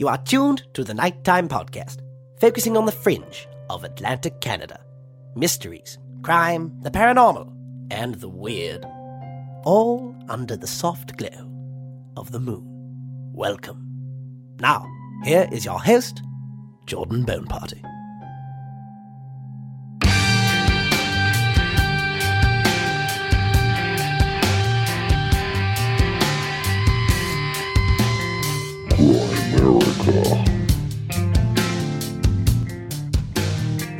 You are tuned to the Nighttime Podcast, focusing on the fringe of Atlantic Canada. Mysteries, crime, the paranormal, and the weird. All under the soft glow of the moon. Welcome. Now, here is your host, Jordan Bonaparte.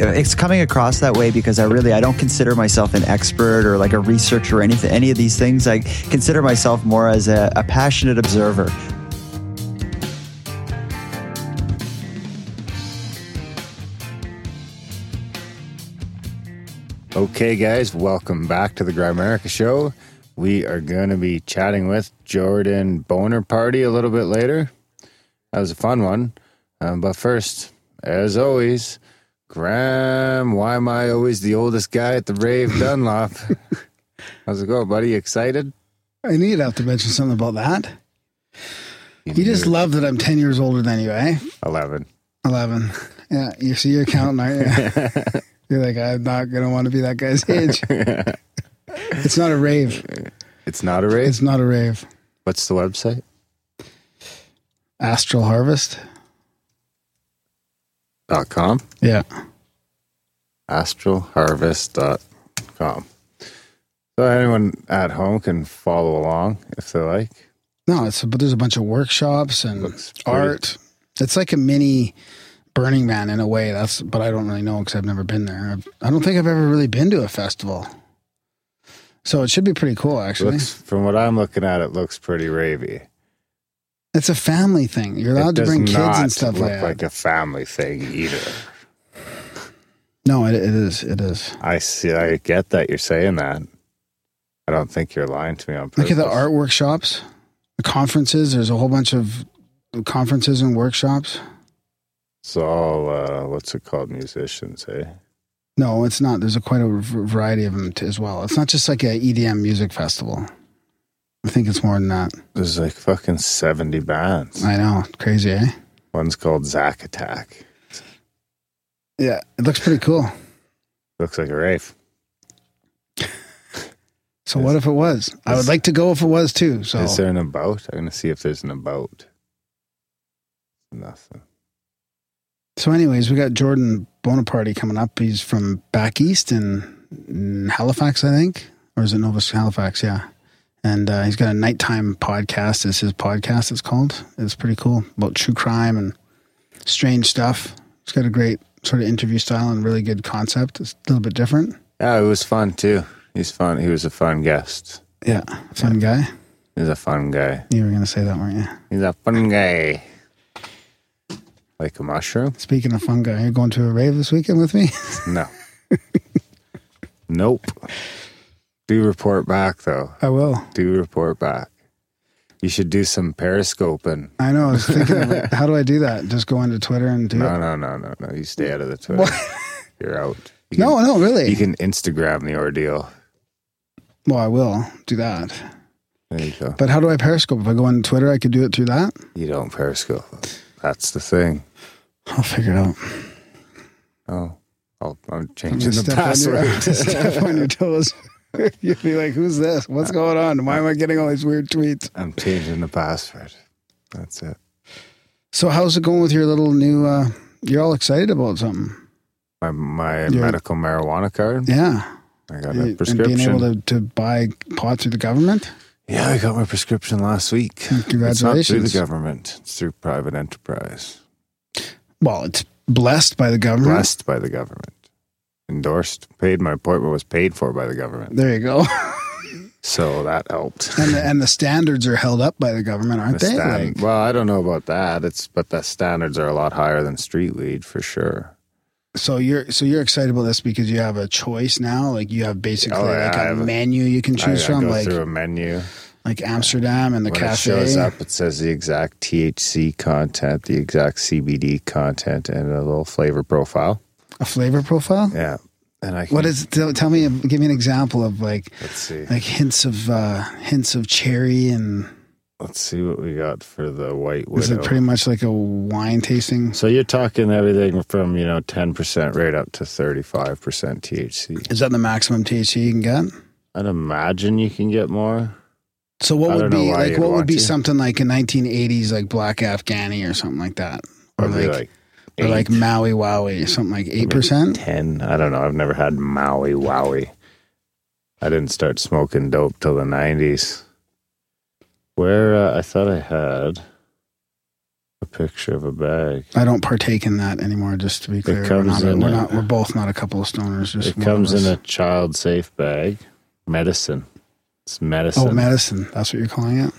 It's coming across that way because I really I don't consider myself an expert or like a researcher or anything any of these things. I consider myself more as a, a passionate observer. Okay, guys, welcome back to the Grimerica Show. We are going to be chatting with Jordan Boner Party a little bit later. That was a fun one. Um, but first, as always, Graham, why am I always the oldest guy at the rave Dunlop? How's it going, buddy? Excited? I knew you'd have to mention something about that. You, just love that I'm 10 years older than you, eh? 11. 11. Yeah, you see you're counting, aren't you? you're like, I'm not going to want to be that guy's age. it's not a rave. It's not a rave? It's not a rave. What's the website? Astral Harvest. Dot com? Yeah. Astralharvest.com. So anyone at home can follow along if they like. No, it's but there's a bunch of workshops and art. It's like a mini Burning Man in a way. That's but I don't really know because I've never been there. I've, I don't think I've ever really been to a festival. So it should be pretty cool, actually. Looks, from what I'm looking at, it looks pretty ravey. It's a family thing. You're allowed to bring kids and stuff look like that. like a family thing either. no, it, it is. It is. I see. I get that you're saying that. I don't think you're lying to me on purpose. Look at the art workshops, the conferences. There's a whole bunch of conferences and workshops. It's all uh, what's it called? Musicians, eh? No, it's not. There's a quite a variety of them as well. It's not just like a EDM music festival. I think it's more than that. There's like fucking seventy bands. I know, crazy, eh? One's called Zack Attack. Yeah, it looks pretty cool. Looks like a rave. So what if it was? I would like to go if it was too. So Is there an about? I'm gonna see if there's an about. Nothing. so anyways, we got Jordan Bonaparte coming up. He's from back east in, in Halifax, I think, or is it Nova Scotia, Halifax? Yeah. And uh, he's got a nighttime podcast. It's his podcast. It's called. It's pretty cool about true crime and strange stuff. He's got a great sort of interview style and really good concept. It's a little bit different. Yeah, it was fun too. He's fun. He was a fun guest. Yeah, fun guy. He's a fun guy. You were gonna say that, weren't you? He's a fun guy. Like a mushroom? Speaking of fun guy, you're going to a rave this weekend with me? No. nope. Do report back though. I will. Do report back. You should do some periscoping. I know. I was thinking, of it. how do I do that? Just go into Twitter and do No, it? no, no, no, no. You stay out of the Twitter. You're out. You No, can, no, really. You can Instagram the ordeal. well, I will do that. There you go. But how do I Periscope? If I go on Twitter, I could do it through that. You don't periscope. That's the thing. I'll figure it out. Oh, I'll, I'm I'm changing the password. step on your toes. You'll be like, "Who's this? What's going on? Why am I getting all these weird tweets?" I'm changing the password. That's it. So, how's it going with your little new? uh You're all excited about something, My my Your- medical marijuana card. yeah? I got a prescription. And being able to, to buy pot through the government. yeah, I got my prescription last week. Congratulations. It's not through the government. It's through private enterprise. Well, it's blessed by the government. Blessed by the government. Endorsed. Paid. My appointment was paid for by the government. There you go. So that helped. and the, and the standards are held up by the government, aren't The they? stand- Like, well, I don't know about that. It's but the standards are a lot higher than street weed for sure. so you're so you're excited about this because you have a choice now. Like you have basically Oh, yeah, like I a menu you can choose I from, go like through a menu. like Amsterdam and the when cafe. it shows up, it says the exact THC content, the exact CBD content, and a little flavor profile. A flavor profile. Yeah, and I can, What is? Tell, tell me. Give me an example of like Let's see. like hints of uh hints of cherry and let's see what we got for the white widow. Is it pretty much like a wine tasting? so you're talking everything from you know 10% right up to 35% THC. Is that the maximum THC you can get? I'd imagine you can get more. So what would be like? What would be to. something like a 1980s like Black Afghani or something like that, or like, like, or like Maui Wowie, something like eight percent. 10. I don't know. I've never had Maui Wowie. I didn't start smoking dope till the 90s. Where uh, I thought I had a picture of a bag. I don't partake in that anymore. Just to be clear, we're not, we're, a- not, we're both not a couple of stoners. Just It comes in a child safe bag. Medicine. It's medicine. oh medicine. That's what you're calling it.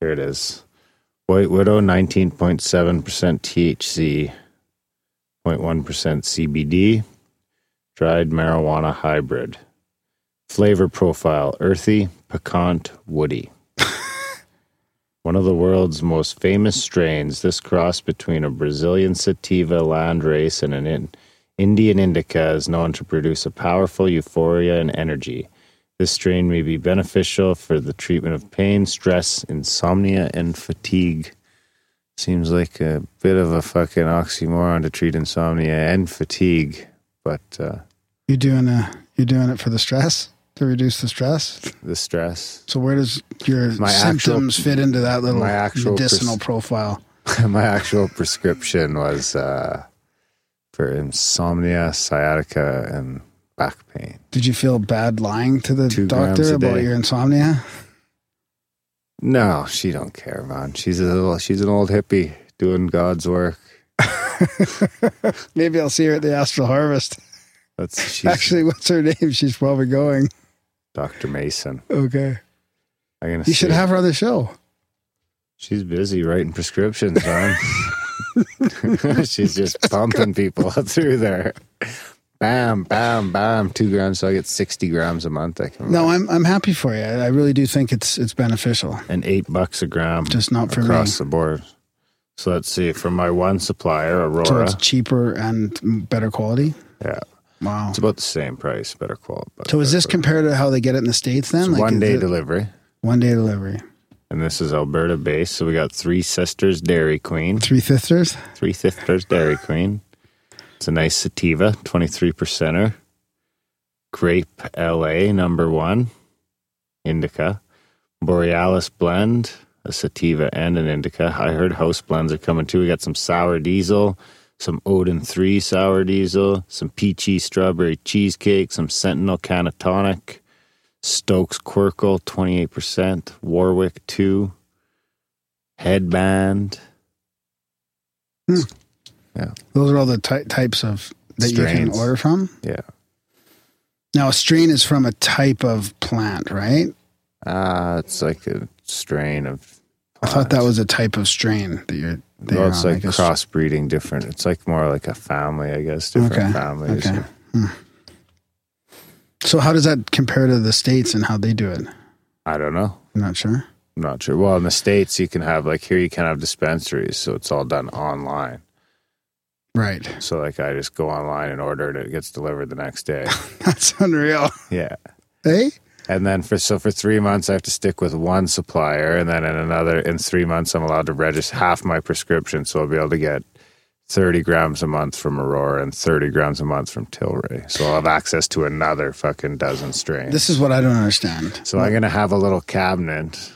Here it is. White Widow, 19.7% THC, 0.1% CBD, dried marijuana hybrid. Flavor profile earthy, piquant, woody. One of the world's most famous strains, this cross between a Brazilian sativa landrace and an in- Indian indica is known to produce a powerful euphoria and energy. This strain may be beneficial for the treatment of pain, stress, insomnia, and fatigue. Seems like a bit of a fucking oxymoron to treat insomnia and fatigue, but uh, You doing a you doing it for the stress to reduce the stress. the stress. So where does your My actual- symptoms fit into that little my actual medicinal pres- profile? My actual prescription was uh, for insomnia, sciatica, and back pain. Did you feel bad lying to the Two doctor about your insomnia? No, she don't care, man. She's a little, she's an old hippie doing God's work. Maybe I'll see her at the Astral Harvest. That's she's Actually, what's her name? She's probably going. Dr. Mason. Okay. I'm gonna. You should have her on the show. She's busy writing prescriptions, man. She's just pumping people through there. Bam, bam, bam. Two grams, so I get sixty grams a month. I can. No, I'm I'm happy for you. I I really do think it's it's beneficial. and eight bucks a gram, Just not for me. across the board. So let's see. From my one supplier, Aurora, So it's cheaper and better quality. yeah, Wow. it's about the same price, better quality. So is this compared to how they get it in the states? Then It's one day delivery, one day delivery. and this is Alberta based. So we got Three Sisters Dairy Queen, Three sisters. Three Sisters Dairy Queen. It's a nice sativa, twenty three percenter. Grape LA number one, indica, Borealis blend, a sativa and an indica. I heard house blends are coming too. We got some sour diesel, some Odin three sour diesel, some peachy strawberry cheesecake, some Sentinel cannatonic, Stokes Quirkle twenty eight percent, Warwick two, hmm. Headband. Those are all the ty- types of that you can order from. Yeah. Now, a strain is from a type of plant, right? Ah, it's like a strain of. I thought that was a type of strain that you're. That Well, it's on, like crossbreeding different. It's like more like a family, I guess. Different Okay, families. okay. So, how does that compare to the states and how they do it? I don't know. I'm not sure. I'm not sure. Well, in the states, you can have like here, you can have dispensaries, so it's all done online. Right. So like, I just go online and order it. It gets delivered the next day. That's unreal. yeah. Hey? And then for so for three months, I have to stick with one supplier, and then in another in three months, I'm allowed to register half my prescription, so I'll be able to get thirty grams a month from Aurora and thirty grams a month from Tilray. So I'll have access to another fucking dozen strains. This is what I don't understand. so I'm gonna have a little cabinet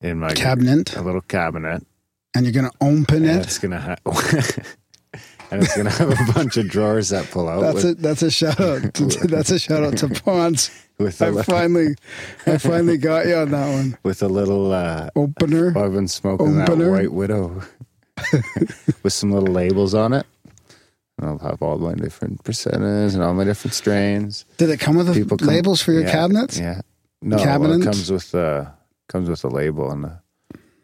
in my Cabinet, a little cabinet, and you're going to open it. it's gonna have. And it's gonna have a bunch of drawers that pull out That's with, a that's a shout out. To, that's a shout out to Ponce. with a I little, finally, I finally got you on that one. with a little uh, Opener. I've been smoking that Opener. White Widow with some little labels on it. And I'll have all my different percentages and all my different strains. Did it come with People come- labels for your yeah, cabinets? Yeah. No, well, it comes with uh comes with a label and the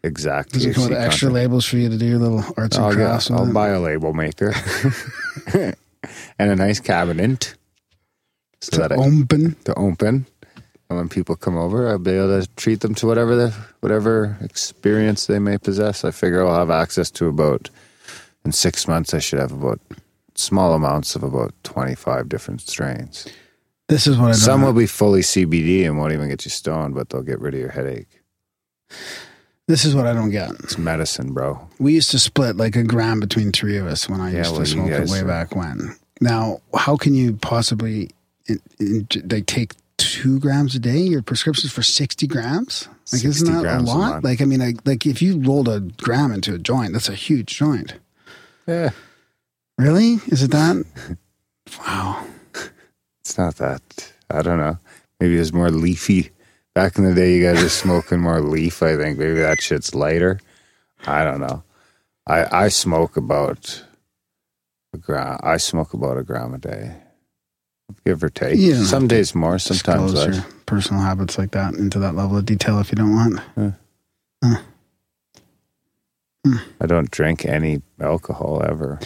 exact. Does it come with extra content. labels for you to do your little arts and oh, I'll, crafts? get, I'll buy a label maker and a nice cabinet so to that I, open. to open. And when people come over, I'll be able to treat them to whatever the whatever experience they may possess. I figure I'll have access to about in six months. I should have about small amounts of about twenty five different strains. This is what I. Some will be fully CBD and won't even get you stoned, but they'll get rid of your headache. This is what I don't get. It's medicine, bro. We used to split like a gram between three of us when I Yeah, used well, to smoke it way are- back when. Now, how can you possibly in, in, like take two grams a day? Your prescription's for sixty grams. Like, 60 isn't that a grams a lot? like, I mean, like, like if you rolled a gram into a joint, that's a huge joint. Yeah. Really? Is it that? wow. It's not that. I don't know. Maybe it's more leafy. Back in the day, you guys were smoking more leaf. I think maybe that shit's lighter. I don't know. I I smoke about a gram. I smoke about a gram a day, give or take. Don't Some days more, sometimes less. your personal habits like that into that level of detail if you don't want. Hmm. I don't drink any alcohol ever.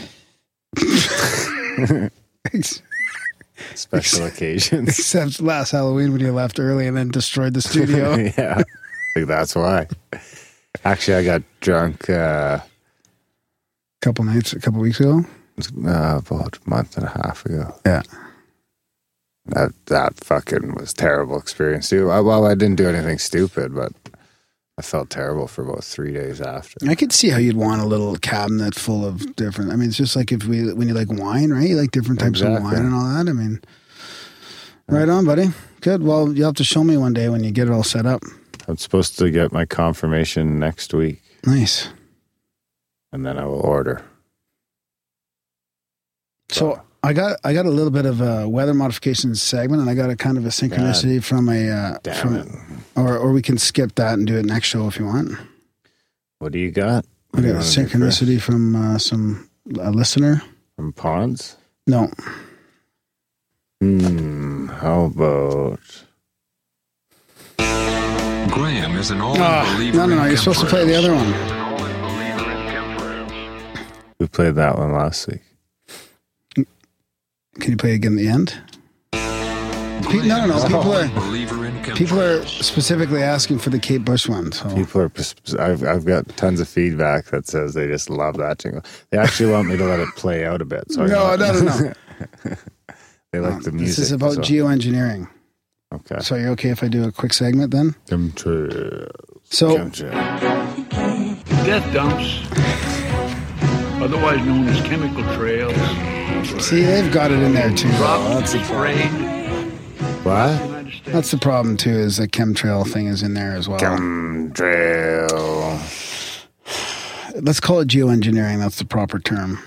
Special occasions. Except last Halloween when you left early and then destroyed the studio. yeah, think that's why. Actually, I got drunk uh, a couple nights, a couple weeks ago. uh, about a month and a half ago. Yeah. That that fucking was terrible experience too. I, well, I didn't do anything stupid, but I felt terrible for about three days after. I could see how you'd want a little cabinet full of different. I mean, it's just like if we when you like wine, right? You like different types of wine and all that. I mean, right on, buddy. Good. Well, you'll have to show me one day when you get it all set up. I'm supposed to get my confirmation next week, Nice. and then I will order. So I got I got a little bit of a weather modification segment, and I got a kind of a synchronicity from a uh, Damn from, it! or or we can skip that and do it next show if you want. What do you got? I What do you got a wanna do first? synchronicity from uh, some a listener. from Ponds. No, Hmm. How about Graham is an Ah, all-believer no, no, no. You're supposed to play the other one. we played that one last week? Can you play again at the end? Pe- no, no, no. People are people are specifically asking for the Kate Bush one. So People are. I've I've got tons of feedback that says they just love that jingle. They actually want me to let it play out a bit. So I no, know- no, no, no. they like the music. This is about so- geoengineering. Okay. So you're okay if I do a quick segment then? Chemtrails. So Chemtrails. death dumps, otherwise known as chemical trails, see, they've got it in there too. though. That's the problem. What? That's the problem too. Is the chemtrail thing is in there as well. Chemtrail. Let's call it geoengineering. That's the proper term.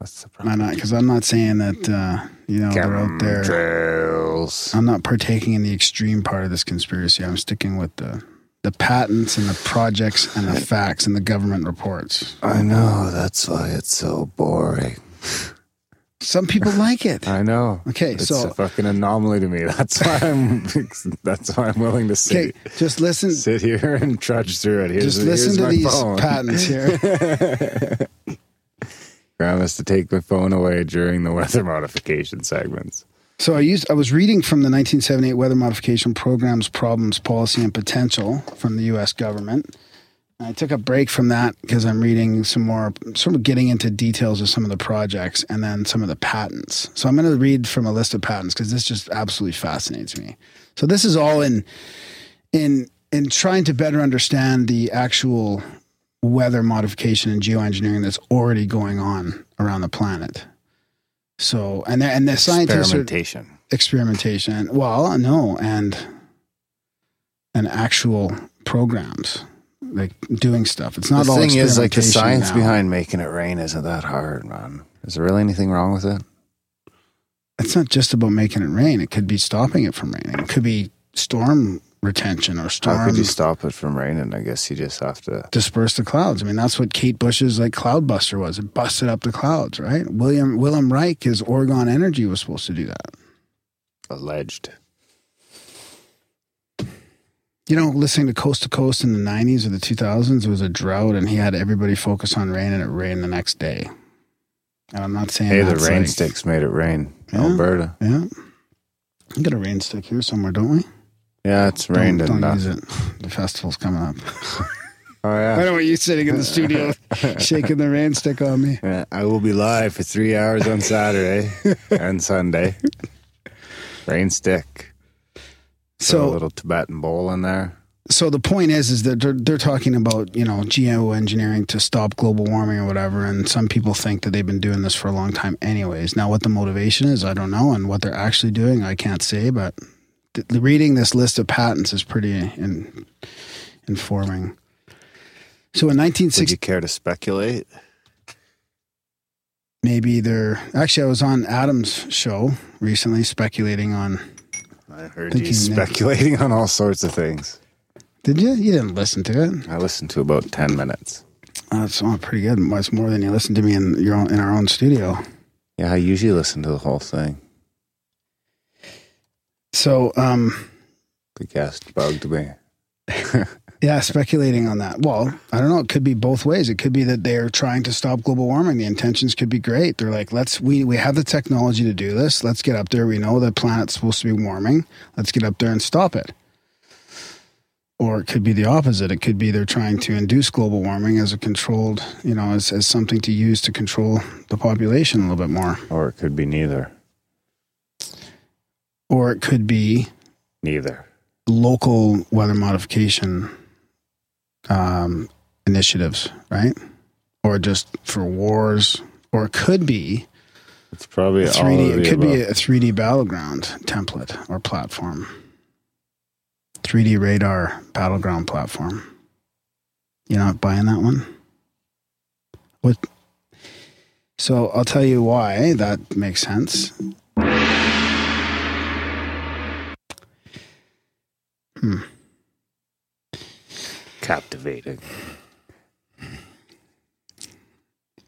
That's the I'm not because I'm not saying that uh, you know they're out there. Chemtrails. I'm not partaking in the extreme part of this conspiracy. I'm sticking with the the patents and the projects and the facts and the government reports. I know. That's why it's so boring. Some people like it. I know. Okay, so It's so- a fucking anomaly to me. That's why I'm. That's why I'm willing to Okay, sit just listen. sit here and trudge through it. Here's, Just listen to these phone. patents here. Has to take the phone away during the weather modification segments. So I used I was reading from the 1978 Weather Modification Programs Problems Policy and Potential from the US government. I took a break from that because I'm reading some more sort of getting into details of some of the projects and then some of the patents. So I'm going to read from a list of patents because this just absolutely fascinates me. So this is all in in in trying to better understand the actual weather modification and geoengineering that's already going on around the planet. So and the, and the scientists are, Experimentation. experimentation. Well, no, and and actual programs like doing stuff. It's not all. the all thing is, like the science now. behind making it rain isn't that hard, man. Is there really anything wrong with it? It's not just about making it rain. It could be stopping it from raining. It could be storm retention or storm. How could you stop it from raining? I guess you just have to. disperse the clouds. I mean, that's what Kate Bush's like cloud buster was. It busted up the clouds, right? William Wilhelm Reich, his Orgone Energy was supposed to do that. Alleged. You know, listening to Coast to Coast in the 90s or the 2000s, it was a drought and he had everybody focus on rain and it rained the next day. And I'm not saying Hey, the rain like- sticks made it rain. Yeah. Alberta. Yeah. We got a rain stick here somewhere, don't we? Yeah, it's rained don't, don't use it. The festival's coming up. Oh I yeah. don't want you sitting in the studio shaking the rain stick on me. Yeah, I will be live for three hours on Saturday and Sunday. Rain stick. Throw a little Tibetan bowl in there. so the point is, is that they're, they're talking about you know GMO engineering to stop global warming or whatever, and some people think that they've been doing this for a long time, anyways. Now, what the motivation is, I don't know, and what they're actually doing, I can't say. But th- reading this list of patents is pretty in, informing. So in Would 1960, you care to speculate? maybe they're actually I was on Adam's show recently speculating on. I heard you you speculating on all sorts of things. Did you? You didn't listen to it. I listened to about 10 minutes. Oh, that's oh, pretty good. Much more than you listened to me in your own, in our own studio. Yeah, I usually listen to the whole thing. So, um, The guest bugged me. yeah, speculating on that. Well, I don't know. It could be both ways. It could be that they're trying to stop global warming. The intentions could be great. They're like, let's we we have the technology to do this. Let's get up there. We know the planet's supposed to be warming. Let's get up there and stop it. Or it could be the opposite. It could be they're trying to induce global warming as a controlled, you know, as, as something to use to control the population a little bit more. Or it could be neither. Or it could be Neither. local weather modification um, initiatives, right? Or just for wars, or it could be It's probably a 3D. of It could be a 3D battleground template or platform. 3D radar battleground platform. You're not buying that one. What? So I'll tell you why that makes sense. Hmm. Captivating.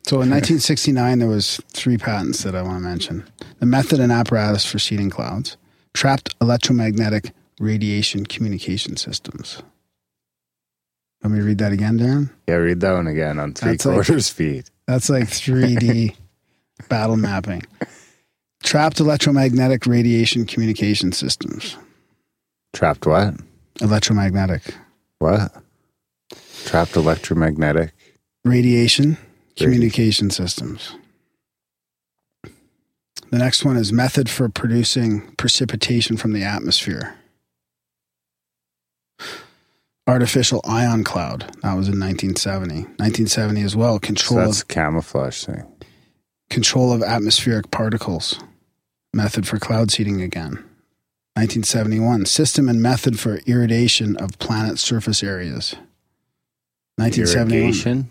So in 1969, there was three patents that I want to mention: the method and apparatus for seeding clouds, trapped electromagnetic radiation communication systems. Let me read that again, Darren. Yeah, read that one again on three That's like- quarters speed. That's like 3D battle mapping. Trapped electromagnetic radiation communication systems. Trapped what? Electromagnetic What? Trapped electromagnetic. radiation communication systems. The next one is method for producing precipitation from the atmosphere. Artificial ion cloud. That was in 1970. 1970 as well. So Control that's of camouflage thing. control of atmospheric particles. Method for cloud seeding again. 1971. System and method for irradiation of planet surface areas. 1971. Irrigation.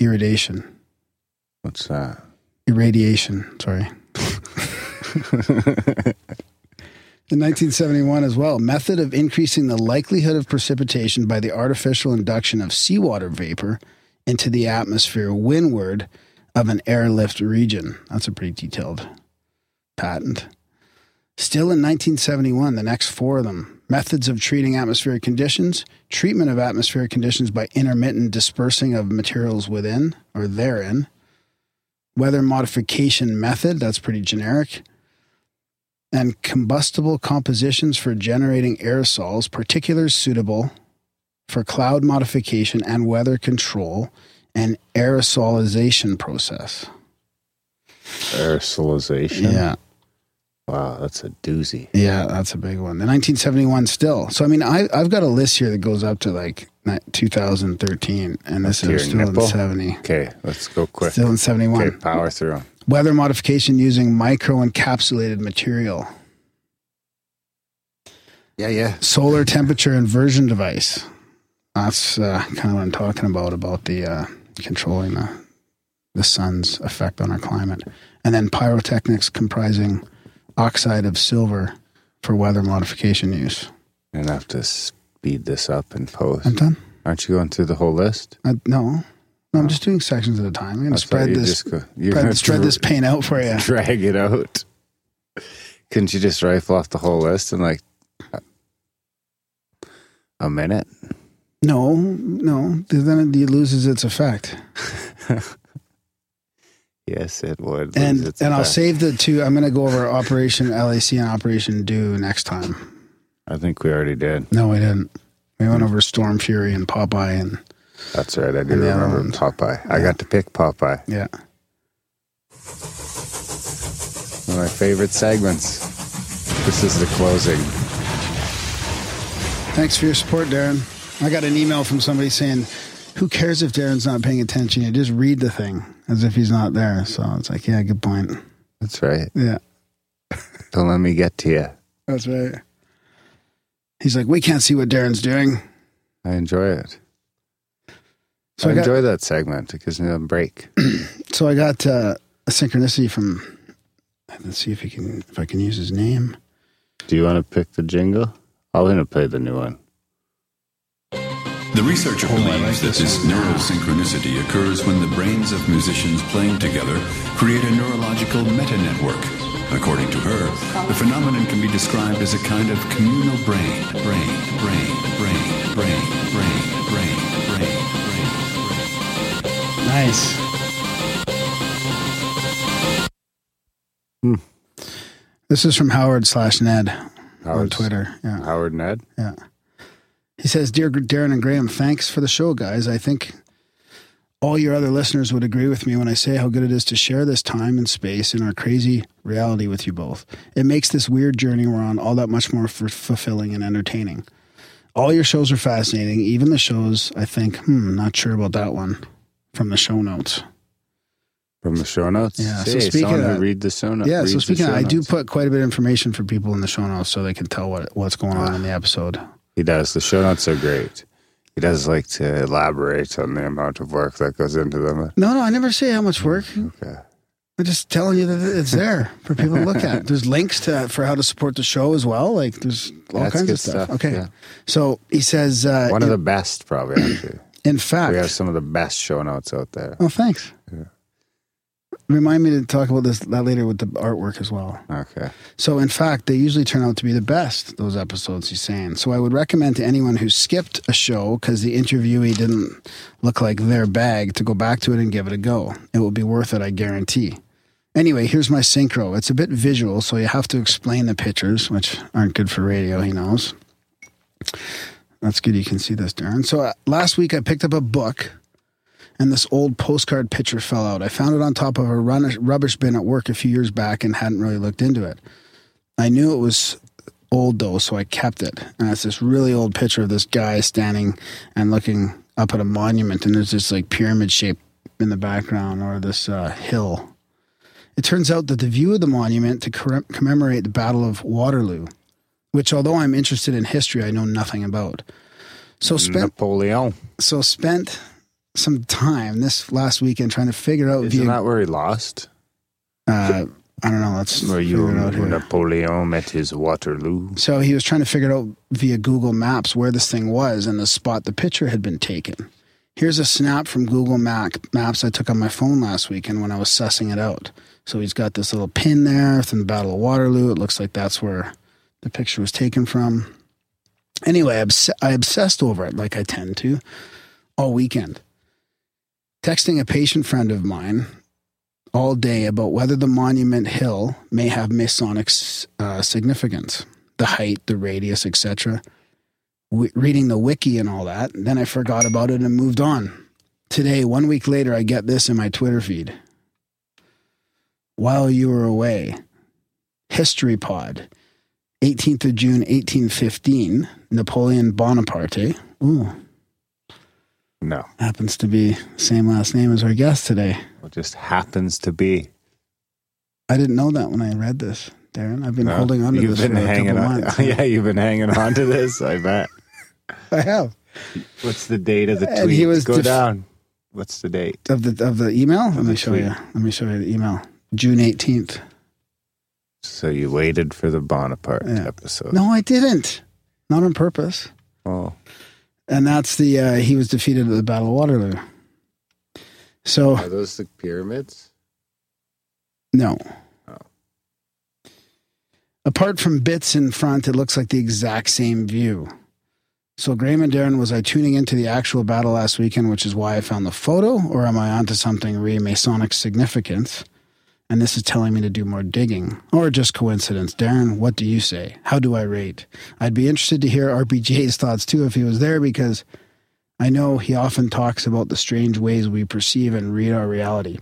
Irradiation. What's that? Irradiation. Sorry. In 1971 as well, method of increasing the likelihood of precipitation by the artificial induction of seawater vapor into the atmosphere windward of an airlift region. That's a pretty detailed patent. Still in 1971, the next four of them methods of treating atmospheric conditions, treatment of atmospheric conditions by intermittent dispersing of materials within or therein, weather modification method, that's pretty generic, and combustible compositions for generating aerosols, particulars suitable for cloud modification and weather control and aerosolization process. Aerosolization. Yeah. Wow, that's a doozy. Yeah, that's a big one. The 1971 still. So I mean, I I've got a list here that goes up to like 2013, and this is still nipple? in 70. Okay, let's go quick. Still in 71. Okay, power through. Weather modification using micro encapsulated material. Yeah, yeah. Solar temperature inversion device. That's uh, kind of what I'm talking about about the uh, controlling the the sun's effect on our climate, and then pyrotechnics comprising oxide of silver for weather modification use. You're gonna have to speed this up and post. I'm done. Aren't you going through the whole list? Uh, no, no, I'm just doing sections at a time. I'm going to spread this, go, you're spread, gonna spread this pain out for you. drag it out. Couldn't you just rifle off the whole list in like a minute? No, no, then it loses its effect. Yes, it would. And and I'll save the two. I'm going to go over Operation LAC and Operation Do next time. I think we already did. No, we didn't. We went over Storm Fury and Popeye and That's right. I do remember ones. Popeye. I got to pick Popeye. yeah. One of my favorite segments. This is the closing. Thanks for your support, Darren. I got an email from somebody saying, "Who cares if Darren's not paying attention? You just read the thing as if he's not there." So it's like, yeah, good point. That's right. Yeah, Don't let me get to you. that's right. He's like, we can't see what Darren's doing. I enjoy it. So I, I got- enjoy that segment. It gives me a break. So I got uh, a synchronicity from. Let's see if he can, if I can use his name. Do you want to pick the jingle? I'm going to play the new one. The researcher believes that this neurosynchronicity occurs when the brains of musicians playing together create a neurological meta-network. According to her, the phenomenon can be described as a kind of communal brain, brain, brain, brain, brain, brain, brain, brain, brain. Nice. Hmm. This is from Howard slash Ned on Twitter. Yeah. Howard Ned. Yeah. He says, Dear Darren and Graham, thanks for the show, guys. I think all your other listeners would agree with me when I say how good it is to share this time and space in our crazy reality with you both. It makes this weird journey we're on all that much more f- fulfilling and entertaining. All your shows are fascinating, even the shows I think, hmm, not sure about that one from the show notes. From the show notes? Yeah, so speaking of who read the show notes. Yeah, so speaking, of, I do put quite a bit of information for people in the show notes so they can tell what what's going on in the episode. He does. The show notes are great. He does like to elaborate on the amount of work that goes into them. No, no, I never say how much work. Okay. I'm just telling you that it's there for people to look at. There's links to for how to support the show as well. Like there's all That's kinds of stuff. stuff, Okay, yeah. so he says, uh, One of the best, probably, actually. in fact, we have some of the best show notes out there. oh thanks. Remind me to talk about this that later with the artwork as well. Okay. So, in fact, they usually turn out to be the best, those episodes he's saying. So, I would recommend to anyone who skipped a show because the interviewee didn't look like their bag to go back to it and give it a go. It will be worth it, I guarantee. Anyway, here's my synchro. It's a bit visual, so you have to explain the pictures, which aren't good for radio, he knows. That's good you can see this, Darren. So, uh, last week I picked up a book and this old postcard picture fell out. I found it on top of a run- rubbish bin at work a few years back and hadn't really looked into it. I knew it was old though, so I kept it. And it's this really old picture of this guy standing and looking up at a monument, and there's this like pyramid shape in the background or this uh, hill. It turns out that the view of the monument to commemorate the Battle of Waterloo, which although I'm interested in history, I know nothing about. So spent Napoleon. so spent some time this last weekend trying to figure out Isn't via that where he lost? uh, I don't know. Let's Where you. Napoleon met his Waterloo. So he was trying to figure out via Google Maps where this thing was and the spot the picture had been taken. Here's a snap from Google Map, Maps I took on my phone last weekend when I was sussing it out. So he's got this little pin there from the Battle of Waterloo. It looks like that's where the picture was taken from. Anyway, I, obs- I obsessed over it like I tend to all weekend. Texting a patient friend of mine all day about whether the monument hill may have Masonic uh, significance, the height, the radius, etc. W- reading the wiki and all that. Then I forgot about it and moved on. Today, one week later, I get this in my Twitter feed. While you were away, History Pod, 18th of June, 1815, Napoleon Bonaparte. Ooh, No, happens to be same last name as our guest today. it just happens to be. I didn't know that when I read this, Darren. I've been No, holding on to you've this been for a hanging couple on. months. yeah, you've been hanging on to this. I bet. I have What's the date of the tweet? And he was Go def- down. What's the date? of the of the email. Let me show tweet. you. Let me show you the email. June eighteenth. So you waited for the Bonaparte Yeah. episode. No, I didn't. Not on purpose. Oh, And that's the uh, he was defeated at the Battle of Waterloo. So are those the pyramids? no. Oh. Apart from bits in front, it looks like the exact same view. So Graham and Darren, was I tuning into the actual battle last weekend, which is why I found the photo, or am I onto something re Masonic significance? And this is telling me to do more digging, or just coincidence. Darren, what do you say? How do I rate? I'd be interested to hear RPJ's thoughts too if he was there, because I know he often talks about the strange ways we perceive and read our reality.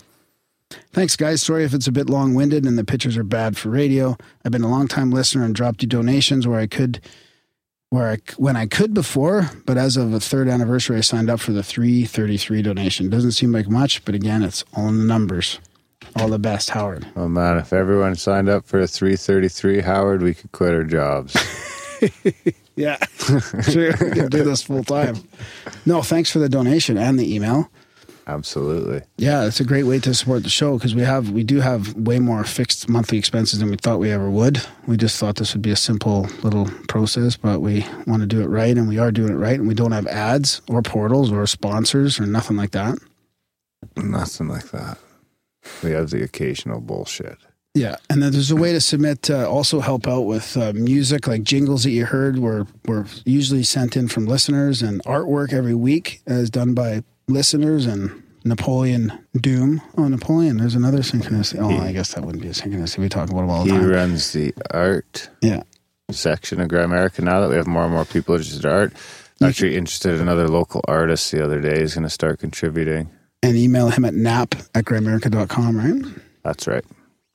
Thanks, guys. Sorry if it's a bit long winded and the pictures are bad for radio. I've been a long time listener and dropped you donations where I could where I, when I could before, but as of the third anniversary, I signed up for the 333 donation. Doesn't seem like much, but again, it's all in the numbers. All the best, Howard. Oh man, if everyone signed up for a 333, Howard, we could quit our jobs. Yeah, sure. We can do this full time. No, thanks for the donation and the email. Absolutely. Yeah, it's a great way to support the show because we have we do have way more fixed monthly expenses than we thought we ever would. We just thought this would be a simple little process, but we want to do it right, and we are doing it right, and we don't have ads or portals or sponsors or nothing like that. Nothing like that. We have the occasional bullshit. Yeah, and then there's a way to submit, uh, also help out with uh, music, like jingles that you heard were were usually sent in from listeners, and artwork every week is done by listeners. And Napoleon Doom, oh Napoleon, there's another synchronicity. Oh, I guess that wouldn't be a synchronicity. We talk about them all the He time. runs the art Yeah, section of Grimerica now that we have more and more people interested in art. Actually, interested in another local artist the other day. He's going to start contributing. And email him at nap at grimerica.com, right? That's right.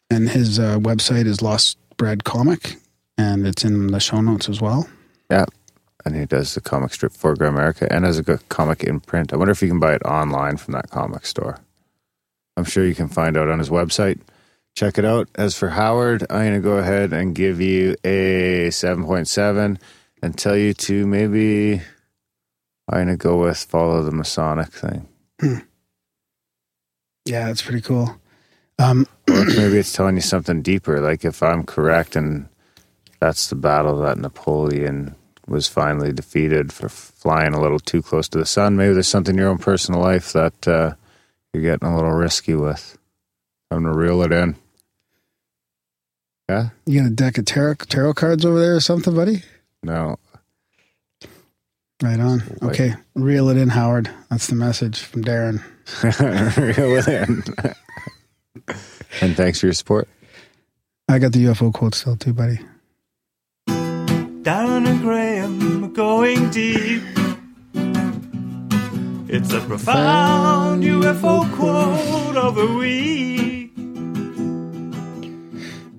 And his uh, website is Lost Bread Comic, and it's in the show notes as well. Yeah. And he does the comic strip for Grimerica and has a good comic in print. I wonder if you can buy it online from that comic store. I'm sure you can find out on his website. Check it out. As for Howard, I'm going to go ahead and give you a 7.7 and tell you to maybe, I'm going to go with follow the Masonic thing. Yeah, that's pretty cool. Um, maybe it's telling you something deeper. Like if I'm correct and that's the battle that Napoleon was finally defeated for flying a little too close to the sun. Maybe there's something in your own personal life that uh, you're getting a little risky with. I'm to reel it in. Yeah? you got a deck of tarot, tarot cards over there or something, buddy? No. Right on. Wait. Okay, reel it in, Howard. That's the message from Darren. reel it in. and thanks for your support. I got the UFO quote still too, buddy. Darren and Graham going deep. It's a profound UFO quote of the week.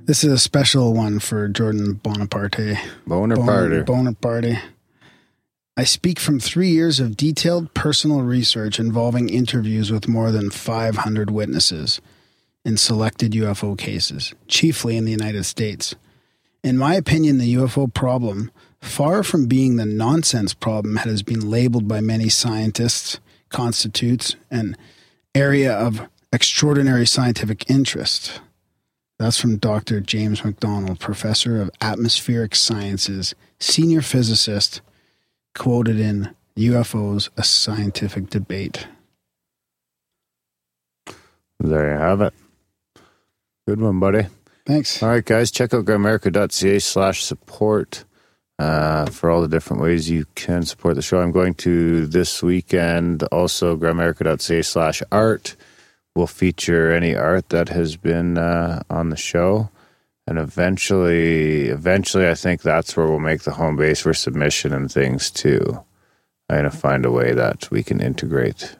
This is a special one for Jordan Bonaparte. Boner Boner. Bonaparte. I speak from three years of detailed personal research involving interviews with more than 500 witnesses in selected UFO cases, chiefly in the United States. In my opinion, the UFO problem, far from being the nonsense problem that has been labeled by many scientists, constitutes an area of extraordinary scientific interest. That's from Dr. James McDonald, professor of atmospheric sciences, senior physicist, quoted in UFOs, a scientific debate. There you have it. Good one, buddy. Thanks. All right, guys, check out grimerica.ca slash support uh, for all the different ways you can support the show. I'm going to this weekend also grimerica.ca slash art will feature any art that has been uh, on the show. And eventually, eventually, I think that's where we'll make the home base for submission and things too. I'm going to find a way that we can integrate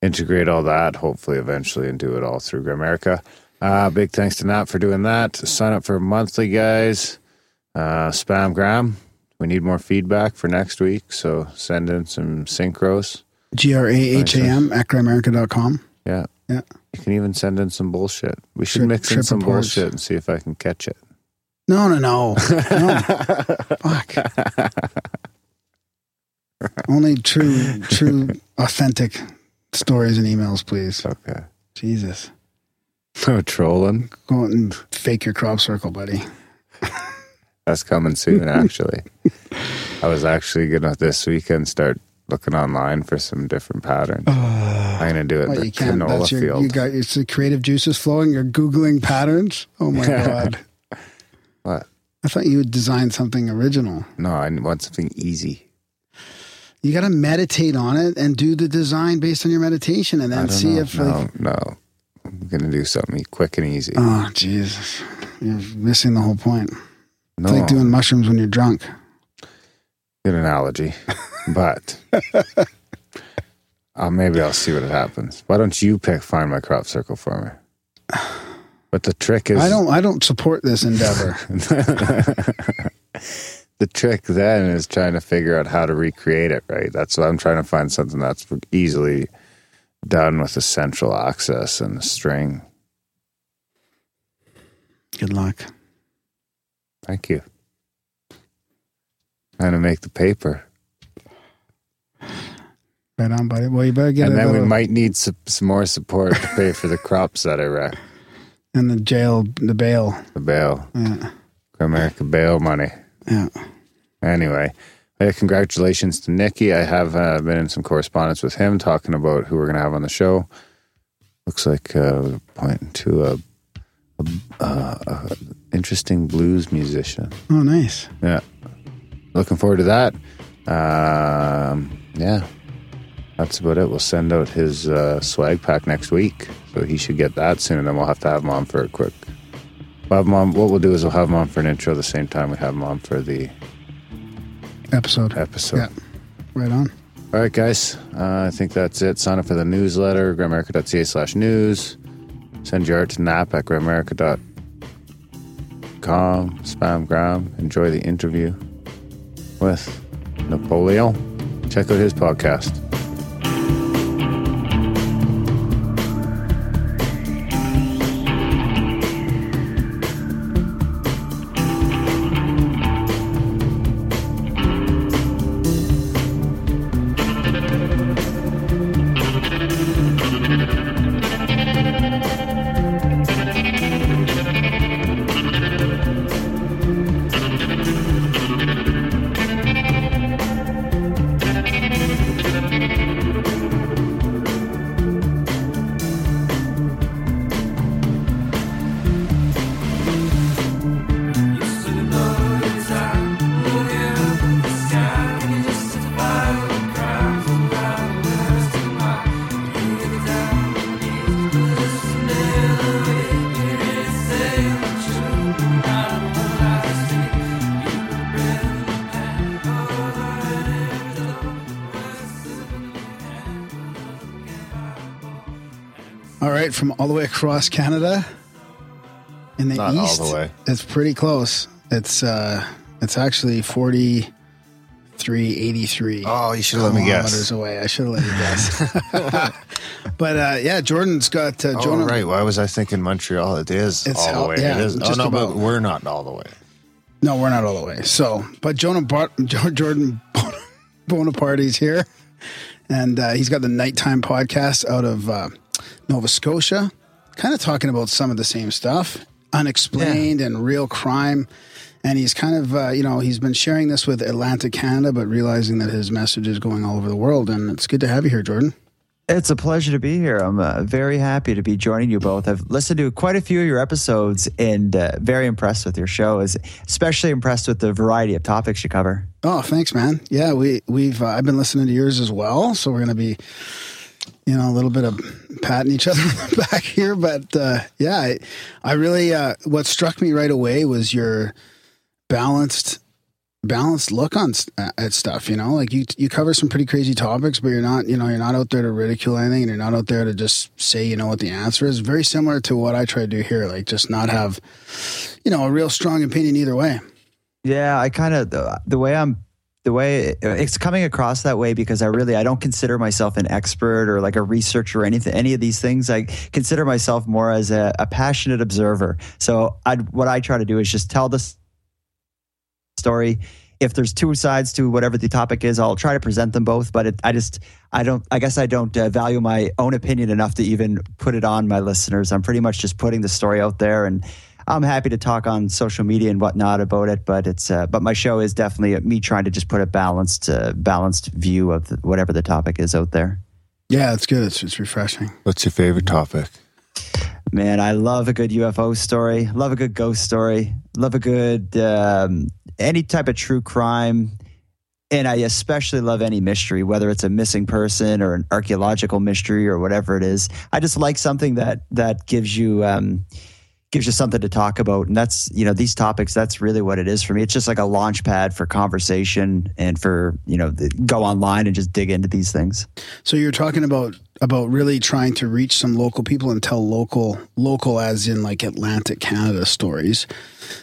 integrate all that, hopefully, eventually, and do it all through Grimerica. Uh, big thanks to Nat for doing that. Sign up for monthly, guys. Uh, spam Gram. We need more feedback for next week, so send in some synchros. G R A H A M at grimerica.com. Yeah. Yeah. You can even send in some bullshit. We should Trip- mix in some reports. bullshit and see if I can catch it. No, no, no. no. Fuck. Only true, true, authentic stories and emails, please. Okay. Jesus. No oh, trolling. Go out and fake your crop circle, buddy. That's coming soon, actually. I was actually going to this weekend start looking online for some different patterns. Uh, I'm going to do it Well, the you can't. canola That's your, field. you got your the creative juices flowing. You're Googling patterns. Oh my God. What? I thought you would design something original. No, I want something easy. You got to meditate on it and do the design based on your meditation and then see know. if, no, like, no. I'm going to do something quick and easy. oh, Jesus. You're missing the whole point. no, It's like doing mushrooms when you're drunk. Good analogy. but uh, maybe I'll see what happens. Why don't you pick Find My Crop Circle for me? But the trick is I don't. I don't support this endeavor. the trick then is trying to figure out how to recreate it, right? That's what I'm trying to find something that's easily done with a central access and a string. Good luck. Thank you. Trying to make the paper. Right on, buddy. Well, you better get it. and then we little- might need some, some more support to pay for the crops that I wreck. and the jail, the bail. The bail. Yeah. America bail money. Yeah. Anyway, uh, congratulations to Nikki. I have uh, been in some correspondence with him talking about who we're going to have on the show. Looks like uh, pointing to a, a, uh, a interesting blues musician. Oh, nice. Yeah, looking forward to that. Um, yeah, that's about it. We'll send out his uh, swag pack next week, so he should get that soon. And then we'll have to have him on for a quick. We'll have him on, what we'll do is we'll have him on for an intro the same time we have him on for the Episode. episode. Yeah. Right on. All right, guys. Uh, I think that's it. Sign up for the newsletter, grimerica.ca slash news. Send your art to nap at grimerica.com. Spam Gram. Enjoy the interview with Napoleon. Check out his podcast. Across Canada in the Not all east. the way. It's pretty close. It's uh it's actually 4383 Oh, you should have let me guess. away. I should have let you guess. but uh yeah, Jordan's got uh, Oh, right. Why was I thinking Montreal? It is It's all the way. yeah, it is. Oh, no, but we're not all the way. No, we're not all the way. So, but Jonah Bar- Jo- Jordan Bon- Bonaparte's here, and uh, he's got the nighttime podcast out of uh, Nova Scotia, kind of talking about some of the same stuff, unexplained and real crime. And he's kind of, uh, you know, he's been sharing this with Atlantic Canada, but realizing that his message is going all over the world. And it's good to have you here, Jordan. It's a pleasure to be here. I'm uh, very happy to be joining you both. I've listened to quite a few of your episodes and uh, very impressed with your show. Is especially impressed with the variety of topics you cover. Oh, thanks, man. Yeah, we we've uh, I've been listening to yours as well, so we're gonna be, you know, a little bit of patting each other back here. But uh, yeah, I, I really uh, what struck me right away was your balanced balanced look on at stuff. You know, like you you cover some pretty crazy topics, but you're not you know you're not out there to ridicule anything, and you're not out there to just say you know what the answer is. Very similar to what I try to do here, like just not have, you know, a real strong opinion either way. Yeah, I kind of the, the way I'm the way it's coming across that way because I really I don't consider myself an expert or like a researcher or anything any of these things. I consider myself more as a, a passionate observer. So I what I try to do is just tell the story. If there's two sides to whatever the topic is, I'll try to present them both. But it, I just I don't I guess I don't uh, value my own opinion enough to even put it on my listeners. I'm pretty much just putting the story out there and. I'm happy to talk on social media and whatnot about it, but it's uh, but my show is definitely me trying to just put a balanced uh, balanced view of the, whatever the topic is out there. Yeah, it's good. It's it's refreshing. What's your favorite topic? Man, I love a good UFO story. Love a good ghost story. Love a good um, any type of true crime, and I especially love any mystery, whether it's a missing person or an archaeological mystery or whatever it is. I just like something that that gives you. Um, gives you something to talk about and that's you know these topics that's really what it is for me it's just like a launch pad for conversation and for you know the, go online and just dig into these things So you're talking about about really trying to reach some local people and tell local local as in like Atlantic Canada stories.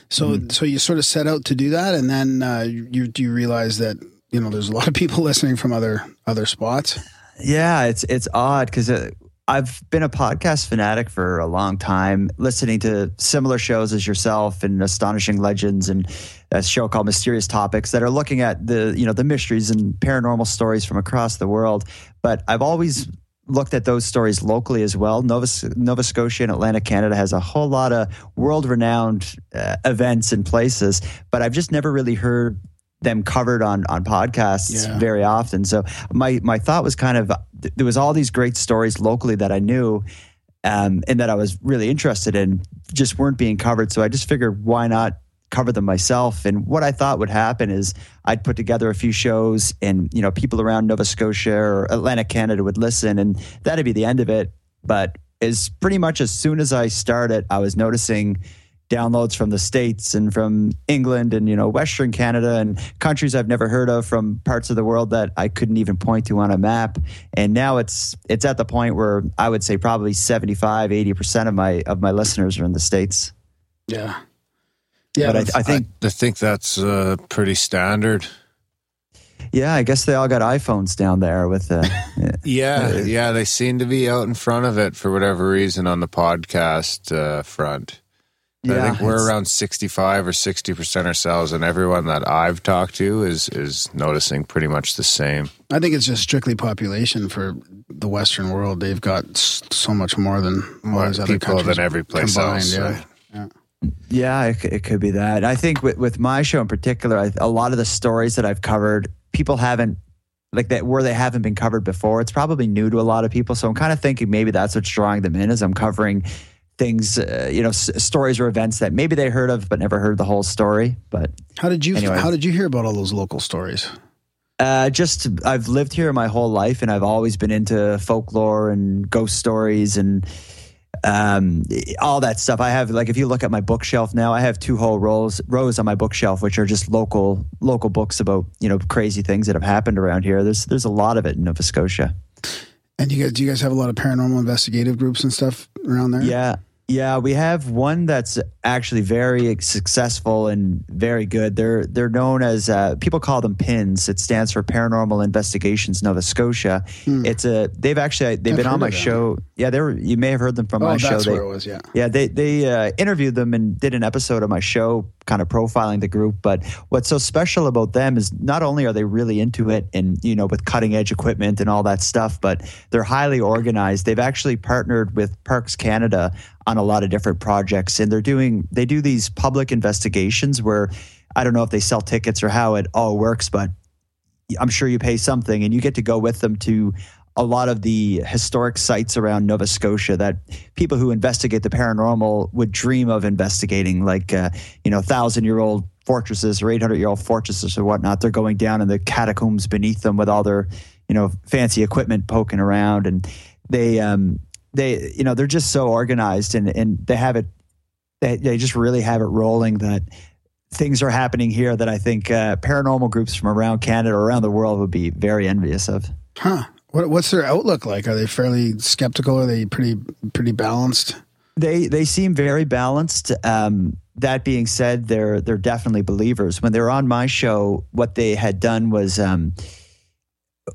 So Mm-hmm. so you sort of set out to do that, and then uh, you do you realize that you know there's a lot of people listening from other other spots. Yeah, it's it's odd because uh, I've been a podcast fanatic for a long time, listening to similar shows as yourself and Astonishing Legends and a show called Mysterious Topics that are looking at the you know the mysteries and paranormal stories from across the world. But I've always looked at those stories locally as well. Nova Nova Scotia and Atlantic Canada has a whole lot of world renowned uh, events and places, but I've just never really heard them covered on on podcasts Yeah. very often. So my my thought was kind of there was all these great stories locally that I knew um, and that I was really interested in, just weren't being covered. So I just figured why not cover them myself. And what I thought would happen is I'd put together a few shows, and you know people around Nova Scotia or Atlantic Canada would listen, and that'd be the end of it. But as pretty much as soon as I started, I was noticing downloads from the states and from England and you know Western Canada and countries I've never heard of from parts of the world that I couldn't even point to on a map and now it's it's at the point where I would say probably 75 80% of my of my listeners are in the states Yeah, yeah. but I, I think I think that's uh, pretty standard. yeah I guess they all got iPhones down there with uh, Yeah, yeah, they seem to be out in front of it for whatever reason on the podcast uh, front. I think we're around sixty-five or sixty percent ourselves, and everyone that I've talked to is is noticing pretty much the same. I think it's just strictly population for the Western world. They've got so much more than More other people countries than every place combined, else. Yeah. right? Yeah, it, it could be that. I think with, with my show in particular, I, a lot of the stories that I've covered, people haven't like that where they haven't been covered before. It's probably new to a lot of people. So I'm kind of thinking maybe that's what's drawing them in, as I'm covering things, uh, you know, s- stories or events that maybe they heard of but never heard the whole story. But How did you Anyway. How did you hear about all those local stories? Uh, just I've lived here my whole life, and I've always been into folklore and ghost stories and um, all that stuff. I have like if you look at my bookshelf now, I have two whole rows rows on my bookshelf, which are just local local books about you know crazy things that have happened around here. There's there's a lot of it in Nova Scotia. And you guys, do you guys have a lot of paranormal investigative groups and stuff around there? Yeah. Yeah, we have one that's actually very successful and very good. They're they're known as uh, people call them PINS. It stands for Paranormal Investigations Nova Scotia. It's a they've actually they've Hmm. I've been on my show. Yeah, they were you may have heard them from Oh, my that's show. They- where it was. Yeah. yeah, they they uh, interviewed them and did an episode of my show, kind of profiling the group. But what's so special about them is not only are they really into it and you know with cutting edge equipment and all that stuff, but they're highly organized. They've actually partnered with Parks Canada on a lot of different projects, and they're doing they do these public investigations where I don't know if they sell tickets or how it all works, but I'm sure you pay something and you get to go with them to a lot of the historic sites around Nova Scotia that people who investigate the paranormal would dream of investigating, like, uh, you know, thousand year old fortresses or 800 year old fortresses or whatnot. They're going down in the catacombs beneath them with all their, you know, fancy equipment poking around. And they, um, they, you know, they're just so organized and, and they have it, they, they just really have it rolling that things are happening here that I think uh, paranormal groups from around Canada or around the world would be very envious of. Huh. What, what's their outlook like? Are they fairly skeptical? Are they pretty pretty balanced? They they seem very balanced. Um, that being said, they're they're definitely believers. When they were on my show, what they had done was, um,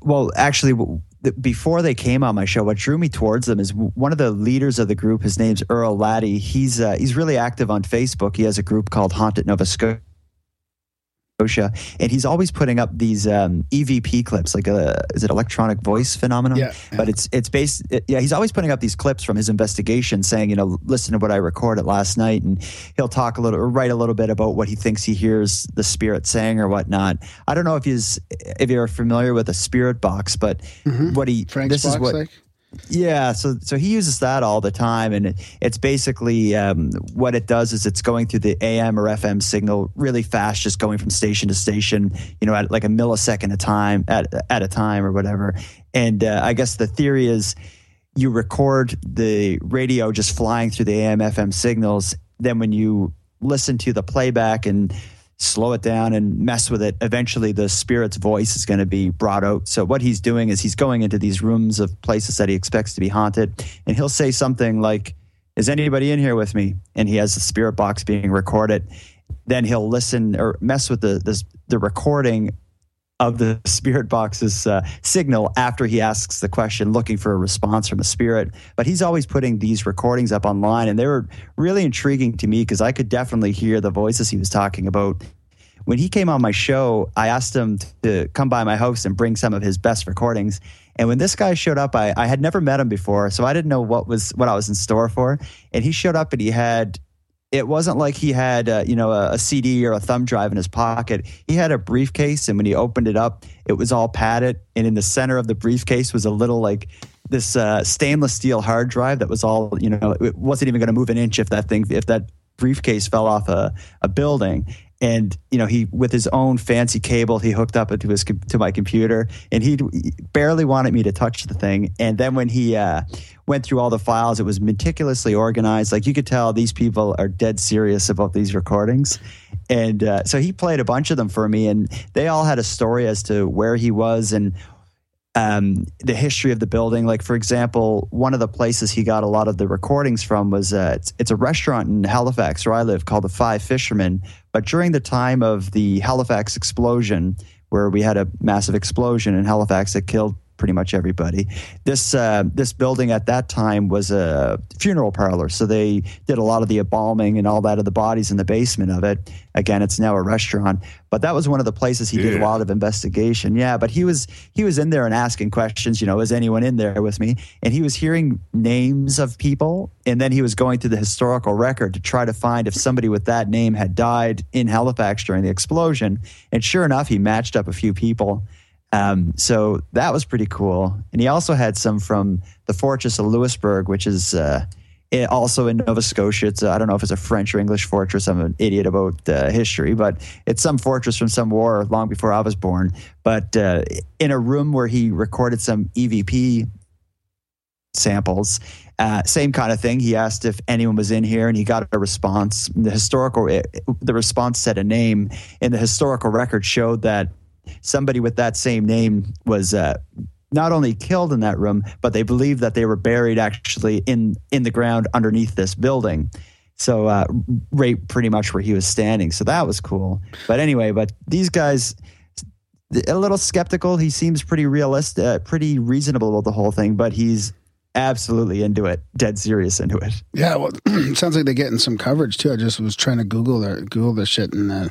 well, actually, before they came on my show, what drew me towards them is one of the leaders of the group. His name's Earl Laddie. He's uh, he's really active on Facebook. He has a group called Haunted Nova Scotia. Scotia, and he's always putting up these um, EVP clips, like a is it electronic voice phenomenon? Yeah, But it's it's based. It, yeah, he's always putting up these clips from his investigation, saying, you know, listen to what I recorded last night, and he'll talk a little or write a little bit about what he thinks he hears the spirit saying or whatnot. I don't know if he's if you're familiar with a spirit box, but what he Frank's this box, is what like? Yeah, so so he uses that all the time, and it, it's basically um, what it does is it's going through the AM or FM signal really fast, just going from station to station, you know, at like a millisecond a time at at a time or whatever. And uh, I guess the theory is you record the radio just flying through the AM FM signals. Then when you listen to the playback and slow it down and mess with it, eventually the spirit's voice is going to be brought out. So what he's doing is he's going into these rooms of places that he expects to be haunted, and he'll say something like, "Is anybody in here with me?" And he has the spirit box being recorded. Then he'll listen or mess with the the, the recording of the spirit box's uh, signal after he asks the question, looking for a response from a spirit. But he's always putting these recordings up online, and they were really intriguing to me because I could definitely hear the voices he was talking about. When he came on my show, I asked him to come by my house and bring some of his best recordings. And when this guy showed up, I, I had never met him before, so I didn't know what was what I was in store for. And he showed up and he had it wasn't like he had uh, you know a, a, CD or a thumb drive in his pocket. He had a briefcase, and when he opened it up, it was all padded, and in the center of the briefcase was a little like this uh, stainless steel hard drive that was all you know. It wasn't even going to move an inch if that thing if that briefcase fell off a, a building and you know he with his own fancy cable he hooked up it to his to my computer and he barely wanted me to touch the thing. And then when he uh, went through all the files it was meticulously organized. Like you could tell these people are dead serious about these recordings. And uh, so he played a bunch of them for me and they all had a story as to where he was and um, the history of the building. Like, for example, one of the places he got a lot of the recordings from was uh, it's, it's, a restaurant in Halifax where I live called the Five Fishermen. But during the time of the Halifax explosion, where we had a massive explosion in Halifax that killed pretty much everybody. This uh, this building at that time was a funeral parlor, so they did a lot of the embalming and all that of the bodies in the basement of it. Again, it's now a restaurant, but that was one of the places he yeah. did a lot of investigation. Yeah, but he was he was in there and asking questions. You know, is anyone in there with me? And he was hearing names of people, and then he was going through the historical record to try to find if somebody with that name had died in Halifax during the explosion. And sure enough, he matched up a few people. Um, so that was pretty cool. And he also had some from the Fortress of Louisbourg, which is uh, also in Nova Scotia. It's I don't know if it's a French or English fortress. I'm an idiot about uh, history, but it's some fortress from some war long before I was born. But uh, in a room where he recorded some EVP samples. Uh, same kind of thing. He asked if anyone was in here, and he got a response. The historical, the response said a name, and the historical record showed that somebody with that same name was uh, not only killed in that room, but they believe that they were buried actually in in the ground underneath this building. So uh, right pretty much where he was standing. So that was cool. But anyway, but these guys a little skeptical. He seems pretty realistic, uh, pretty reasonable about the whole thing, but he's absolutely into it, dead serious into it. Yeah, well, sounds like they're getting some coverage too. I just was trying to Google their Google this shit, and uh,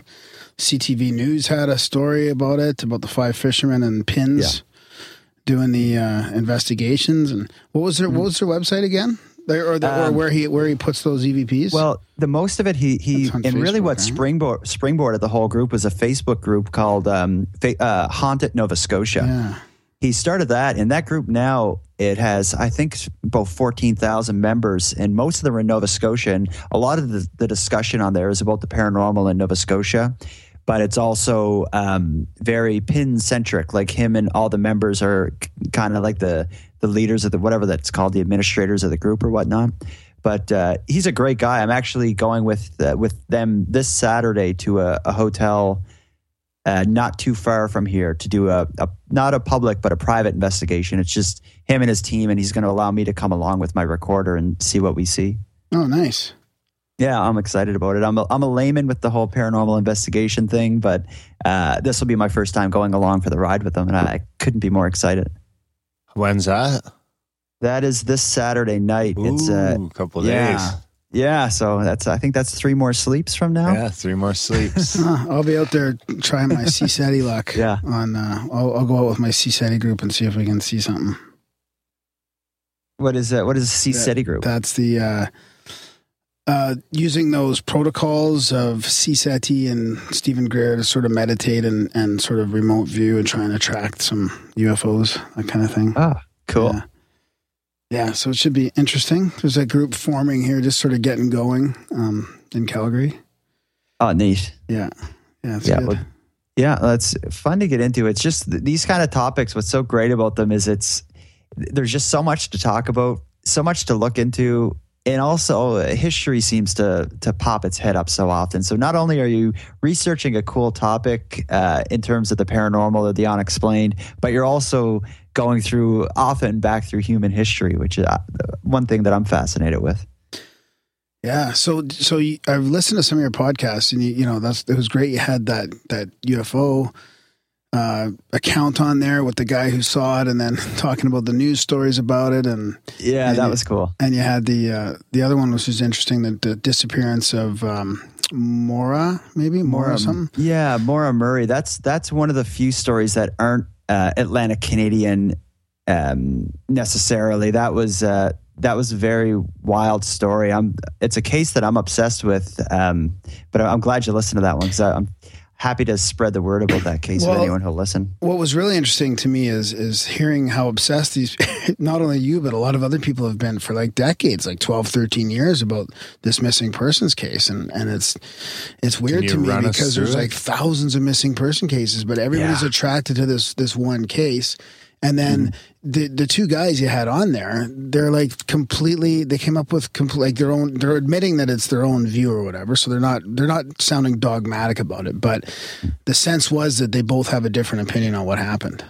CTV News had a story about it about the five fishermen and pins yeah. doing the uh, investigations. And what was their mm-hmm. what was their website again? Or, the, um, or, where he where he puts those EVPs? Well, the most of it he he and Facebook, really what right? springboard springboarded the whole group was a Facebook group called um, uh, Haunted Nova Scotia. Yeah he started that and that group now it has i think about 14000 members and most of them are in nova scotia and a lot of the, the discussion on there is about the paranormal in nova scotia but it's also um, very pin centric like him and all the members are kind of like the the leaders of the whatever that's called the administrators of the group or whatnot but uh, he's a great guy i'm actually going with uh, with them this saturday to a, a hotel uh, not too far from here to do a, a, not a public but a private investigation. It's just him and his team, and he's going to allow me to come along with my recorder and see what we see. Oh, nice. Yeah, I'm excited about it. I'm a, I'm a layman with the whole paranormal investigation thing, but uh, this will be my first time going along for the ride with them, and I couldn't be more excited. When's that? That is this Saturday night. Ooh, it's uh, a couple yeah, days. Yeah, so that's I think that's three more sleeps from now. Yeah, three more sleeps. I'll be out there trying my CSETI luck. Yeah, on uh, I'll, I'll, go out with my CSETI group and see if we can see something. What is that? What is the CSETI group? That's the uh, using those protocols of CSETI and Steven Greer to sort of meditate and, and sort of remote view and try and attract some UFOs, that kind of thing. Ah, cool. Yeah. Yeah, so it should be interesting. There's a group forming here, just sort of getting going um, in Calgary. Oh, neat. Yeah, yeah, yeah. Well, yeah, it's fun to get into. It's just these kind of topics. What's so great about them is it's there's just so much to talk about, so much to look into. And also history seems to to pop its head up so often. So not only are you researching a cool topic uh, in terms of the paranormal or the unexplained, but you're also going through often back through human history, which is uh, one thing that I'm fascinated with. Yeah, so so you, I've listened to some of your podcasts, and you, you know that's it was great. You had that that UFO uh, account on there with the guy who saw it, and then talking about the news stories about it, and Yeah, and that you- was cool. And you had the uh, the other one, which was interesting, the, the disappearance of um, Mora, maybe Mora, or something. Yeah, Maura Murray. That's that's one of the few stories that aren't uh, Atlantic Canadian um, necessarily. That was uh, that was a very wild story. I'm. It's a case that I'm obsessed with. Um, but I'm glad you listened to that one because I'm happy to spread the word about that case Well- with anyone who'll listen. What was really interesting to me is is hearing how obsessed these not only you but a lot of other people have been for like decades like 12 13 years about this missing persons case and and it's it's weird to me because there's it? like thousands of missing person cases but everybody's Yeah. attracted to this this one case and then Mm-hmm. the the two guys you had on there, they're like completely. They came up with complete like their own. They're admitting that it's their own view or whatever. So they're not they're not sounding dogmatic about it. But the sense was that they both have a different opinion on what happened.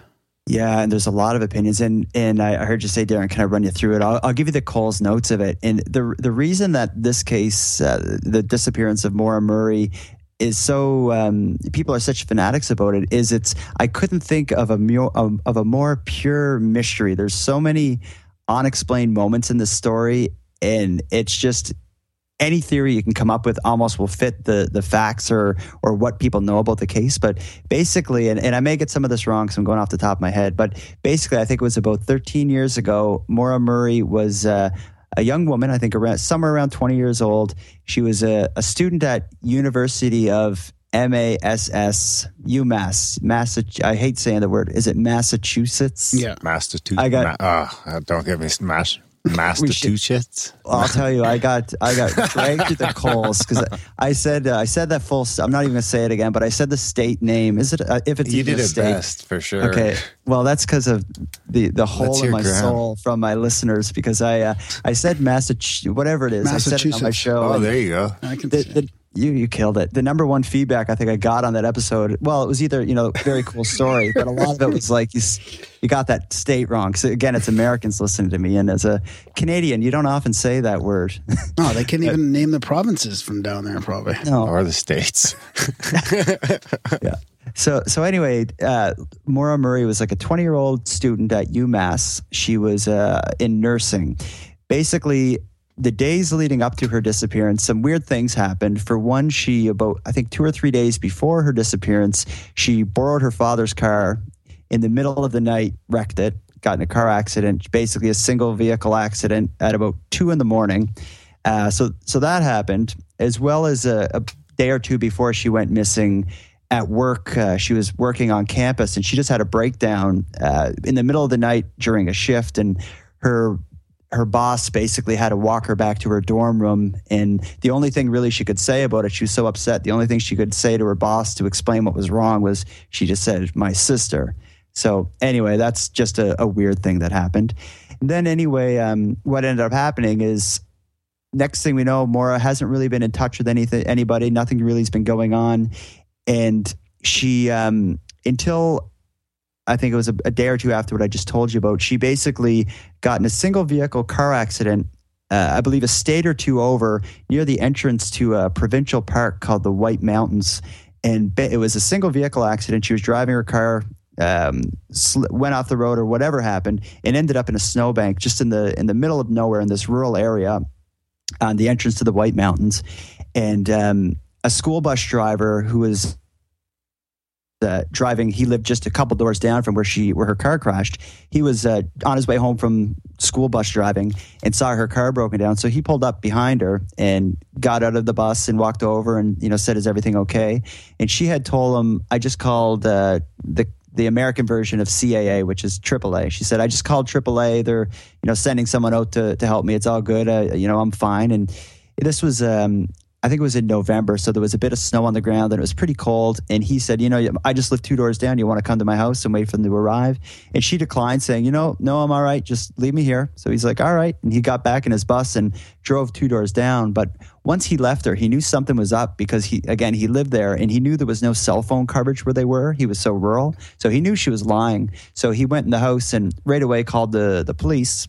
Yeah, and there's a lot of opinions, and and I I heard you say, Darren, can I run you through it? I'll, I'll give you the Coles Notes of it. And the the reason that this case, uh, the disappearance of Maura Murray, is so um, people are such fanatics about it is it's I couldn't think of a of a more pure mystery. There's so many unexplained moments in the story, and it's just any theory you can come up with almost will fit the the facts or or what people know about the case. But basically, and, and I may get some of this wrong because I'm going off the top of my head, but basically, I think it was about 13 years ago. Maura Murray was. Uh, a young woman, I think around somewhere around 20 years old. She was a, a student at University of MASS UMass, Massachusetts. I hate saying the word. Is it Massachusetts? Yeah. Massachusetts. I got- Ma- oh, don't get me smash. Massachusetts. I'll tell you, I got I got dragged to the coals because I said uh, I said that full. I'm not even gonna say it again, but I said the state name. Is it uh, if it's You even did a it state? best for sure. Okay, well that's because of the the hole in my Graham. soul from my listeners because I uh, I said Massachusetts whatever it is I said it on my Massachusetts. show. Oh, there you go. I can the, see. the, you you killed it. The number one feedback I think I got on that episode. Well, it was either you know very cool story, but a lot of it was like you you got that state wrong. So again, it's Americans listening to me, and as a Canadian, you don't often say that word. No, they can't even name the provinces from down there. Probably. no, Or the states. Yeah. So so anyway, uh, Maura Murray was like a 20 year old student at UMass. She was uh, in nursing. Basically, the days leading up to her disappearance, some weird things happened. For one, she about I think two or three days before her disappearance, she borrowed her father's car in the middle of the night, wrecked it, got in a car accident, basically a single vehicle accident at about two in the morning. Uh, so so that happened, as well as a, a day or two before she went missing at work. Uh, she was working on campus, and she just had a breakdown uh, in the middle of the night during a shift, and her her boss basically had to walk her back to her dorm room. And the only thing really she could say about it, she was so upset. The only thing she could say to her boss to explain what was wrong was she just said, "My sister." So anyway, that's just a, a weird thing that happened. And then anyway, um, what ended up happening is next thing we know, Maura hasn't really been in touch with anything, anybody. Nothing really has been going on, and she um, until I think it was a, a day or two after what I just told you about. She basically got in a single vehicle car accident. Uh, I believe a state or two over near the entrance to a provincial park called the White Mountains, and it was a single vehicle accident. She was driving her car, um, sl- went off the road or whatever happened, and ended up in a snowbank just in the in the middle of nowhere in this rural area on the entrance to the White Mountains, and um, a school bus driver who was uh, driving. He lived just a couple doors down from where she where her car crashed. He was uh, on his way home from school bus driving and saw her car broken down. So he pulled up behind her and got out of the bus and walked over and you know said, "Is everything okay?" And she had told him, "I just called uh, the." The American version of CAA, which is AAA. She said, "I just called AAA. They're, you know, sending someone out to to help me. It's all good. You know, I'm fine." And this was um, I think it was in November, so there was a bit of snow on the ground and it was pretty cold. And he said, "You know, I just live two doors down. You want to come to my house and wait for them to arrive?" And she declined, saying, "You know, no, I'm all right. Just leave me here." So he's like, "All right." And he got back in his bus and drove two doors down. But once he left her, he knew something was up because he again he lived there and he knew there was no cell phone coverage where they were. He was so rural, so he knew she was lying. So he went in the house and right away called the the police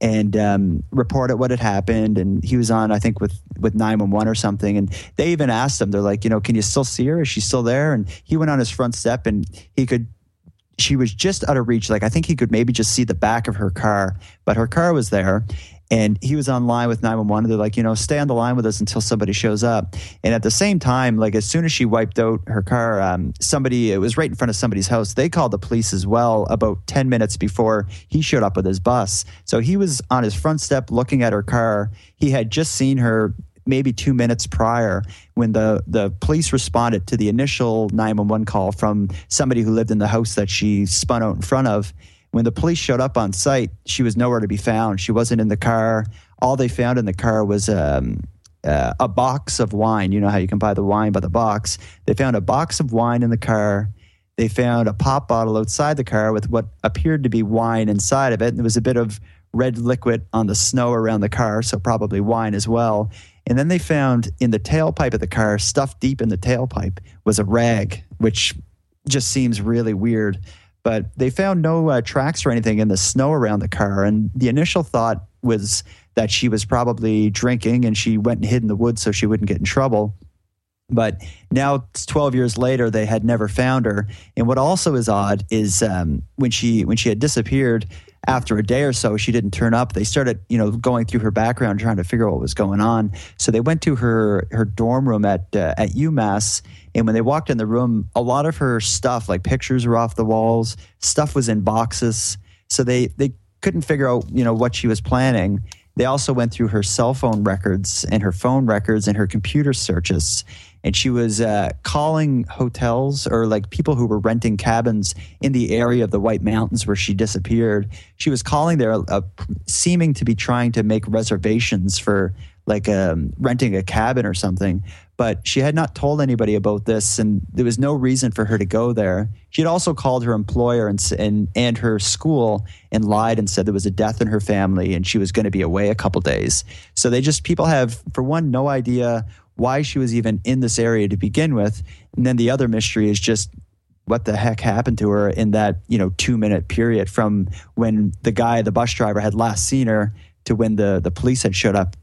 and um, reported what had happened. And he was on, I think, with with nine one one or something. And they even asked him, they're like, you know, can you still see her? Is she still there? And he went on his front step, and he could. She was just out of reach. Like I think he could maybe just see the back of her car, but her car was there. And he was on line with 911. And they're like, you know, stay on the line with us until somebody shows up. And at the same time, like as soon as she wiped out her car, um, somebody, it was right in front of somebody's house. They called the police as well about 10 minutes before he showed up with his bus. So he was on his front step looking at her car. He had just seen her maybe two minutes prior when the, the police responded to the initial 911 call from somebody who lived in the house that she spun out in front of. When the police showed up on site, she was nowhere to be found. She wasn't in the car. All they found in the car was um, uh, a box of wine. You know how you can buy the wine by the box. They found a box of wine in the car. They found a pop bottle outside the car with what appeared to be wine inside of it. And there was a bit of red liquid on the snow around the car, so probably wine as well. And then they found in the tailpipe of the car, stuffed deep in the tailpipe, was a rag, which just seems really weird but they found no uh, tracks or anything in the snow around the car. And the initial thought was that she was probably drinking and she went and hid in the woods so she wouldn't get in trouble. But now, 12 years later, they had never found her. And what also is odd is um, when she when she had disappeared after a day or so, she didn't turn up. They started, you know, going through her background, trying to figure out what was going on. So they went to her her dorm room at uh, at UMass, and when they walked in the room, a lot of her stuff, like pictures, were off the walls. Stuff was in boxes. So they they couldn't figure out, you know, what she was planning. They also went through her cell phone records and her phone records and her computer searches and she was uh, calling hotels or like people who were renting cabins in the area of the White Mountains where she disappeared. She was calling there, uh, seeming to be trying to make reservations for like um, renting a cabin or something. But she had not told anybody about this, and there was no reason for her to go there. She had also called her employer and and, and her school and lied and said there was a death in her family and she was going to be away a couple days. So they just people have, for one, no idea why she was even in this area to begin with. And then the other mystery is just what the heck happened to her in that, you know, two minute period from when the guy, the bus driver, had last seen her to when the, the police had showed up.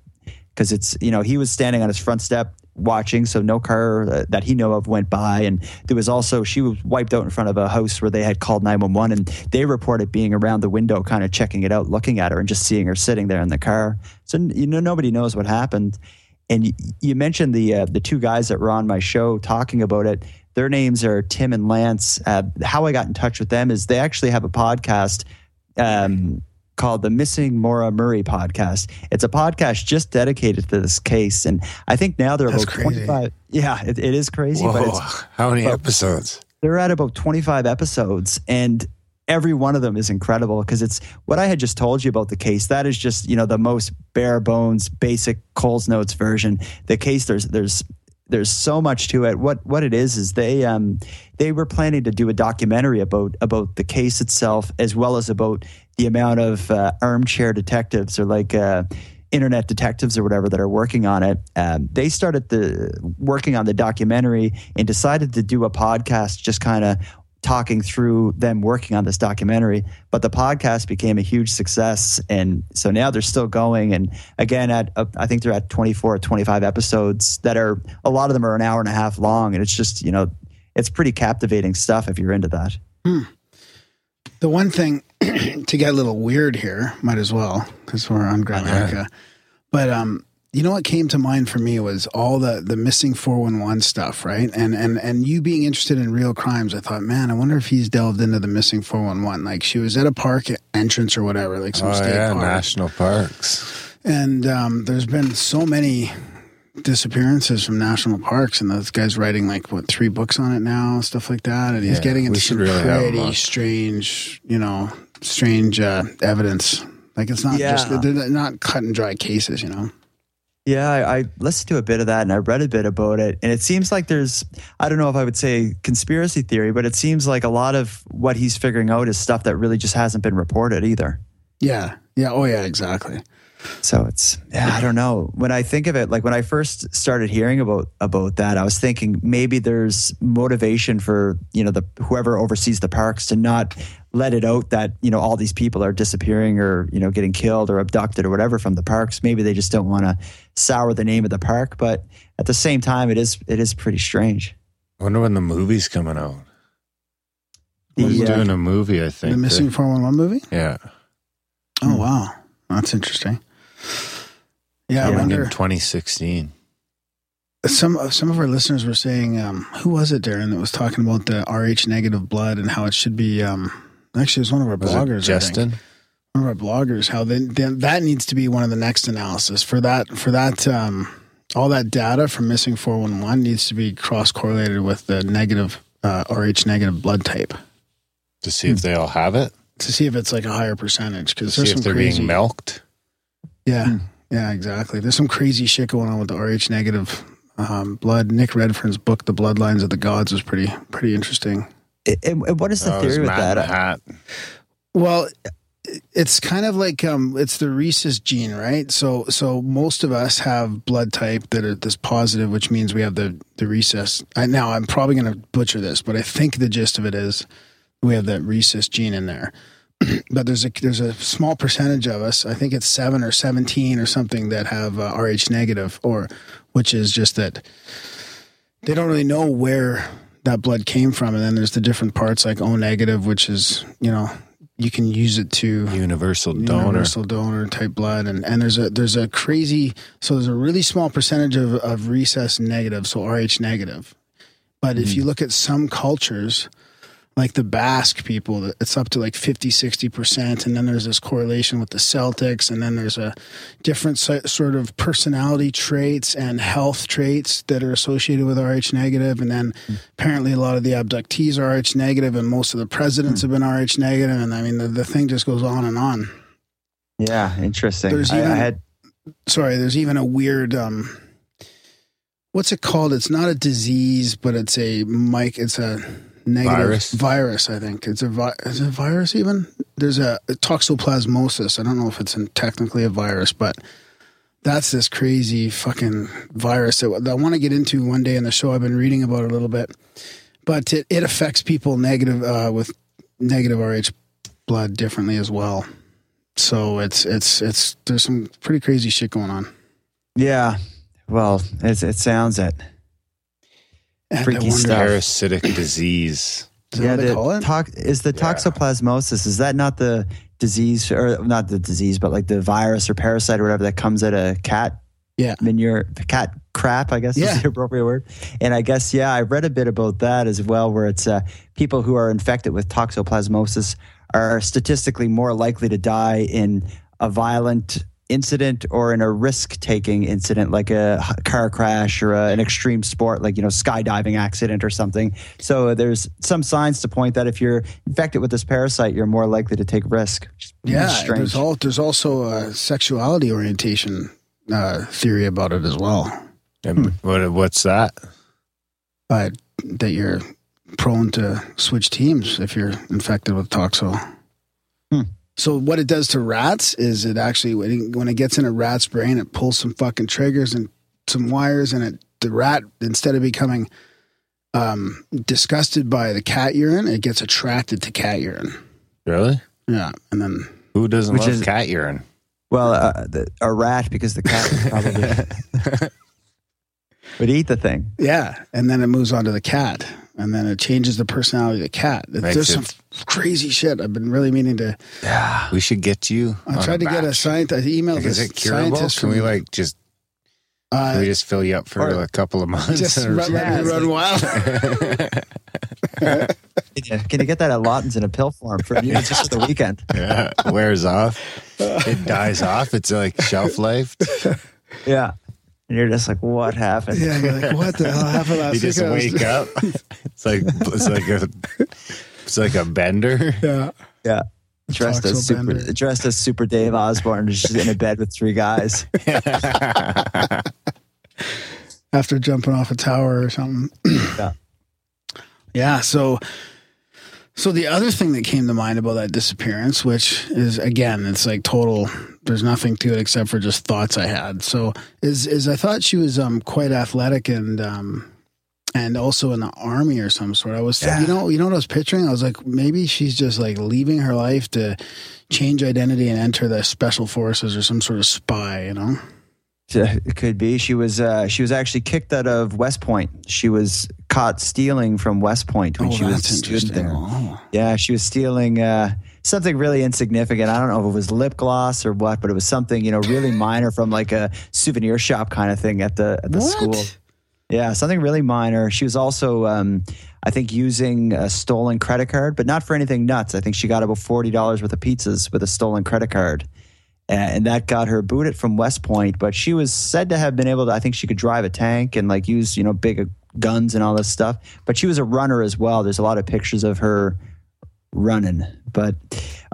Because it's, you know, he was standing on his front step watching, so no car uh, that he knew of went by. And there was also, she was wiped out in front of a house where they had called 911 and they reported being around the window, kind of checking it out, looking at her and just seeing her sitting there in the car. So, you know, nobody knows what happened. And you, you mentioned the uh, the two guys that were on my show talking about it. Their names are Tim and Lance. Uh, how I got in touch with them is they actually have a podcast um, called the Missing Maura Murray podcast. It's a podcast just dedicated to this case, and I think now they're That's about crazy. twenty five. Yeah, it, it is crazy, Whoa, but it's how many but- episodes? they're at about 25 episodes and every one of them is incredible because it's what I had just told you about the case. That is just, you know, the most bare bones, basic Coles Notes version. The case, there's, there's, there's so much to it. What what it is is they um they were planning to do a documentary about about the case itself as well as about the amount of uh, armchair detectives or like uh, internet detectives or whatever that are working on it. Um, they started the working on the documentary and decided to do a podcast, just kind of talking through them working on this documentary. But the podcast became a huge success, and so now they're still going. And again, at uh, I think they're at 24 or 25 episodes that are a lot of them are an hour and a half long, and it's just you know it's pretty captivating stuff if you're into that. The one thing to get a little weird here, might as well, because we're on Grimerica. But um, you know what came to mind for me was all the the missing four one one stuff, right? And and and you being interested in real crimes, I thought, man, I wonder if he's delved into the missing four one one. Like she was at a park entrance or whatever, like some Oh state yeah, park. national parks. And um, there's been so many disappearances from national parks, and this guy's writing like what three books on it now, stuff like that. And he's Yeah, getting into some really pretty strange, you know, strange uh, evidence. Like it's not Yeah. just they're not cut and dry cases, you know. Yeah, I, I listened to a bit of that and I read a bit about it. And it seems like there's, I don't know if I would say conspiracy theory, but it seems like a lot of what he's figuring out is stuff that really just hasn't been reported either. Yeah. Yeah. Oh, yeah, exactly. So it's yeah, I don't know. When I think of it, like when I first started hearing about about that, I was thinking maybe there's motivation for you know the whoever oversees the parks to not let it out that you know all these people are disappearing or you know getting killed or abducted or whatever from the parks. Maybe they just don't want to sour the name of the park, but at the same time, it is it is pretty strange. I wonder when the movie's coming out. The, He's uh, doing a movie, I think. The Missing 411 movie? Yeah. Oh, wow. That's interesting. Yeah, I Coming wonder. in 2016. some of some of our listeners were saying, um, who was it, Darren, that was talking about the Rh negative blood and how it should be. Um, actually, it was one of our Was bloggers. it I think. Justin? One of our bloggers. How then then that needs to be one of the next analysis for that for that. Um, all that data from missing four one one needs to be cross correlated with the negative uh, Rh negative blood type To see if they all have it? to see if it's like a higher percentage To because see there's if some they're crazy. being milked? Yeah, yeah, exactly. There's some crazy shit going on with the Rh negative um, blood. Nick Redfern's book, The Bloodlines of the Gods, was pretty pretty interesting. and- and what is the Oh, theory with that? Hat. Well, it's kind of like um, it's the rhesus gene, right? So, so most of us have blood type that are this positive, which means we have the the rhesus. I, now, I'm probably going to butcher this, but I think the gist of it is we have that rhesus gene in there. but there's a there's a small percentage of us. I think it's seven or seventeen or something that have uh, Rh negative, or which is just that they don't really know where that blood came from. And then there's the different parts like O negative, which is you know you can use it to Universal donor. universal donor type blood. And and there's a there's a crazy so there's a really small percentage of of rhesus negative so rh negative. But if you hmm. look at some cultures like the basque people it's up to like 50 60% and then there's this correlation with the celtics and then there's a different sort of personality traits and health traits that are associated with rh negative and then apparently a lot of the abductees are rh negative and most of the presidents have been rh negative and i mean the, the thing just goes on and on Yeah, interesting. There's I, I even- had sorry, there's even a weird um what's it called? It's not a disease, but it's a mic it's a negative Virus? virus, I think. It's a vi- is it a virus even? There's a, toxoplasmosis. I don't know if it's an, technically a virus, but that's this crazy fucking virus that, that I want to get into one day in the show. I've been reading about it a little bit, but it, it affects people negative uh, with negative Rh blood differently as well. So it's it's it's there's some pretty crazy shit going on. yeah. Well, it's, it sounds it. And Freaky stuff. Parasitic disease. Is that what they the call it? tox- is the toxoplasmosis. Is that not the disease, or not the disease, but like the virus or parasite or whatever that comes out of a cat Yeah. manure, cat crap, I guess Yeah. is the appropriate word. And I guess, yeah, I read a bit about that as well, where it's uh, people who are infected with toxoplasmosis are statistically more likely to die in a violent incident or in a risk taking incident like a car crash or a, an extreme sport like you know skydiving accident or something so there's some signs to point that if you're infected with this parasite you're more likely to take risk Yeah, strange. there's all there's also a sexuality orientation uh, theory about it as well. And what, what's that? Uh, that you're prone to switch teams if you're infected with toxo. So what it does to rats is it actually when it, when it gets in a rat's brain, it pulls some fucking triggers and some wires, and it the rat instead of becoming um, disgusted by the cat urine, it gets attracted to cat urine. Really? Yeah, and then Who doesn't Which love is- cat urine? well uh, the, a rat because the cat probably would eat the thing Yeah, and then it moves on to the cat, and then it changes the personality of the cat. Makes There's it- some crazy shit. I've been really meaning to. Yeah, We should get you. I tried to get a batch. scientist. I emailed Like, is it curable? scientist. Can we like just can uh, we just fill you up for or- a couple of months? just run, let me Yeah. run wild? Yeah, Can you get that at Lawton's in a pill form for you just for the weekend? yeah, wears off. It dies off. It's like shelf life. Yeah. And you're just like, what happened? yeah, you're like, what the hell happened last You just week? Was- wake up. It's like it's like a it's like a bender. Yeah, Yeah. dressed Toxel as super Bender. dressed as Super Dave Osborne, just in a bed with three guys. after jumping off a tower or something. Yeah. Yeah. So, so the other thing that came to mind about that disappearance, which is again, it's like total. There's nothing to it except for just thoughts I had. So, is is I thought she was um quite athletic and um and also in the army or some sort. I was, Yeah. you know, you know what I was picturing. I was like, maybe she's just like leaving her life to change identity and enter the special forces or some sort of spy. You know. It could be. She was uh, she was actually kicked out of West Point. She was caught stealing from West Point when oh, she was that's a student interesting. there. Oh. Yeah, she was stealing uh, something really insignificant. I don't know if it was lip gloss or what, but it was something you know really minor from like a souvenir shop kind of thing at the at the What? school. Yeah, something really minor. She was also, um, I think, using a stolen credit card, but not for anything nuts. I think she got about forty dollars worth of pizzas with a stolen credit card, and that got her booted from West Point. But she was said to have been able to. I think she could drive a tank and like use you know big guns and all this stuff. But she was a runner as well. There's a lot of pictures of her running. But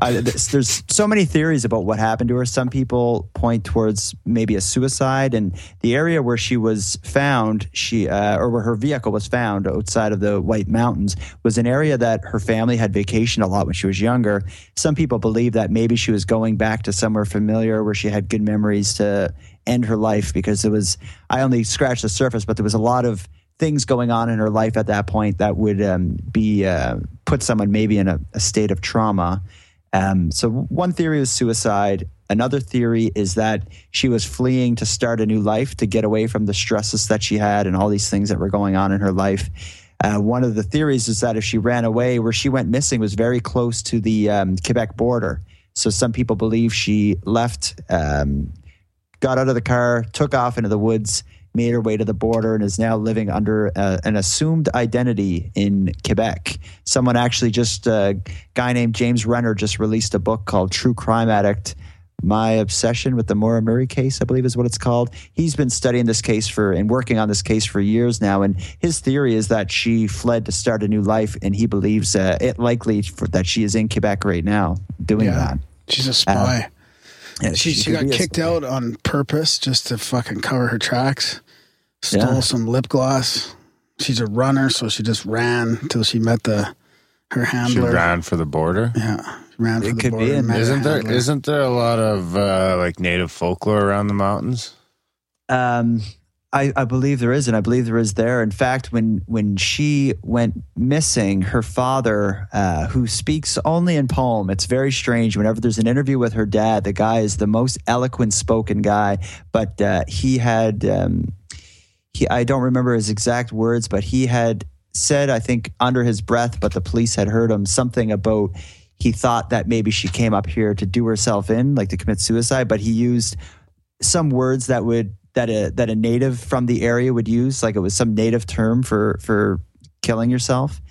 uh, there's, so many theories about what happened to her. Some people point towards maybe a suicide, and the area where she was found, she uh, or where her vehicle was found outside of the White Mountains, was an area that her family had vacationed a lot when she was younger. Some people believe that maybe she was going back to somewhere familiar where she had good memories to end her life because it was. I only scratched the surface, but there was a lot of things going on in her life at that point that would um, be uh, put someone maybe in a, a state of trauma. Um, so one theory is suicide. Another theory is that she was fleeing to start a new life to get away from the stresses that she had and all these things that were going on in her life. Uh, one of the theories is that if she ran away, where she went missing was very close to the um, Quebec border. So some people believe she left, um, got out of the car, took off into the woods, made her way to the border, and is now living under uh, an assumed identity in Quebec. Someone actually just, a guy named James Renner just released a book called True Crime Addict. My obsession with the Maura Murray case, I believe is what it's called. He's been studying this case for and working on this case for years now. And his theory is that she fled to start a new life, and he believes uh, it likely for, that she is in Quebec right now doing Yeah. that. She's a spy. Yeah, she she could got be a kicked out on purpose just to fucking cover her tracks. Stole Yeah. some lip gloss. She's a runner, so she just ran until she met the her handler. she ran for the border. Yeah, ran for It the could be border. in- met her Isn't there handler. isn't there a lot of uh, like native folklore around the mountains? Um, I, I believe there is, and I believe there is there. In fact, when when she went missing, her father, uh, who speaks only in poem, it's very strange. Whenever there's an interview with her dad, the guy is the most eloquent spoken guy, but uh, he had um, he I don't remember his exact words, but he had said, I think under his breath, but the police had heard him something about he thought that maybe she came up here to do herself in, like to commit suicide, but he used some words that would that a that a native from the area would use, like it was some native term for for killing yourself.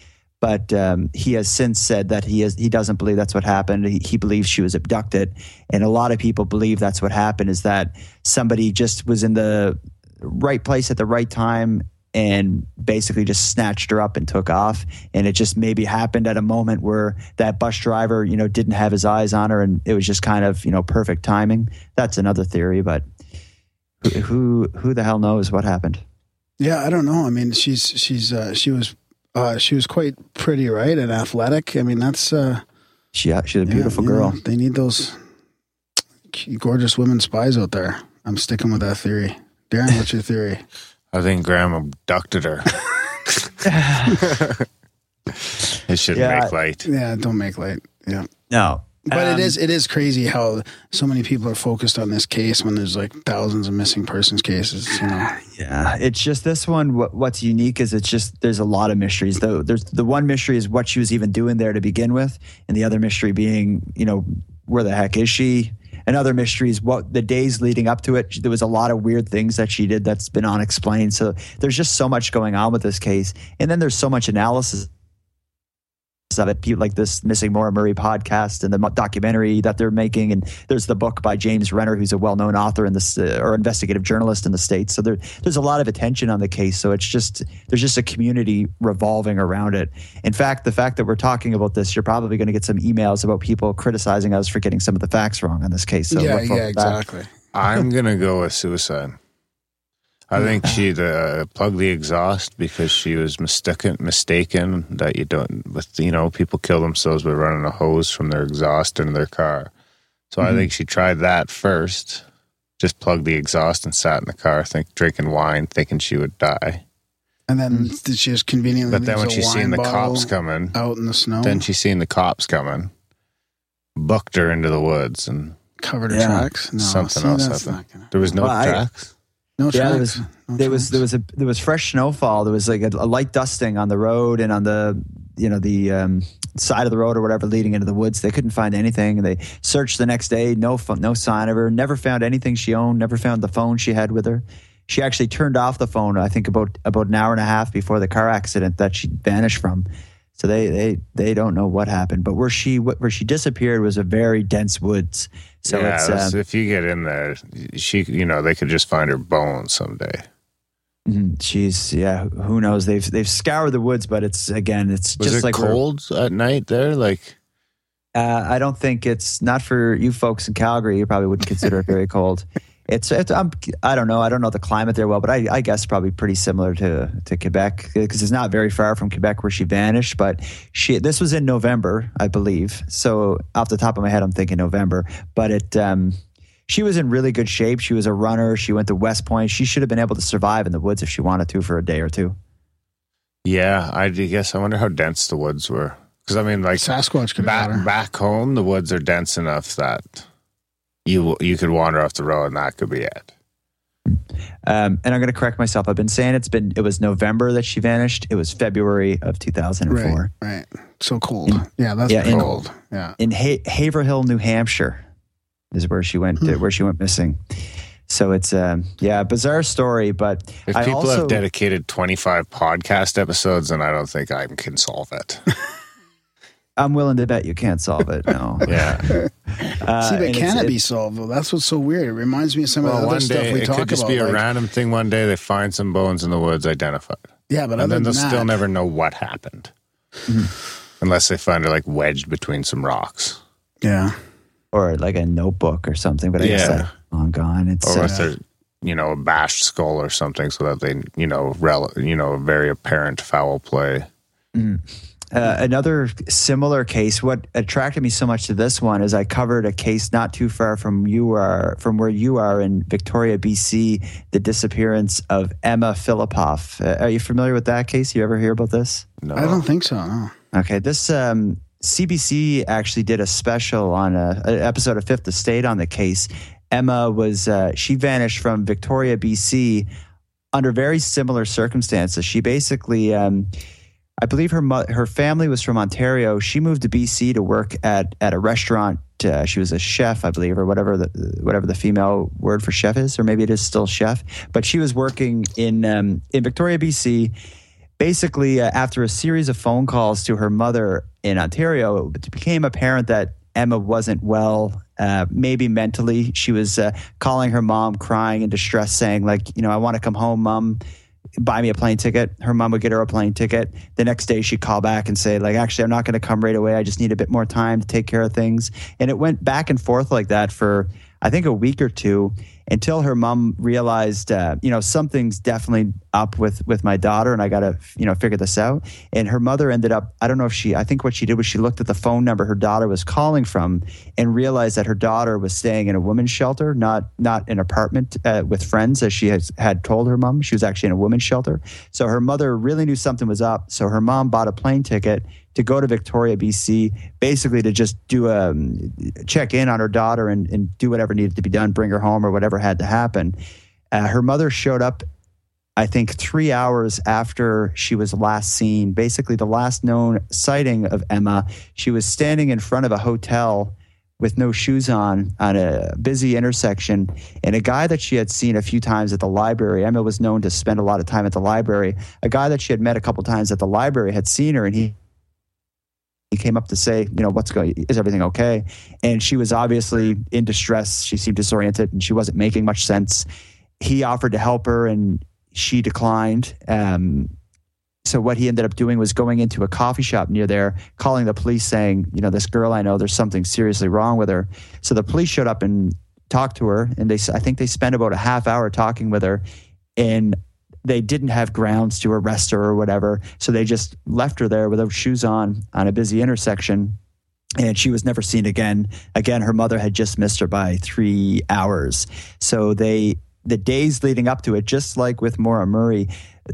But um, he has since said that he has he doesn't believe that's what happened. He, he believes she was abducted, and a lot of people believe that's what happened. Is that somebody just was in the right place at the right time and basically just snatched her up and took off and it just maybe happened at a moment where that bus driver you know didn't have his eyes on her and it was just kind of you know perfect timing that's another theory but who who, who the hell knows what happened Yeah, I don't know. I mean, she's she's uh, she was uh, she was quite pretty, right, and athletic. I mean, that's uh, she she's a beautiful you girl know, they need those gorgeous women spies out there. I'm sticking with that theory. Darren, what's your theory? I think Graham abducted her. it should Yeah. make light. Yeah, don't make light. Yeah. no But Um, it is it is crazy how so many people are focused on this case when there's like thousands of missing persons cases. You know, Yeah, it's just this one. What, what's unique is it's just there's a lot of mysteries. Though there's the one mystery is what she was even doing there to begin with, and the other mystery being, you know, where the heck is she? And other mysteries, what the days leading up to it. There was a lot of weird things that she did that's been unexplained. So there's just so much going on with this case, and then there's so much analysis of it. People like this Missing Maura Murray podcast and the documentary that they're making, and there's the book by James Renner, who's a well-known author in this uh, or investigative journalist in the states. So there, there's a lot of attention on the case. So it's just there's just a community revolving around it. In fact, the fact that we're talking about this, you're probably going to get some emails about people criticizing us for getting some of the facts wrong on this case. So yeah, yeah, exactly. I'm gonna go with suicide. I think she uh, plugged the exhaust because she was mistaken mistaken that you don't with you know people kill themselves by running a hose from their exhaust into their car. So I think she tried that first. Just plugged the exhaust and sat in the car, think drinking wine, thinking she would die. And then did she just conveniently But then when leaves a she seen the cops coming, out in the snow, then she seen the cops coming, bucked her into the woods, and covered her Yeah. tracks. No, something see, else happened. gonna- there was no Well, I- tracks. No Yeah, tracks. there was No there was there was a there was fresh snowfall. There was like a, a light dusting on the road and on the you know the um, side of the road or whatever leading into the woods. They couldn't find anything. They searched the next day. No no sign of her. Never found anything she owned. Never found the phone she had with her. She actually turned off the phone. I think about about an hour and a half before the car accident that she vanished from. So they they they don't know what happened. But where she where she disappeared was a very dense woods. So yeah, it's um, if you get in there, she you know they could just find her bones someday. Mhm. She's yeah. Who knows? They've they've scoured the woods, but it's again, it's Was just it like cold at night there? Like Uh, I don't think it's not for you folks in Calgary. You probably wouldn't consider it very cold. It's, it's I'm, I don't know. I don't know the climate there well, but I, I guess probably pretty similar to to Quebec because it's not very far from Quebec where she vanished. But she this was in November, I believe. So off the top of my head, I'm thinking November. But it um, she was in really good shape. She was a runner. She went to West Point. She should have been able to survive in the woods if she wanted to for a day or two. yeah, I guess I wonder how dense the woods were. Because I mean, like Sasquatch could back back home, the woods are dense enough that you you could wander off the road and that could be it. Um, and I'm going to correct myself. I've been saying it's been it was November that she vanished. It was February of 2004 Right, right. So cold. yeah, that's yeah, in- cold. Yeah. in ha- Haverhill, New Hampshire, is where she went. Hmm. where she went missing. So it's um, yeah, bizarre story. But If I people also, have dedicated twenty five podcast episodes, then I don't think I can solve it. I'm willing to bet you can't solve it. No. yeah. Uh, See, but can it be solved though? That's what's so weird. It reminds me of some of the other one stuff day we it talk could just about. be a like- random thing. One day they find some bones in the woods identified, yeah, but and other then they'll that, still never know what happened, unless they find it like wedged between some rocks, Yeah. or like a notebook or something. But I guess Yeah. that's long gone. It's or uh, if they're you know a bashed skull or something, so that they you know rel- you know very apparent foul play. Uh, another similar case. What attracted me so much to this one is I covered a case not too far from you are from where you are in Victoria, BC. The disappearance of Emma Filipoff. Uh, are you familiar with that case? You ever hear about this? No, I don't think so. No. Okay, this um, CBC actually did a special on a, an episode of Fifth Estate on the case. Emma was uh, she vanished from Victoria, BC, under very similar circumstances. She basically, um, I believe her her family was from Ontario. She moved to BC to work at at a restaurant. Uh, she was a chef, I believe, or whatever the whatever the female word for chef is, or maybe it is still chef. But she was working in um, in Victoria, BC basically, uh, after a series of phone calls to her mother in Ontario, it became apparent that Emma wasn't well, uh, maybe mentally. She was uh, calling her mom, crying in distress, saying, like, you know, I want to come home, mom. Buy me a plane ticket. Her mom would get her a plane ticket. The next day, she'd call back and say, like, actually, I'm not going to come right away. I just need a bit more time to take care of things. And it went back and forth like that for, I think, a week or two until her mom realized, uh, you know, something's definitely up with with my daughter, and I got to, you know, figure this out. And her mother ended up, I don't know if she, I think what she did was she looked at the phone number her daughter was calling from, and realized that her daughter was staying in a women's shelter, not not an apartment uh, with friends, as she has, had told her mom. She was actually in a women's shelter. So her mother really knew something was up. So her mom bought a plane ticket to go to Victoria, BC, basically to just do a um, check in on her daughter and, and do whatever needed to be done, bring her home or whatever had to happen. Uh, her mother showed up, I think, three hours after she was last seen. Basically, the last known sighting of Emma, she was standing in front of a hotel with no shoes on on a busy intersection. And a guy that she had seen a few times at the library, Emma was known to spend a lot of time at the library. A guy that she had met a couple times at the library had seen her, and he he came up to say, you know, what's going, is everything okay? And she was obviously in distress. She seemed disoriented and she wasn't making much sense. He offered to help her and she declined. Um, so what he ended up doing was going into a coffee shop near there, calling the police, saying, you know, this girl I know, there's something seriously wrong with her. So the police showed up and talked to her, and they, I think they spent about a half hour talking with her, and they didn't have grounds to arrest her or whatever. So they just left her there without shoes on on a busy intersection. And she was never seen again. Again, her mother had just missed her by three hours. So they, the days leading up to it, just like with Maura Murray,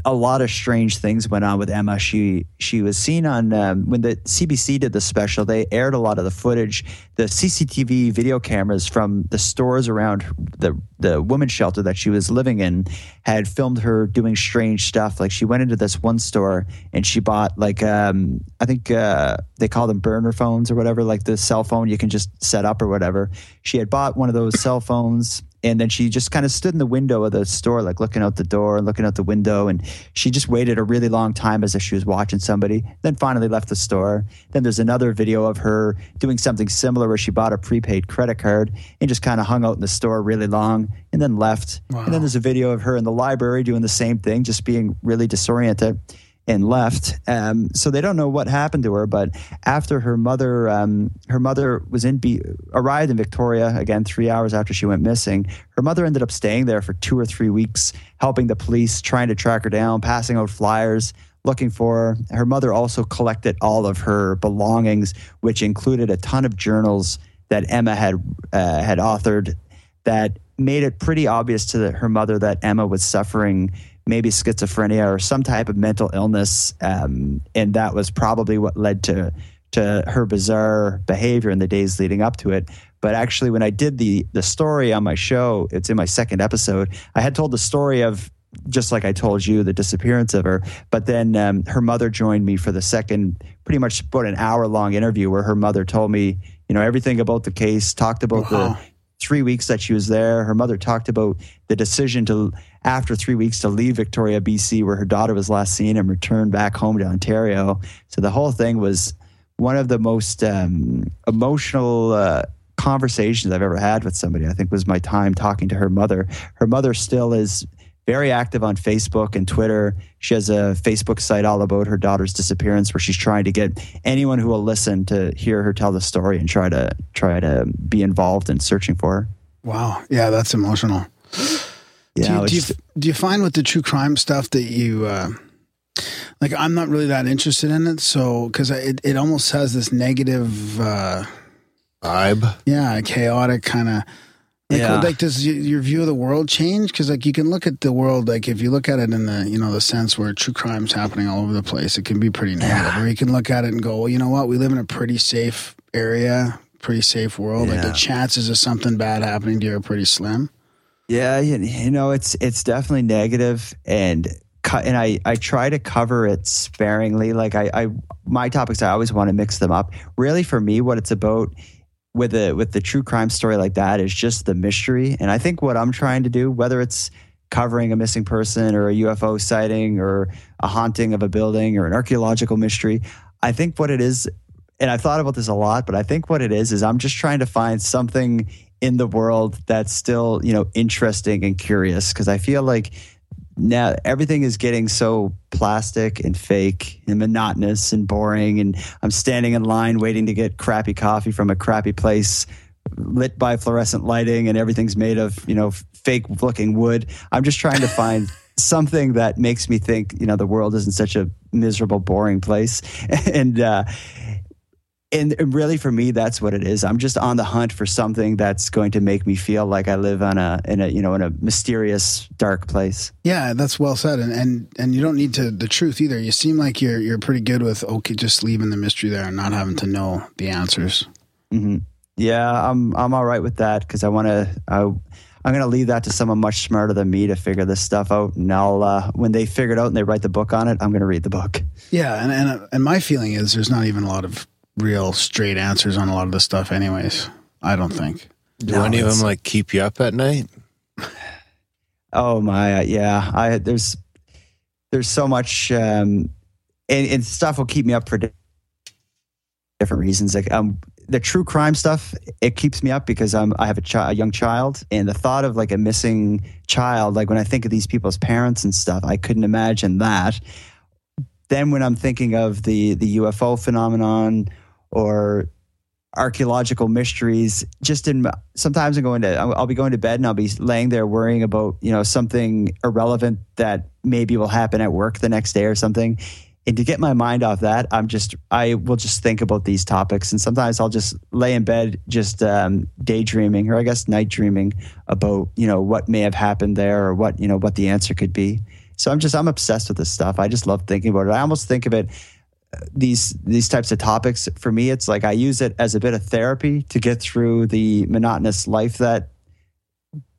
a lot of strange things went on with Emma. She she was seen on um, when the CBC did the special. They aired a lot of the footage, the CCTV video cameras from the stores around the the women's shelter that she was living in had filmed her doing strange stuff. Like she went into this one store and she bought like um, I think uh, they call them burner phones or whatever, like the cell phone you can just set up or whatever. She had bought one of those cell phones and then she just kind of stood in the window of the store, like looking out the door and looking out the window. And she just waited a really long time as if she was watching somebody, then finally left the store. Then there's another video of her doing something similar where she bought a prepaid credit card and just kind of hung out in the store really long and then left. Wow. And then there's a video of her in the library doing the same thing, just being really disoriented and left. Um, so they don't know what happened to her. But after her mother, um, her mother was in B- arrived in Victoria again three hours after she went missing. Her mother ended up staying there for two or three weeks, helping the police, trying to track her down, passing out flyers. Looking for her. Her mother also collected all of her belongings, which included a ton of journals that Emma had uh, had authored that made it pretty obvious to the, her mother that Emma was suffering maybe schizophrenia or some type of mental illness, um, and that was probably what led to to her bizarre behavior in the days leading up to it. But actually, when I did the the story on my show, it's in my second episode. I had told the story of just like I told you, the disappearance of her. But then um, her mother joined me for the second, pretty much about an hour long interview where her mother told me, you know, everything about the case, talked about Wow. the three weeks that she was there. Her mother talked about the decision to, after three weeks, to leave Victoria, BC, where her daughter was last seen, and return back home to Ontario. So the whole thing was one of the most um, emotional uh, conversations I've ever had with somebody. I think was my time talking to her mother. Her mother still is very active on Facebook and Twitter. She has a Facebook site all about her daughter's disappearance, where she's trying to get anyone who will listen to hear her tell the story and try to try to be involved in searching for her. Wow. Yeah, that's emotional. Yeah, do, you, do, you, do you find with the true crime stuff that you uh, like? I'm not really that interested in it, so because it it almost has this negative, uh, Vibe. yeah, chaotic kind of. Like, Yeah. like does your view of the world change? Because like you can look at the world like if you look at it in the you know the sense where true crime's happening all over the place, it can be pretty negative. Or you can look at it and go, well, you know what, we live in a pretty safe area, pretty safe world. Like the chances of something bad happening to you are pretty slim. Yeah, you, you know, it's it's definitely negative and and I I try to cover it sparingly. Like I I my topics I always want to mix them up. Really for me what it's about with a with the true crime story like that is just the mystery. And I think what I'm trying to do whether it's covering a missing person or a UFO sighting or a haunting of a building or an archaeological mystery, I think what it is and I've thought about this a lot, but I think what it is is I'm just trying to find something in the world that's still, you know, interesting and curious because I feel like now everything is getting so plastic and fake and monotonous and boring and I'm standing in line waiting to get crappy coffee from a crappy place lit by fluorescent lighting and everything's made of, you know, fake looking wood. I'm just trying to find something that makes me think, you know, the world isn't such a miserable boring place and uh and really for me that's what it is. I'm just on the hunt for something that's going to make me feel like i live on a in a you know in a mysterious dark place. Yeah, that's well said, and and and you don't need to the truth either. You seem like you're you're pretty good with okay, just leaving the mystery there and not having to know the answers. hmm yeah i'm i'm all right with that because i want to i i'm going to leave that to someone much smarter than me to figure this stuff out. And i'll uh, when they figure it out and they write the book on it i'm going to read the book. Yeah, and and and my feeling is there's not even a lot of real straight answers on a lot of this stuff, anyways. I don't think. Do No, any of them like keep you up at night? Oh my, uh, yeah. I there's there's so much, um, and, and stuff will keep me up for. days. different reasons. Like um, the true crime stuff, it keeps me up because I'm I have a, chi- a young child, and the thought of like a missing child, like when I think of these people's parents and stuff, I couldn't imagine that. Then when I'm thinking of the the UFO phenomenon or archaeological mysteries just in sometimes i'm going to I'll, be going to bed and i'll be laying there worrying about you know something irrelevant that maybe will happen at work the next day or something. And to get my mind off that i'm just i will just think about these topics. And sometimes i'll just lay in bed just um, daydreaming or i guess night dreaming about you know what may have happened there or what you know what the answer could be. So i'm just i'm obsessed with this stuff. I just love thinking about it. I almost think of it these these types of topics for me it's like i use it as a bit of therapy to get through the monotonous life that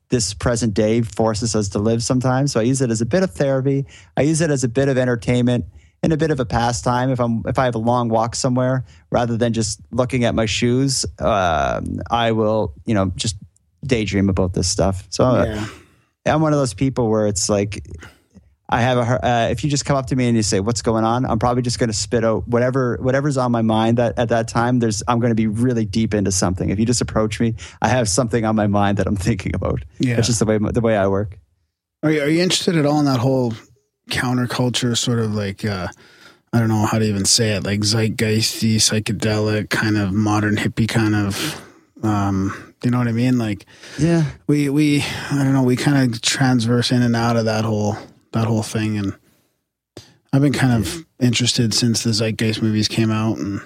this present day forces us to live sometimes. So i use it as a bit of therapy. I use it as a bit of entertainment and a bit of a pastime if i'm if i have a long walk somewhere rather than just looking at my shoes uh, i will you know just daydream about this stuff. So Yeah. i'm one of those people where it's like I have a. Uh, if you just come up to me and you say, "What's going on?" I'm probably just going to spit out whatever whatever's on my mind that at that time. There's I'm going to be really deep into something. If you just approach me, I have something on my mind that I'm thinking about. Yeah. That's just the way the way I work. Are you, are you interested at all in that whole counterculture sort of like uh I don't know how to even say it, like zeitgeisty, psychedelic, kind of modern hippie kind of um you know what I mean? Like Yeah, we we I don't know, we kind of transverse in and out of that whole that whole thing and I've been kind of interested since the zeitgeist movies came out and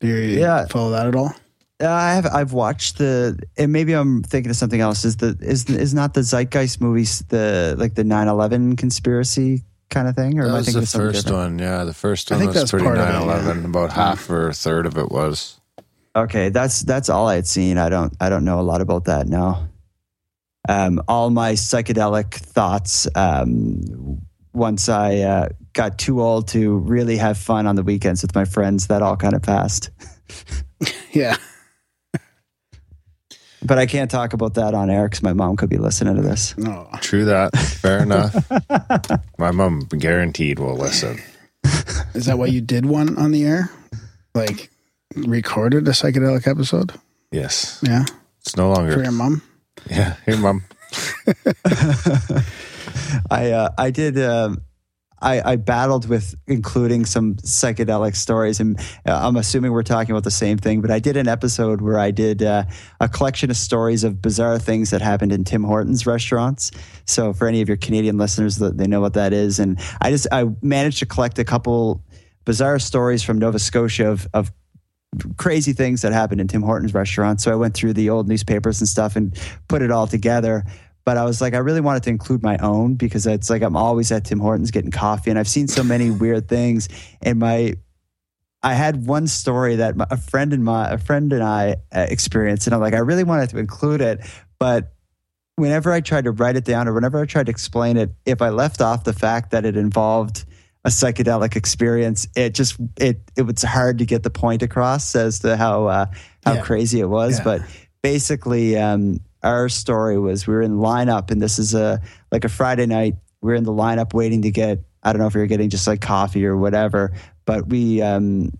do you Yeah. follow that at all? Uh, I have. I've watched the, and maybe I'm thinking of something else. Is the is is not the Zeitgeist movies the like the 9/11 conspiracy kind of thing, or am That I was thinking the of first different? one. Yeah, the first I one think was that's pretty part of it, 9 11. About half or a third of it was. Okay, that's that's all I had seen. I don't I don't know a lot about that now. Um, all my psychedelic thoughts. Um, once I uh, got too old to really have fun on the weekends with my friends, that all kind of passed. Yeah. But I can't talk about that on air because my mom could be listening to this. No. True that. Fair enough. My mom guaranteed will listen. Is that why you did one on the air? Like recorded a psychedelic episode? Yes. Yeah. It's no longer For longer. your mom? Yeah. Here, mom. I uh, I did. Um, I, I battled with including some psychedelic stories, and uh, I'm assuming we're talking about the same thing. But I did an episode where I did uh, a collection of stories of bizarre things that happened in Tim Hortons restaurants. So for any of your Canadian listeners, they know what that is, and I just I managed to collect a couple bizarre stories from Nova Scotia of, of crazy things that happened in Tim Hortons restaurants. So I went through the old newspapers and stuff and put it all together. But I was like, I really wanted to include my own because it's like I'm always at Tim Hortons getting coffee, and I've seen so many weird things. And my, I had one story that my, a friend and my a friend and I uh, experienced, and I'm like, I really wanted to include it, but whenever I tried to write it down or whenever I tried to explain it, if I left off the fact that it involved a psychedelic experience, it just it it was hard to get the point across as to how uh, how Yeah. crazy it was. Yeah. But basically, um, our story was we were in lineup, and this is a like a Friday night. We are in the lineup waiting to get I don't know if we were getting just like coffee or whatever, but we um,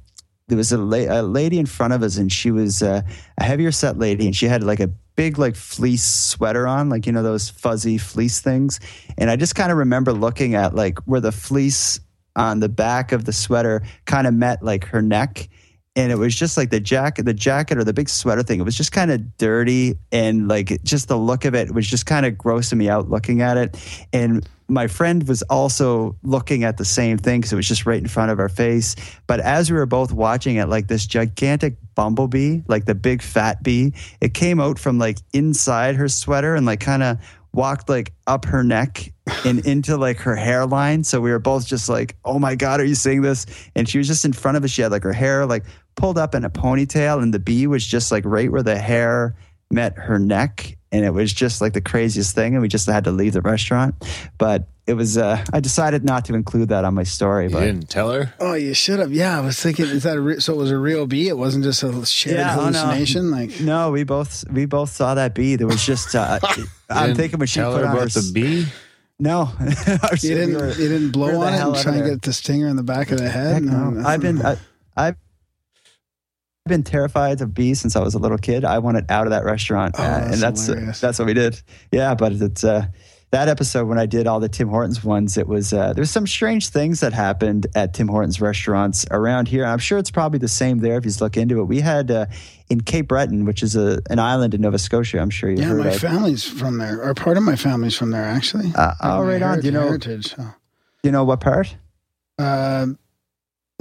there was a, la- a lady in front of us, and she was uh, a heavier set lady, and she had like a big like fleece sweater on, like you know those fuzzy fleece things. And I just kind of remember looking at like where the fleece on the back of the sweater kind of met like her neck. And it was just like the jacket, the jacket or the big sweater thing. It was just kind of dirty and like just the look of it was just kind of grossing me out looking at it. And my friend was also looking at the same thing because it was just right in front of our face. But as we were both watching it, like this gigantic bumblebee, like the big fat bee, it came out from like inside her sweater and like kind of walked like up her neck and into like her hairline. So we were both just like, oh my God, are you seeing this? And she was just in front of us. She had like her hair like pulled up in a ponytail, and the bee was just like right where the hair met her neck. And it was just like the craziest thing. And we just had to leave the restaurant. But it was, uh, I decided not to include that on my story. You But didn't tell her? Oh, you should have. Yeah, I was thinking, is that a re- so? It was a real bee. It wasn't just a shared Yeah, oh, no. hallucination. Like, no, we both, we both saw that bee. There was just, uh, I'm thinking when she tell put her on her, about the bee. No, you didn't, you didn't blow on it hell and out try and get the stinger in the back of the head. Heck no. No, I've been, I, I've, been terrified of bees since I was a little kid. I wanted out of that restaurant, Oh, uh, that's and that's hilarious. that's what we did. Yeah, but it's uh, that episode when I did all the Tim Hortons ones. It was uh, there was some strange things that happened at Tim Hortons restaurants around here. I'm sure it's probably the same there if you look into it. We had uh, in Cape Breton, which is a an island in Nova Scotia. I'm sure you Yeah, heard my of. family's from there, or part of my family's from there, actually. Uh, oh, right on. You know? heritage. So. Do you know what part?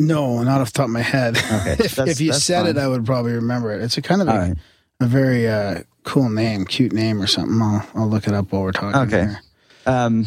No, not off the top of my head. Okay, if, if you said it. I would probably remember it. It's a kind of a, right. a very uh, cool name, cute name or something. I'll, I'll look it up while we're talking. Okay. here. Um,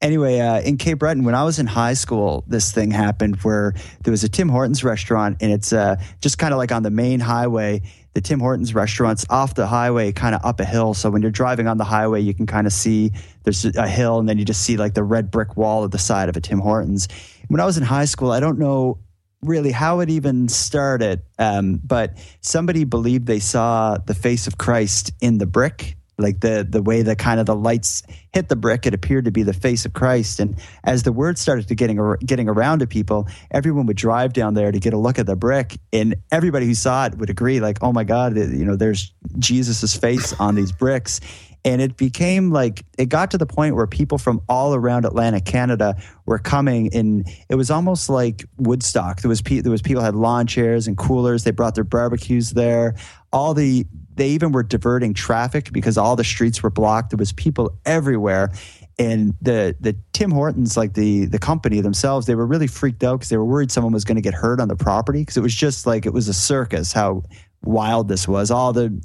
anyway, uh, in Cape Breton, when I was in high school, this thing happened where there was a Tim Hortons restaurant, and it's uh, just kind of like on the main highway. The Tim Hortons restaurant's off the highway, kind of up a hill. So when you're driving on the highway, you can kind of see there's a hill, and then you just see like the red brick wall at the side of a Tim Hortons. When I was in high school, I don't know really how it even started, um, but somebody believed they saw the face of Christ in the brick, like the the way the kind of the lights hit the brick. It appeared to be the face of Christ, and as the word started to getting getting around to people, everyone would drive down there to get a look at the brick, and everybody who saw it would agree, like, "Oh my God, you know, there's Jesus's face on these bricks." And it became like it got to the point where people from all around Atlantic Canada were coming, and it was almost like Woodstock. There was pe- there was people had lawn chairs and coolers. They brought their barbecues there. All the they even were diverting traffic because all the streets were blocked. There was people everywhere, and the the Tim Hortons, like the the company themselves, they were really freaked out because they were worried someone was going to get hurt on the property because it was just like it was a circus. How wild this was! All the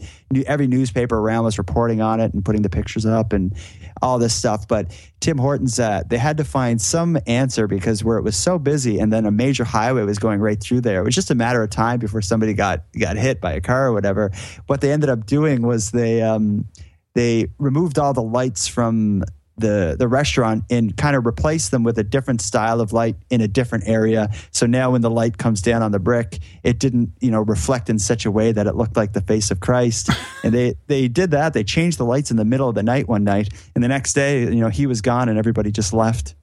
every newspaper around was reporting on it and putting the pictures up and all this stuff. But Tim Hortons, uh, they had to find some answer because where it was so busy, and then a major highway was going right through there. It was just a matter of time before somebody got got hit by a car or whatever. What they ended up doing was they um, they removed all the lights from the the restaurant and kind of replace them with a different style of light in a different area. So now when the light comes down on the brick, it didn't, you know, reflect in such a way that it looked like the face of Christ. and they they did that. They changed the lights in the middle of the night one night, and the next day, you know, he was gone and everybody just left.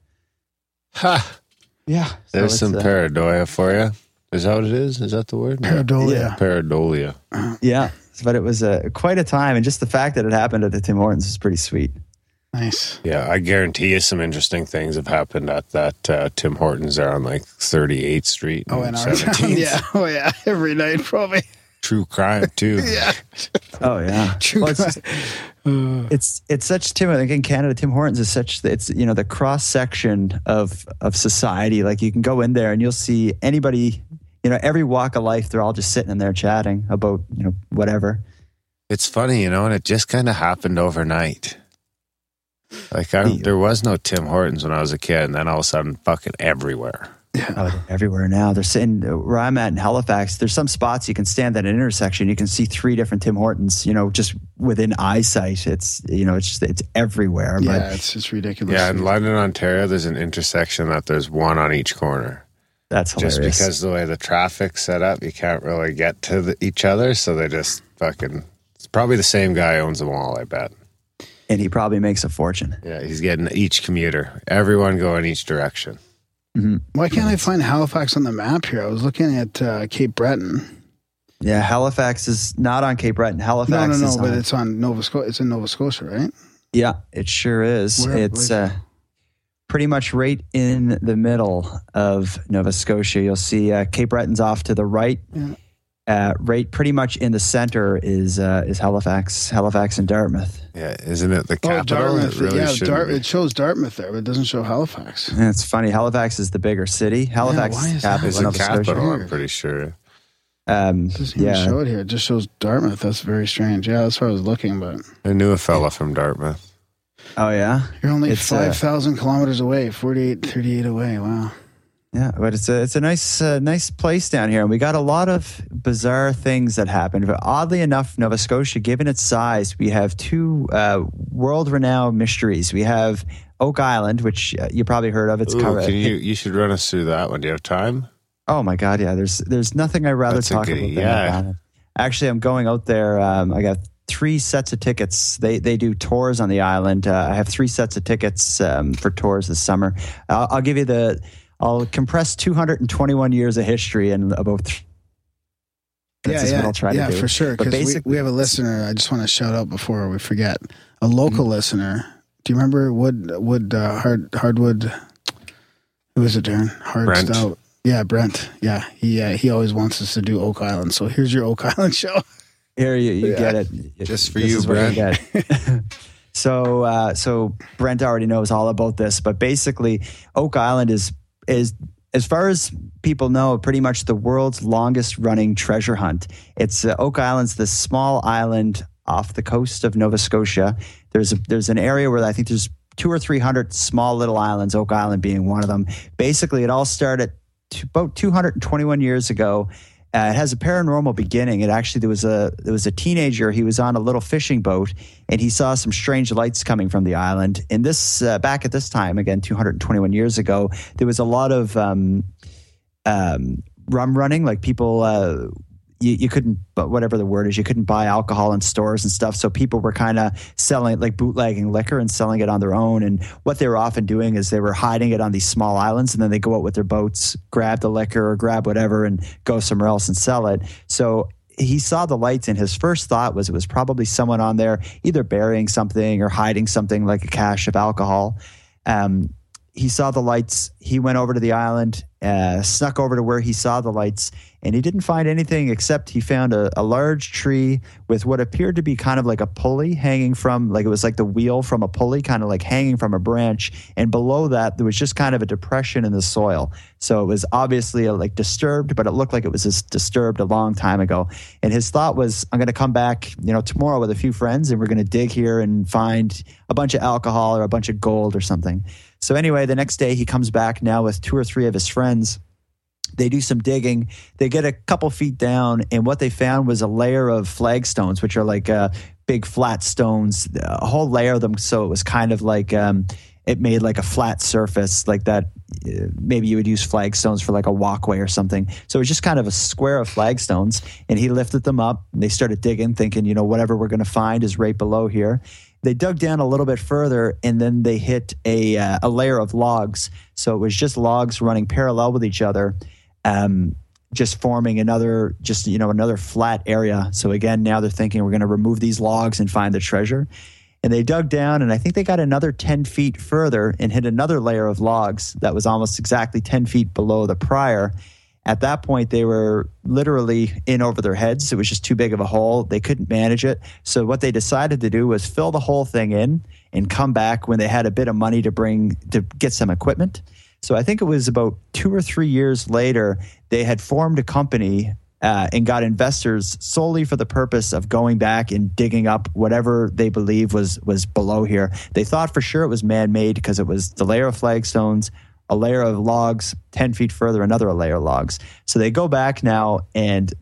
Ha! Yeah. So There's some uh, pareidolia for you. Is that what it is? Is that the word? Pareidolia. Pareidolia. yeah. But it was a quite a time, and just the fact that it happened at the Tim Hortons was pretty sweet. Nice. Yeah, I guarantee you some interesting things have happened at that uh, Tim Hortons there on like 38th Street. Oh, in and our town. Yeah. Oh, yeah. Every night, probably. True crime, too. Yeah. Oh yeah, True. Well, it's, just- it's it's such Tim. I think in Canada, Tim Hortons is such. It's you know the cross section of of society. Like you can go in there and you'll see anybody. You know, every walk of life, they're all just sitting in there chatting about you know whatever. It's funny, you know, and it just kind of happened overnight. Like, I, there was no Tim Hortons when I was a kid, and then all of a sudden, fucking everywhere. Oh, everywhere now. They're sitting where I'm at in Halifax. There's some spots you can stand at an intersection. You can see three different Tim Hortons. You know, just within eyesight. It's you know, it's just it's everywhere. But Yeah, it's it's ridiculous. Yeah, in London, Ontario, there's an intersection that there's one on each corner. that's hilarious. Just because the way the traffic's set up, you can't really get to the, each other. So they just fucking. It's probably the same guy owns them all, I bet. And he probably makes a fortune. Yeah, he's getting each commuter, everyone going each direction. Why can't I find Halifax on the map here? I was looking at uh, Cape Breton. Yeah, Halifax is not on Cape Breton. Halifax No, no, is no, but on- it's on Nova Scotia. It's in Nova Scotia, right? Yeah, it sure is. Where- it's uh, pretty much right in the middle of Nova Scotia. You'll see uh, Cape Breton's off to the right. Yeah. Uh, right, pretty much in the center is uh, is Halifax, Halifax and Dartmouth. Yeah, isn't it the Oh, capital? Dartmouth. It really yeah, shouldn't Dart, it shows Dartmouth there, but it doesn't show Halifax. And it's funny. Halifax is the bigger city. Halifax why is is that? capital It's of a Nova capital, I'm pretty sure. Um, It doesn't yeah, show it here. It just shows Dartmouth. That's very strange. Yeah, that's where I was looking, but I knew a fella from Dartmouth. oh yeah, you're only It's, uh, 5,000 kilometers away, 48, 38 away. Wow. Yeah, but it's a it's a nice uh, nice place down here, and we got a lot of bizarre things that happened. But oddly enough, Nova Scotia, given its size, we have two uh, world renowned mysteries. We have Oak Island, which uh, you probably heard of. It's Ooh, covered. can you you should run us through that one? Do you have time? Oh my God, yeah. There's there's nothing I'd rather That's talk good- about than yeah. Actually, I'm going out there. Um, I got three sets of tickets. They they do tours on the island. Uh, I have three sets of tickets um, for tours this summer. I'll, I'll give you the. I'll compress 221 years of history in about. Th- That's yeah, yeah, try yeah, to do. for sure. But Because we, basically, we have a listener. I just want to shout out before we forget a local listener. Do you remember Wood Wood uh, Hard Hardwood? Who is it, Darren? Hard Brent. Stout. Yeah, Brent. Yeah, he uh, he always wants us to do Oak Island. So here's your Oak Island show. Here you, you get it. Just for This you, Brent. get. so uh, so Brent already knows all about this, but basically Oak Island is is as far as people know, pretty much the world's longest running treasure hunt. It's uh, Oak Island's this small island off the coast of Nova Scotia. There's a, there's an area where I think there's two or three hundred small little islands. Oak Island being one of them. Basically, it all started about 221 years ago. Uh, it has a paranormal beginning. It actually there was a there was a teenager. He was on a little fishing boat and he saw some strange lights coming from the island. And this uh, back at this time, again 221 years ago, there was a lot of um, um, rum running. Like people, uh, you, you couldn't, but whatever the word is, you couldn't buy alcohol in stores and stuff. So people were kind of selling, like bootlegging liquor and selling it on their own. And what they were often doing is they were hiding it on these small islands, and then they go out with their boats, grab the liquor or grab whatever, and go somewhere else and sell it. So he saw the lights and his first thought was it was probably someone on there either burying something or hiding something like a cache of alcohol um, he saw the lights. He went over to the island uh, snuck over to where he saw the lights and he didn't find anything except he found a, a large tree with what appeared to be kind of like a pulley hanging from like it was like the wheel from a pulley kind of like hanging from a branch and below that there was just kind of a depression in the soil. So it was obviously uh, like disturbed but it looked like it was just disturbed a long time ago. And his thought was i'm going to come back you know tomorrow with a few friends and we're going to dig here and find a bunch of alcohol or a bunch of gold or something so anyway the next day he comes back now with two or three of his friends they do some digging. They get a couple feet down, and what they found was a layer of flagstones, which are like uh, big flat stones, a whole layer of them. So it was kind of like um, it made like a flat surface, like that. uh, Maybe you would use flagstones for like a walkway or something. So it was just kind of a square of flagstones, and he lifted them up. And they started digging, thinking, you know, whatever we're going to find is right below here. They dug down a little bit further, and then they hit a uh, a layer of logs. So it was just logs running parallel with each other um, just forming another just you know another flat area. So again now they're thinking we're going to remove these logs and find the treasure. And they dug down and i think they got another 10 feet further and hit another layer of logs that was almost exactly 10 feet below the prior at that point they were literally in over their heads. It was just too big of a hole. They couldn't manage it. So what they decided to do was fill the whole thing in and come back when they had a bit of money to bring to get some equipment. So I think it was about two or three years later, they had formed a company uh, and got investors solely for the purpose of going back and digging up whatever they believe was was below here. They thought for sure it was man made because it was the layer of flagstones, a layer of logs, ten feet further, another layer of logs. So they go back now and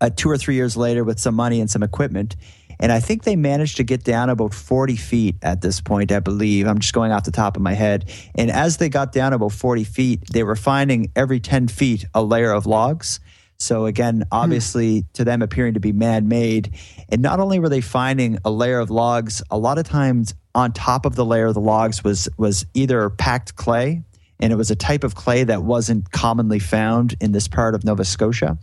uh, two or three years later with some money and some equipment. And I think they managed to get down about 40 feet at this point, I believe. I'm just going off the top of my head. And as they got down about 40 feet, they were finding every 10 feet a layer of logs. So again, obviously to them appearing to be man made. And not only were they finding a layer of logs, a lot of times on top of the layer of the logs was was either packed clay, and it was a type of clay that wasn't commonly found in this part of Nova Scotia.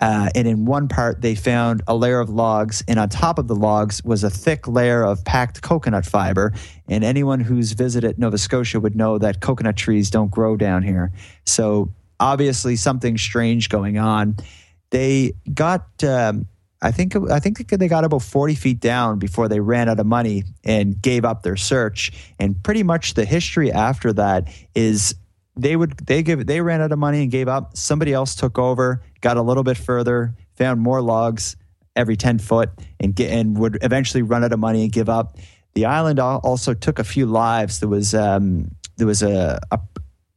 Uh, and in one part, they found a layer of logs, and on top of the logs was a thick layer of packed coconut fiber. And anyone who's visited Nova Scotia would know that coconut trees don't grow down here. So obviously, something strange going on. They got, um, I think, I think they got about forty feet down before they ran out of money and gave up their search. And pretty much the history after that is they would they give they ran out of money and gave up. Somebody else took over, got a little bit further, found more logs every ten foot, and get and would eventually run out of money and give up. The island also took a few lives. There was um, there was a, a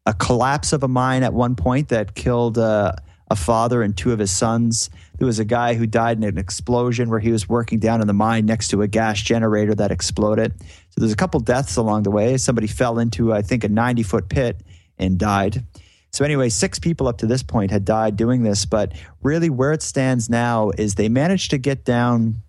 a collapse of a mine at one point that killed uh, a father and two of his sons. There was a guy who died in an explosion where he was working down in the mine next to a gas generator that exploded. So there's a couple deaths along the way. Somebody fell into I think a 90 foot pit and died. So anyway, six people up to this point had died doing this, but really where it stands now is they managed to get down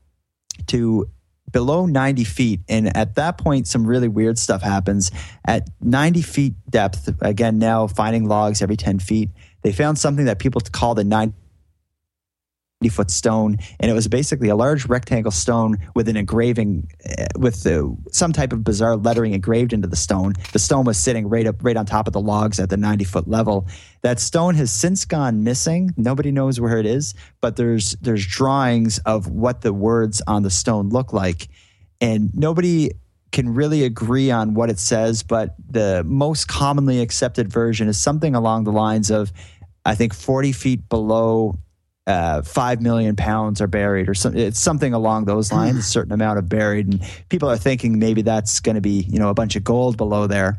to below 90 feet. And at that point, some really weird stuff happens. At 90 feet depth, again, now finding logs every 10 feet, they found something that people call the nine foot stone, and it was basically a large rectangle stone with an engraving, uh, with uh, some type of bizarre lettering engraved into the stone. The stone was sitting right up, right on top of the logs at the 90 foot level. That stone has since gone missing. Nobody knows where it is, but there's there's drawings of what the words on the stone look like, and nobody can really agree on what it says. But the most commonly accepted version is something along the lines of, I think, 40 feet below uh, five million pounds are buried, or some, it's something along those lines. a certain amount of buried, and people are thinking maybe that's going to be you know a bunch of gold below there.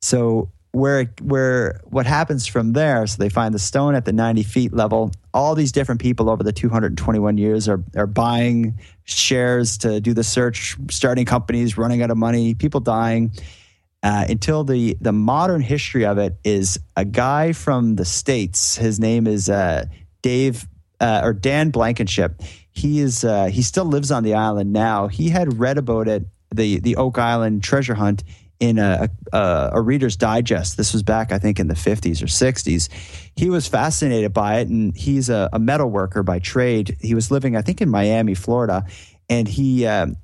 So where where what happens from there? So they find the stone at the ninety feet level. All these different people over the two hundred and twenty one years are are buying shares to do the search, starting companies, running out of money, people dying. Uh, until the the modern history of it is a guy from the states. His name is uh, Dave uh, or Dan Blankenship. He is uh, he still lives on the island now. He had read about it, the the Oak Island treasure hunt, in a, a, a Reader's Digest. This was back, I think, in the fifties or sixties. He was fascinated by it, and he's a, a metal worker by trade. He was living, I think, in Miami, Florida, and he um,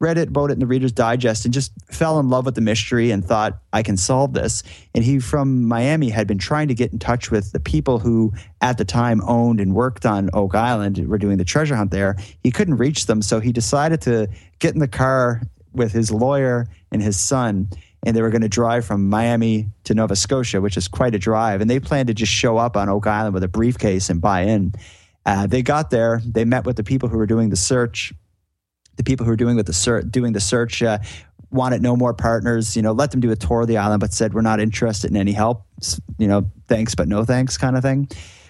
read it about it in the Reader's Digest and just fell in love with the mystery and thought, I can solve this. And he, from Miami, had been trying to get in touch with the people who at the time owned and worked on Oak Island, were doing the treasure hunt there. He couldn't reach them. So he decided to get in the car with his lawyer and his son. And they were going to drive from Miami to Nova Scotia, which is quite a drive. And they planned to just show up on Oak Island with a briefcase and buy in. Uh, they got there. They met with the people who were doing the search the people who are doing with the search, doing the search uh, wanted no more partners. You know, let them do a tour of the island, but said we're not interested in any help. You know, thanks but no thanks, kind of thing.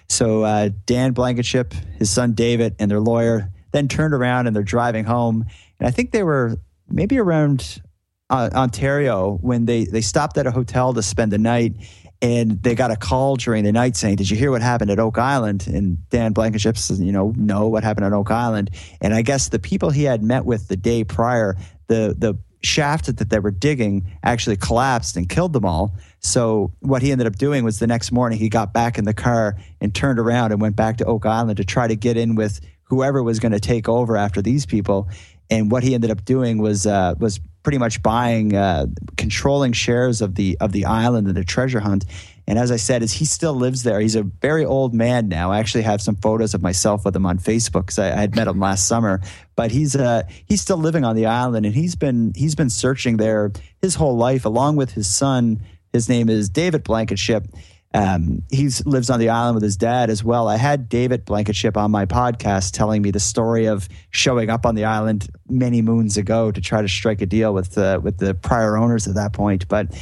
So uh, Dan Blankenship, his son David, and their lawyer then turned around and they're driving home. And I think they were maybe around uh, Ontario when they they stopped at a hotel to spend the night and they got a call during the night saying, "Did you hear what happened at Oak Island?" And Dan Blankenship says, "You know, no, what happened at Oak Island?" And I guess the people he had met with the day prior, the the shaft that they were digging actually collapsed and killed them all. So what he ended up doing was the next morning he got back in the car and turned around and went back to Oak Island to try to get in with whoever was going to take over after these people. And what he ended up doing was uh, was pretty much buying, uh, controlling shares of the of the island and the treasure hunt. And as I said, is he still lives there. He's a very old man now. I actually have some photos of myself with him on Facebook because I, I, had met him last summer. But he's uh, he's still living on the island, and he's been he's been searching there his whole life, along with his son. His name is David Blankenship um, he lives on the island with his dad as well. I had David Blankenship on my podcast telling me the story of showing up on the island many moons ago to try to strike a deal with the with the prior owners at that point. But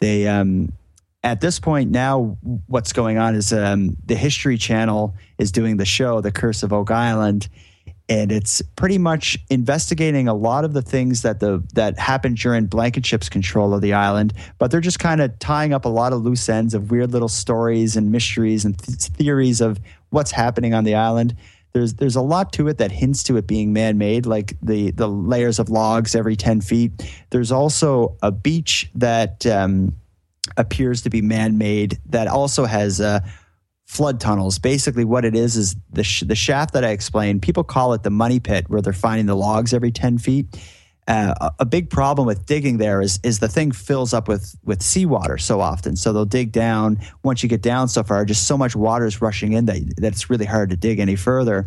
they um, at this point now, what's going on is um, the History Channel is doing the show, The Curse of Oak Island, and it's pretty much investigating a lot of the things that the that happened during Blankenship's control of the island. But they're just kind of tying up a lot of loose ends of weird little stories and mysteries and th- theories of what's happening on the island. There's there's a lot to it that hints to it being man made, like the the layers of logs every ten feet. There's also a beach that um, appears to be man made that also has a flood tunnels. Basically, what it is is the sh- the shaft that I explained. People call it the money pit, where they're finding the logs every ten feet. Uh, a big problem with digging there is is the thing fills up with with seawater so often. So they'll dig down. Once you get down so far, just so much water is rushing in that that it's really hard to dig any further.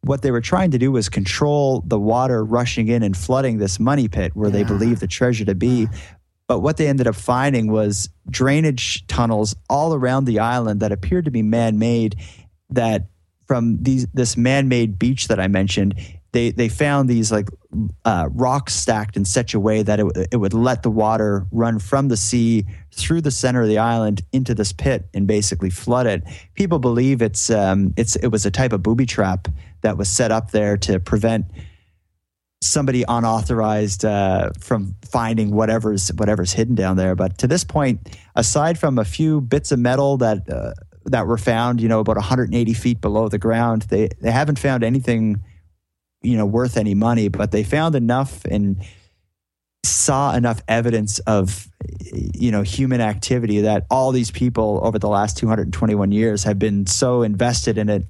What they were trying to do was control the water rushing in and flooding this money pit where yeah. they believe the treasure to be but what they ended up finding was drainage tunnels all around the island that appeared to be man made. That from these this man made beach that I mentioned, they they found these like uh, rocks stacked in such a way that it, it would let the water run from the sea through the center of the island into this pit and basically flood it. People believe it's um, it's it was a type of booby trap that was set up there to prevent somebody unauthorized uh, from finding whatever's whatever's hidden down there. But to this point, aside from a few bits of metal that uh, that were found, you know, about 180 feet below the ground, they they haven't found anything, you know, worth any money. But they found enough and saw enough evidence of you know human activity that all these people over the last 221 years have been so invested in it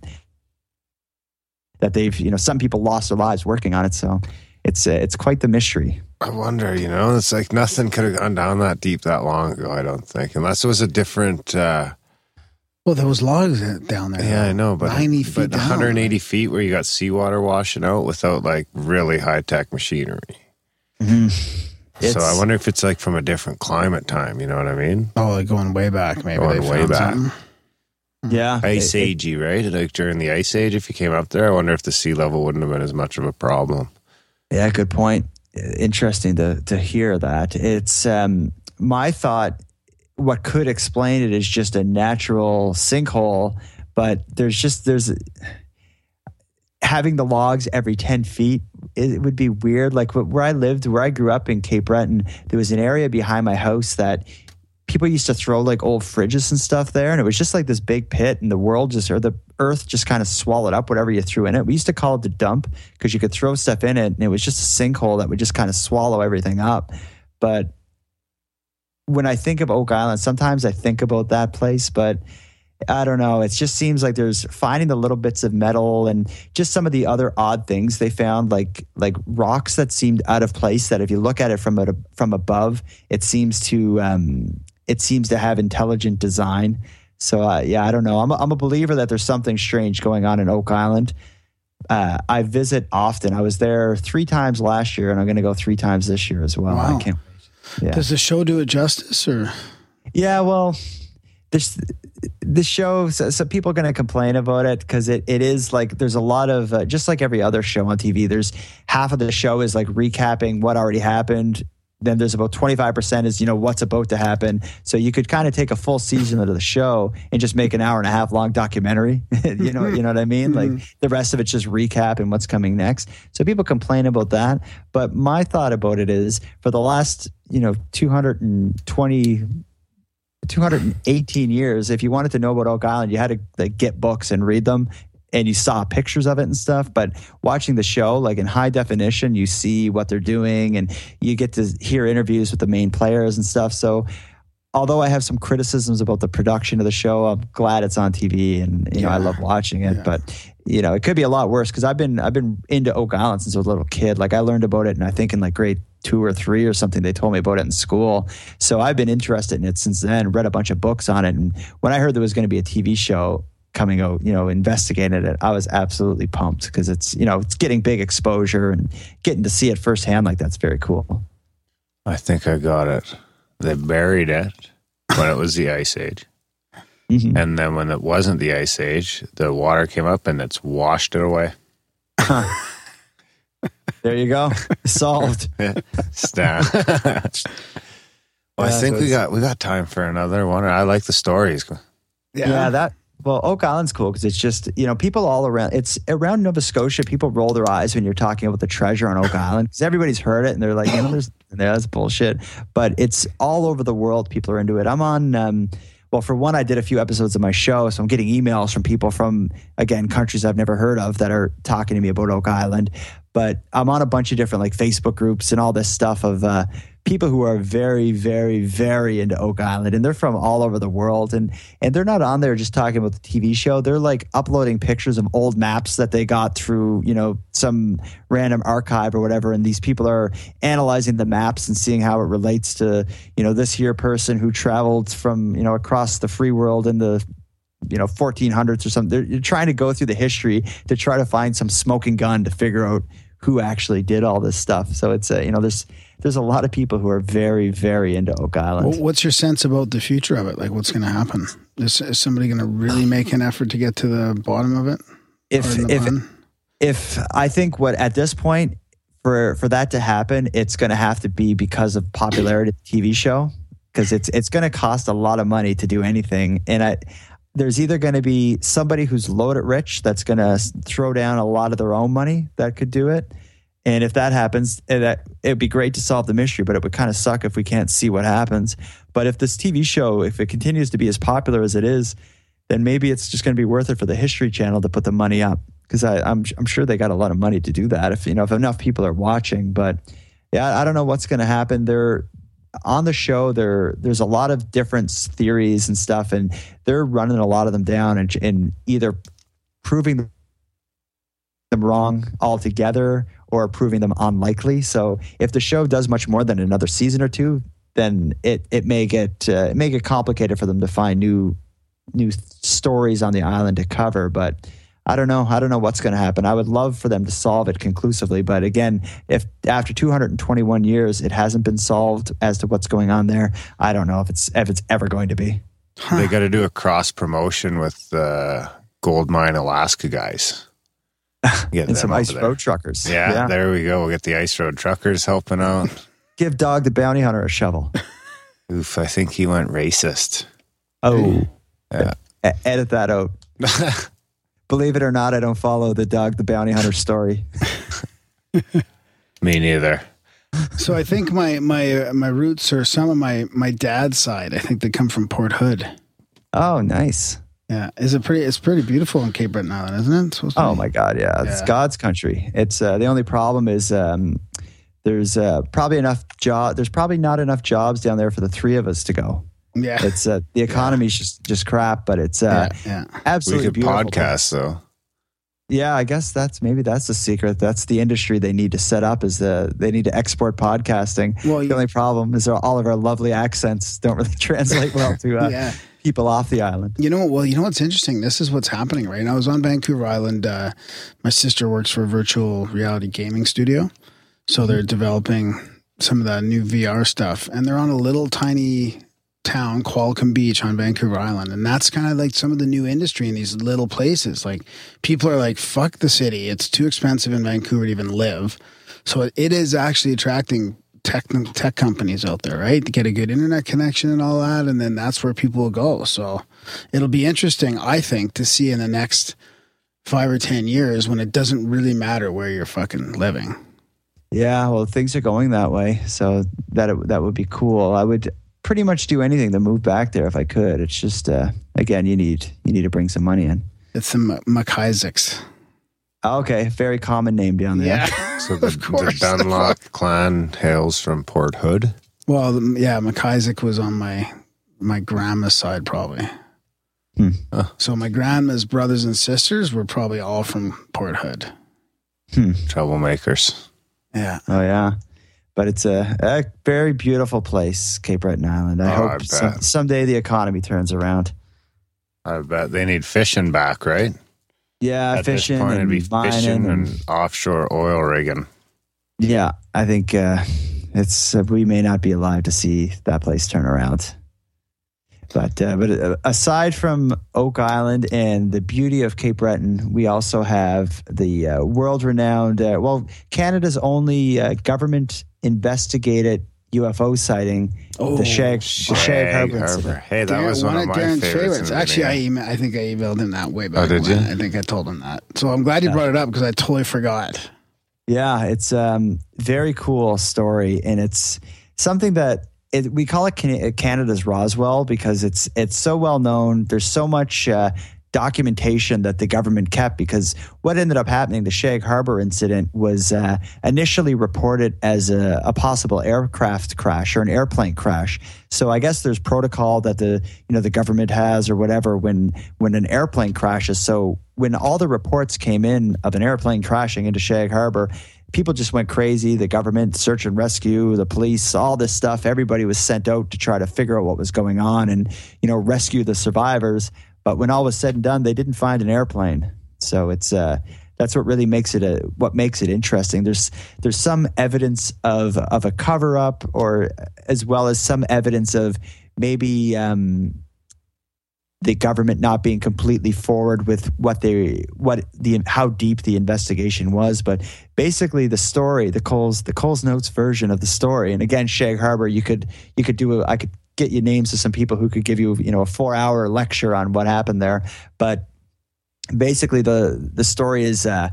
that they've you know some people lost their lives working on it. So it's uh, it's quite the mystery. I wonder, you know, it's like nothing could have gone down that deep that long ago. I don't think, unless it was a different. Uh, Well, there was logs down there. yeah, I know, but 90 feet but down. 180 feet where you got seawater washing out without like really high tech machinery. So I wonder if it's like from a different climate time. You know what I mean? Oh, like going way back, maybe. Going they way found back. something. Yeah, Ice it- it- agey, right? Like during the ice age, if you came up there, I wonder if the sea level wouldn't have been as much of a problem. Yeah, good point. Interesting to to hear that. It's um, my thought. What could explain it is just a natural sinkhole, but there's just there's having the logs every ten feet. It would be weird. Like where I lived, where I grew up in Cape Breton, there was an area behind my house that people used to throw like old fridges and stuff there, and it was just like this big pit, and the world just or the earth just kind of swallowed up whatever you threw in it. We used to call it the dump because you could throw stuff in it, and it was just a sinkhole that would just kind of swallow everything up. But when I think of Oak Island, sometimes I think about that place, but I don't know. It just seems like there's finding the little bits of metal and just some of the other odd things they found, like like rocks that seemed out of place. That if you look at it from a, from above, it seems to um, it seems to have intelligent design. So uh, yeah, I don't know. I'm a, I'm a believer that there's something strange going on in Oak Island. Uh, I visit often. I was there three times last year, and I'm going to go three times this year as well. Wow. I can't. Yeah. Does the show do it justice or? Yeah, well, this the show. So, so people are going to complain about it because it, it is like there's a lot of uh, just like every other show on TV. There's half of the show is like recapping what already happened. Then there's about 25% is, you know, what's about to happen. So you could kind of take a full season of the show and just make an hour and a half long documentary. you know, you know what I mean? Like mm-hmm. the rest of it's just recap and what's coming next. So people complain about that. But my thought about it is for the last, you know, 220 218 years, if you wanted to know about Oak Island, you had to like, get books and read them and you saw pictures of it and stuff. But watching the show, like in high definition, you see what they're doing and you get to hear interviews with the main players and stuff. So, although I have some criticisms about the production of the show, I'm glad it's on TV and you know I love watching it. Yeah. But you know, it could be a lot worse because I've been I've been into Oak Island since I was a little kid. Like I learned about it, and I think in like grade two or three or something, they told me about it in school. So I've been interested in it since then. Read a bunch of books on it, and when I heard there was going to be a TV show coming out, you know, investigated it, I was absolutely pumped because it's you know it's getting big exposure and getting to see it firsthand like that's very cool. I think I got it. They buried it when it was the ice age. Mhm. And then when it wasn't the ice age, the water came up and it's washed it away. There you go, solved. Stan. well, I think so we got we got time for another one. I like the stories. Yeah, that well, Oak Island's cool because it's just you know people all around. It's around Nova Scotia. People roll their eyes when you're talking about the treasure on Oak Island because everybody's heard it and they're like, you know, there's that's bullshit. But it's all over the world. People are into it. I'm on. Um, well, for one, I did a few episodes of my show, so I'm getting emails from people from again countries I've never heard of that are talking to me about Oak Island. But I'm on a bunch of different like Facebook groups and all this stuff of uh, people who are very, very, very into Oak Island, and they're from all over the world, and and they're not on there just talking about the TV show. They're like uploading pictures of old maps that they got through, you know, some random archive or whatever, and these people are analyzing the maps and seeing how it relates to, you know, this here person who traveled from, you know, across the free world in the you know 1400s or something. They're trying to go through the history to try to find some smoking gun to figure out who actually did all this stuff. So it's a you know there's there's a lot of people who are very very into Oak Island. Well, what's your sense about the future of it? Like, what's going to happen? Is, is somebody going to really make an effort to get to the bottom of it? if if if I think what at this point for for that to happen, it's going to have to be because of popularity of the TV show because it's it's going to cost a lot of money to do anything, and I. There's either going to be somebody who's loaded rich that's going to throw down a lot of their own money that could do it, and if that happens, eh, that it'd be great to solve the mystery, but it would kind of suck if we can't see what happens. But if this TV show, if it continues to be as popular as it is, then maybe it's just going to be worth it for the History Channel to put the money up because I'm I'm sure they got a lot of money to do that if you know if enough people are watching. But yeah, I don't know what's going to happen. They're on the show. There there's a lot of different theories and stuff, and they're running a lot of them down and, and either proving them wrong altogether or proving them unlikely. So if the show does much more than another season or two, then it it may get uh, it may get complicated for them to find new new stories on the island to cover. But I don't know. I don't know what's going to happen. I would love for them to solve it conclusively. But again, if after 221 years it hasn't been solved as to what's going on there, I don't know if it's if it's ever going to be. They got to do a cross promotion with uh, the Gold Mine Alaska guys. Get and some ice there. road truckers. Yeah, there we go. We'll get the ice road truckers helping out. Give Dog the Bounty Hunter a shovel. Oof, I think he went racist. Oh, Yeah. E- edit that out. Believe it or not, I don't follow the Dog the Bounty Hunter story. Me neither. So I think my my my roots are some of my my dad's side. I think they come from Port Hood. Oh, nice. Yeah, is it pretty? It's pretty beautiful in Cape Breton Island, isn't it? It's supposed to Oh be? my God, yeah, it's God's country. It's uh, the only problem is um, there's uh, probably enough job. There's probably not enough jobs down there for the three of us to go. Yeah, It's uh, the economy's just just crap, but it's uh, yeah, yeah. We could beautiful. podcast though. Yeah, I guess that's maybe that's the secret. That's the industry they need to set up. Is the they need to export podcasting. Well, the only problem is all of our lovely accents don't really translate well to uh, Yeah. people off the island. You know, well, you know what's interesting? This is what's happening right now. I was on Vancouver Island. Uh, my sister works for a virtual reality gaming studio, so they're developing some of that new VR stuff, and they're on a little tiny town, Qualicum Beach, on Vancouver Island, and that's kind of like some of the new industry in these little places. Like people are like, "Fuck the city; it's too expensive in Vancouver to even live." So it- it is actually attracting tech tech companies out there, right? To get a good internet connection and all that, and then that's where people will go. So it'll be interesting, I think, to see in the next five or ten years when it doesn't really matter where you're fucking living. Yeah, well, things are going that way, so that that would be cool. I would pretty much do anything to move back there if I could. It's just uh, again, you need you need to bring some money in. It's the M- McIsaacs. Okay, very common name down there. Yeah. So the, Of course. the Dunlop clan hails from Port Hood. Well, yeah, McIsaac was on my my grandma's side probably. Hmm. Huh. So my grandma's brothers and sisters were probably all from Port Hood. Hmm. Troublemakers. Yeah. Oh yeah, but it's a, a very beautiful place, Cape Breton Island. I Oh, I hope some, someday the economy turns around. I bet they need fishing back, right? Yeah, At fishing it'd and fishing and, and offshore oil rigging. yeah, I think uh, it's uh, we may not be alive to see that place turn around. But uh, but uh, aside from Oak Island and the beauty of Cape Breton, we also have the uh, world-renowned, uh, well, Canada's only uh, government investigated UFO sighting, the Shag, the Shag Harbor incident. Hey, that Darren- was one, of my Darren's favorites. in Actually, I, email, I think I emailed him that way back. Oh, did when. you? I think I told him that. So I'm glad you brought it up because I totally forgot. Yeah, it's um very cool story, and it's something that it, we call it Canada's Roswell because it's it's so well known. There's so much uh, documentation that the government kept because what ended up happening, the Shag Harbor incident, was uh, initially reported as a, a possible aircraft crash or an airplane crash. So I guess there's protocol that the you know the government has or whatever when when an airplane crashes. So when all the reports came in of an airplane crashing into Shag Harbor, people just went crazy. The government, search and rescue, the police, all this stuff. Everybody was sent out to try to figure out what was going on and you know rescue the survivors. But when all was said and done, they didn't find an airplane. So it's uh, that's what really makes it a what makes it interesting. There's there's some evidence of of a cover up, or as well as some evidence of maybe. Um, the government not being completely forward with what they what the how deep the investigation was but basically the story the Coles the Coles notes version of the story. And again Shag Harbor you could you could do a, I could get you names of some people who could give you you know a 4 hour lecture on what happened there. But basically the the story is uh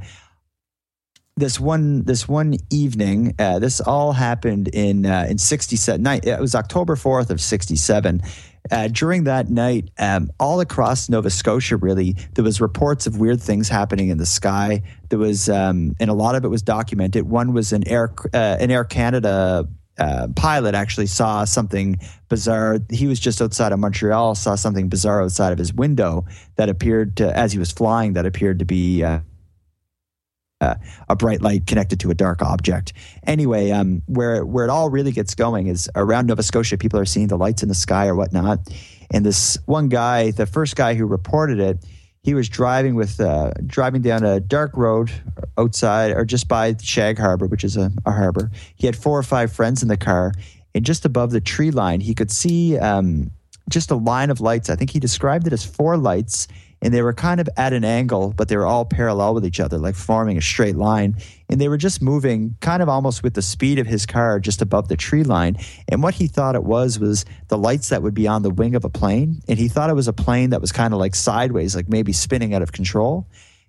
this one this one evening uh, this all happened in uh, in 67 it was October 4th of 67 uh, during that night, um, all across Nova Scotia, really, there was reports of weird things happening in the sky. There was, um, and a lot of it was documented. One was an Air uh, an Air Canada uh, pilot actually saw something bizarre. He was just outside of Montreal, saw something bizarre outside of his window that appeared to, as he was flying, that appeared to be. Uh, uh, a bright light connected to a dark object. Anyway, um, where where it all really gets going is around Nova Scotia. People are seeing the lights in the sky or whatnot, and this one guy, the first guy who reported it, he was driving with uh, driving down a dark road outside or just by Shag Harbor, which is a, a harbor. He had four or five friends in the car, and just above the tree line, he could see um, just a line of lights. I think he described it as four lights and they were kind of at an angle, but they were all parallel with each other, like forming a straight line. And they were just moving kind of almost with the speed of his car just above the tree line. And what he thought it was was the lights that would be on the wing of a plane. And he thought it was a plane that was kind of like sideways, like maybe spinning out of control.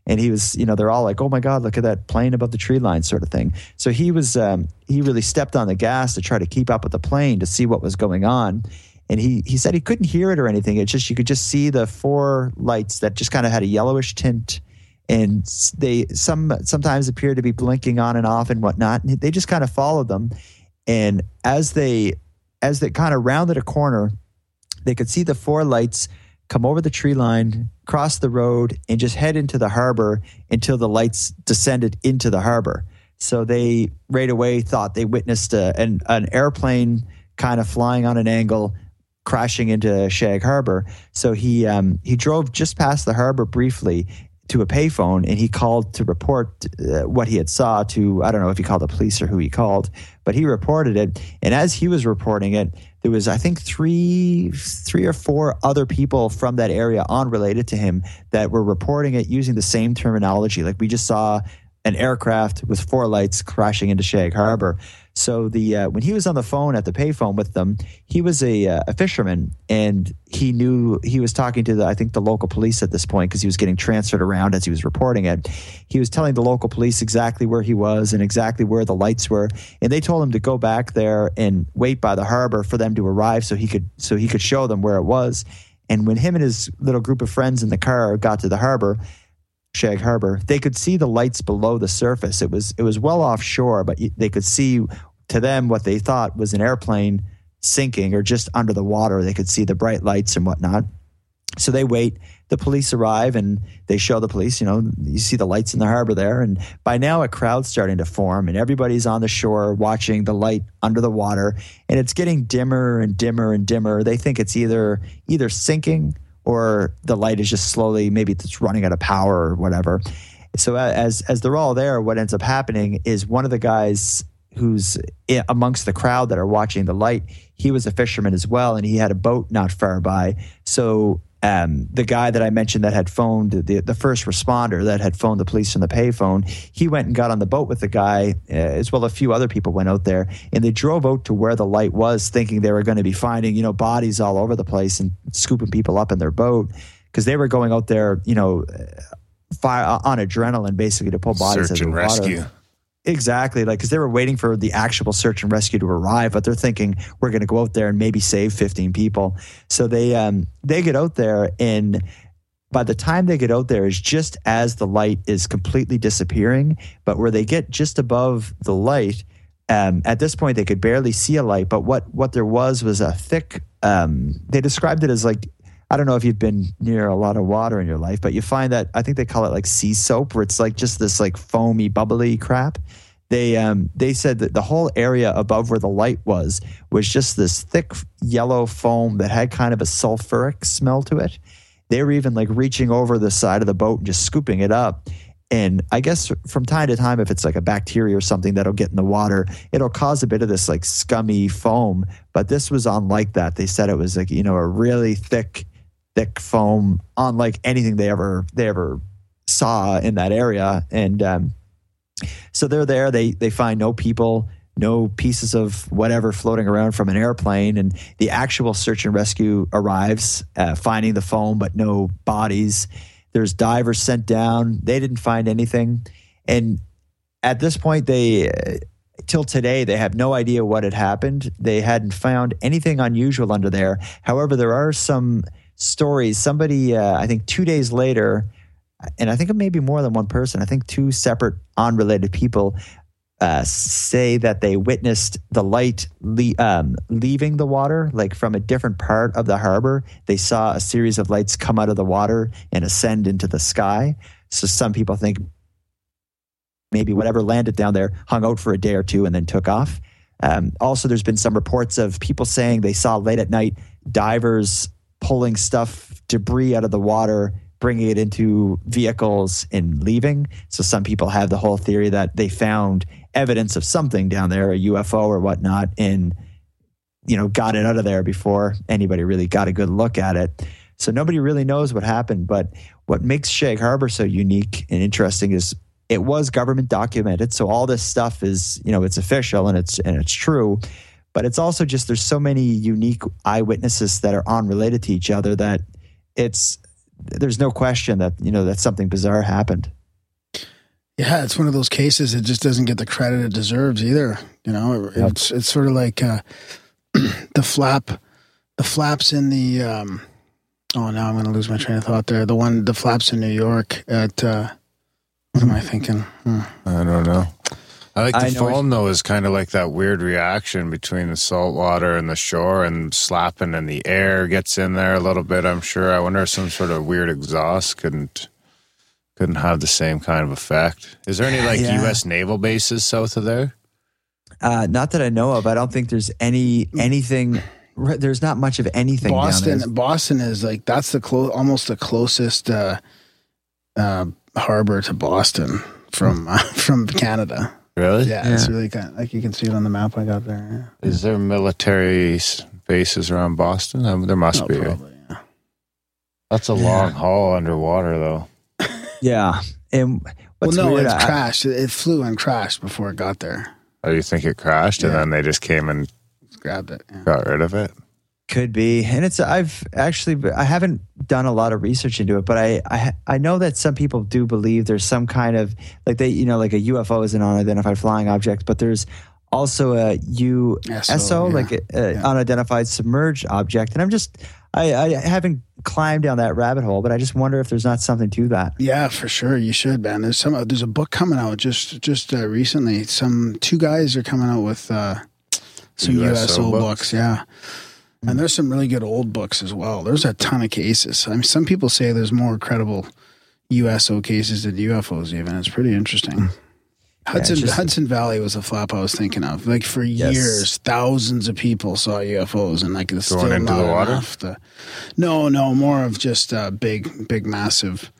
And he was, you know, they're all like, "Oh my God, look at that plane above the tree line," sort of thing. So he was, um, he really stepped on the gas to try to keep up with the plane to see what was going on and he he said he couldn't hear it or anything. It's just you could just see the four lights that just kind of had a yellowish tint, and they some sometimes appeared to be blinking on and off and whatnot. And they just kind of followed them, and as they as they kind of rounded a corner, they could see the four lights come over the tree line, cross the road, and just head into the harbor until the lights descended into the harbor. So they right away thought they witnessed a, an, an airplane kind of flying on an angle crashing into Shag Harbor. So he um, he drove just past the harbor briefly to a payphone and he called to report uh, what he had saw to I don't know if he called the police or who he called, but he reported it. And as he was reporting it, there was I think three three or four other people from that area unrelated to him that were reporting it using the same terminology. Like we just saw an aircraft with four lights crashing into Shag Harbor. So the uh, when he was on the phone at the payphone with them, he was a, uh, a fisherman, and he knew he was talking to the I think the local police at this point because he was getting transferred around as he was reporting it. He was telling the local police exactly where he was and exactly where the lights were, and they told him to go back there and wait by the harbor for them to arrive so he could so he could show them where it was. And when him and his little group of friends in the car got to the harbor, Shag Harbor, they could see the lights below the surface. It was it was well offshore, but they could see to them what they thought was an airplane sinking or just under the water. They could see the bright lights and whatnot. So they wait. The police arrive and they show the police, you know, you see the lights in the harbor there. And by now, a crowd's starting to form and everybody's on the shore watching the light under the water. And it's getting dimmer and dimmer and dimmer. They think it's either either sinking or the light is just slowly, maybe it's running out of power or whatever. So as as they're all there, what ends up happening is one of the guys who's amongst the crowd that are watching the light, he was a fisherman as well, and he had a boat not far by. So um, the guy that I mentioned that had phoned the, the first responder that had phoned the police from the payphone, he went and got on the boat with the guy, uh, as well. A few other people went out there, and they drove out to where the light was, thinking they were going to be finding you know bodies all over the place and scooping people up in their boat because they were going out there, you know, fire on adrenaline basically to pull bodies Search out of and the rescue. water. Exactly, like because they were waiting for the actual search and rescue to arrive, but they're thinking we're going to go out there and maybe save 15 people. So they um, they get out there, and by the time they get out there, is just as the light is completely disappearing. But where they get just above the light, um, at this point they could barely see a light. But what what there was was a thick. Um, they described it as like I don't know if you've been near a lot of water in your life, but you find that I think they call it like sea soap, where it's like just this like foamy, bubbly crap. They um they said that the whole area above where the light was was just this thick yellow foam that had kind of a sulfuric smell to it. They were even like reaching over the side of the boat and just scooping it up. And I guess from time to time, if it's like a bacteria or something that'll get in the water, it'll cause a bit of this like scummy foam. But this was unlike that. They said it was like, you know, a really thick, thick foam, unlike anything they ever they ever saw in that area. And um, so they're there. They they find no people, no pieces of whatever floating around from an airplane, and the actual search and rescue arrives, uh, finding the foam but no bodies. There's divers sent down. They didn't find anything, and at this point, they. Uh, Till today, they have no idea what had happened. They hadn't found anything unusual under there. However, there are some stories. Somebody, uh, I think, two days later, and I think it may be more than one person. I think two separate, unrelated people uh, say that they witnessed the light le- um, leaving the water, like from a different part of the harbor. They saw a series of lights come out of the water and ascend into the sky. So some people think maybe whatever landed down there hung out for a day or two and then took off. Um, also, there's been some reports of people saying they saw late at night divers pulling stuff, debris out of the water, bringing it into vehicles and leaving. So some people have the whole theory that they found evidence of something down there, a UFO or whatnot, and you know got it out of there before anybody really got a good look at it. So nobody really knows what happened. But what makes Shag Harbor so unique and interesting is it was government documented. So all this stuff is, you know, it's official and it's and it's true. But it's also just there's so many unique eyewitnesses that are unrelated to each other that it's there's no question that you know that something bizarre happened. Yeah, it's one of those cases that just doesn't get the credit it deserves either. You know, it, Yep. it's it's sort of like uh, the flap, the flaps in the. Um, oh, now I'm going to lose my train of thought. There, the one, the flaps in New York at. Uh, what am I thinking? Hmm. I don't know. I like the I know foam though is kind of like that weird reaction between the salt water and the shore and slapping and the air gets in there a little bit. I'm sure. I wonder if some sort of weird exhaust couldn't couldn't have the same kind of effect. Is there any like Yeah. U.S. naval bases south of there? Uh, not that I know of. I don't think there's any anything. There's not much of anything Boston, down there. Boston is like that's the close, almost the closest uh, uh, harbor to Boston from uh, from Canada. Really? Yeah, it's really kind of like you can see it on the map I got there. Is there military s- bases around Boston? Um, there must Yeah. Oh, be. right? probably. Yeah. That's a long haul underwater though. Yeah, and Well, what's no, weird, it I- crashed. It, it flew and crashed before it got there. Or do you think it crashed and Yeah. then they just came and grabbed it. Yeah. got rid of it? Could be, and it's I've actually I haven't done a lot of research into it, but I I I know that some people do believe there's some kind of like they you know like a UFO is an unidentified flying object, but there's also a USO SO, yeah. like a, a Yeah. unidentified submerged object, and I'm just I, I haven't climbed down that rabbit hole, but I just wonder if there's not something to that. Yeah, for sure. You should, man. There's some. There's a book coming out just just uh, recently. Some two guys are coming out with uh, some USO USO, books? books. Yeah, and there's some really good old books as well. There's a ton of cases. I mean, some people say there's more credible USO cases than UFOs. Even it's pretty interesting. Hudson just- Hudson Valley was a flap I was thinking of. Like for Yes. years, thousands of people saw UFOs, and like it's still into not the water? enough to- no, no, more of just uh, big, big, massive.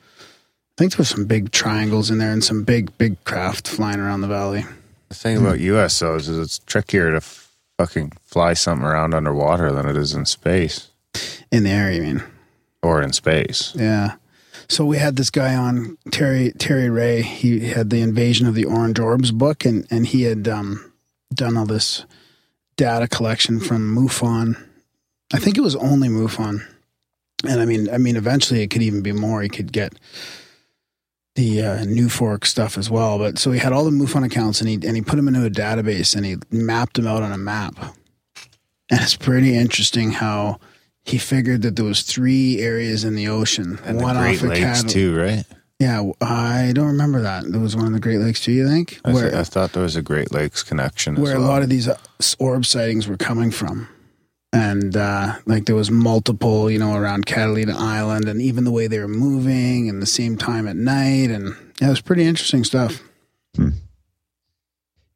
I think there was some big triangles in there and some big, big craft flying around the valley. The thing about USOs is it's trickier to fucking fly something around underwater than it is in space In the air, you mean? or in space. Yeah. So we had this guy on Terry Terry Ray. He had the Invasion of the Orange Orbs book, and and he had um, done all this data collection from MUFON. I think it was only MUFON, and I mean, I mean, eventually it could even be more. He could get the uh, NUFORC stuff as well. But so he had all the MUFON accounts, and he and he put them into a database, and he mapped them out on a map. And it's pretty interesting how he figured that there was three areas in the ocean, And one the Great off of Lakes Catalina. too, right? Yeah, I don't remember that. There was one of the Great Lakes too. You think I, where th- I thought there was a Great Lakes connection. where as a lot of these uh, orb sightings were coming from, and uh, like there was multiple, you know, around Catalina Island, and even the way they were moving, and the same time at night, and yeah, it was pretty interesting stuff.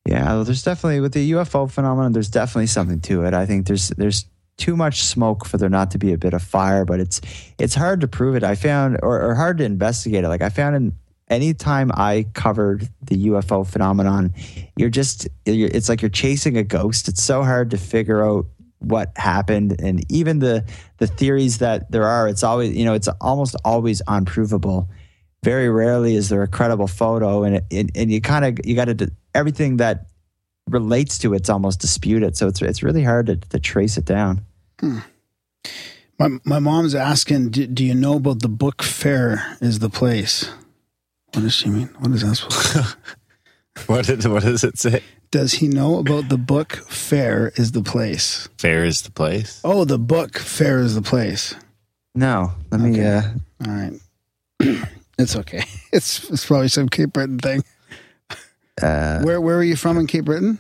Yeah, there's definitely with the UFO phenomenon. There's definitely something to it. I think there's there's too much smoke for there not to be a bit of fire, but it's it's hard to prove it. I found or, or hard to investigate it. Like I found in any time I covered the UFO phenomenon, you're just you're, it's like you're chasing a ghost. It's so hard to figure out what happened, and even the the theories that there are, it's always you know it's almost always unprovable very rarely is there a credible photo and it, and, and you kind of you got to everything that relates to it's almost disputed so it's it's really hard to, to trace it down hmm. My my mom's asking, do, do you know about the book fair? Is the place? What does she mean? What is that supposed to what, did, what does it say? Does he know about the book fair? Is the place? Fair is the place. Oh, the book fair is the place. no let me Okay. uh All right. it's okay. It's it's probably some Cape Breton thing. uh Where where are you from in Cape Breton?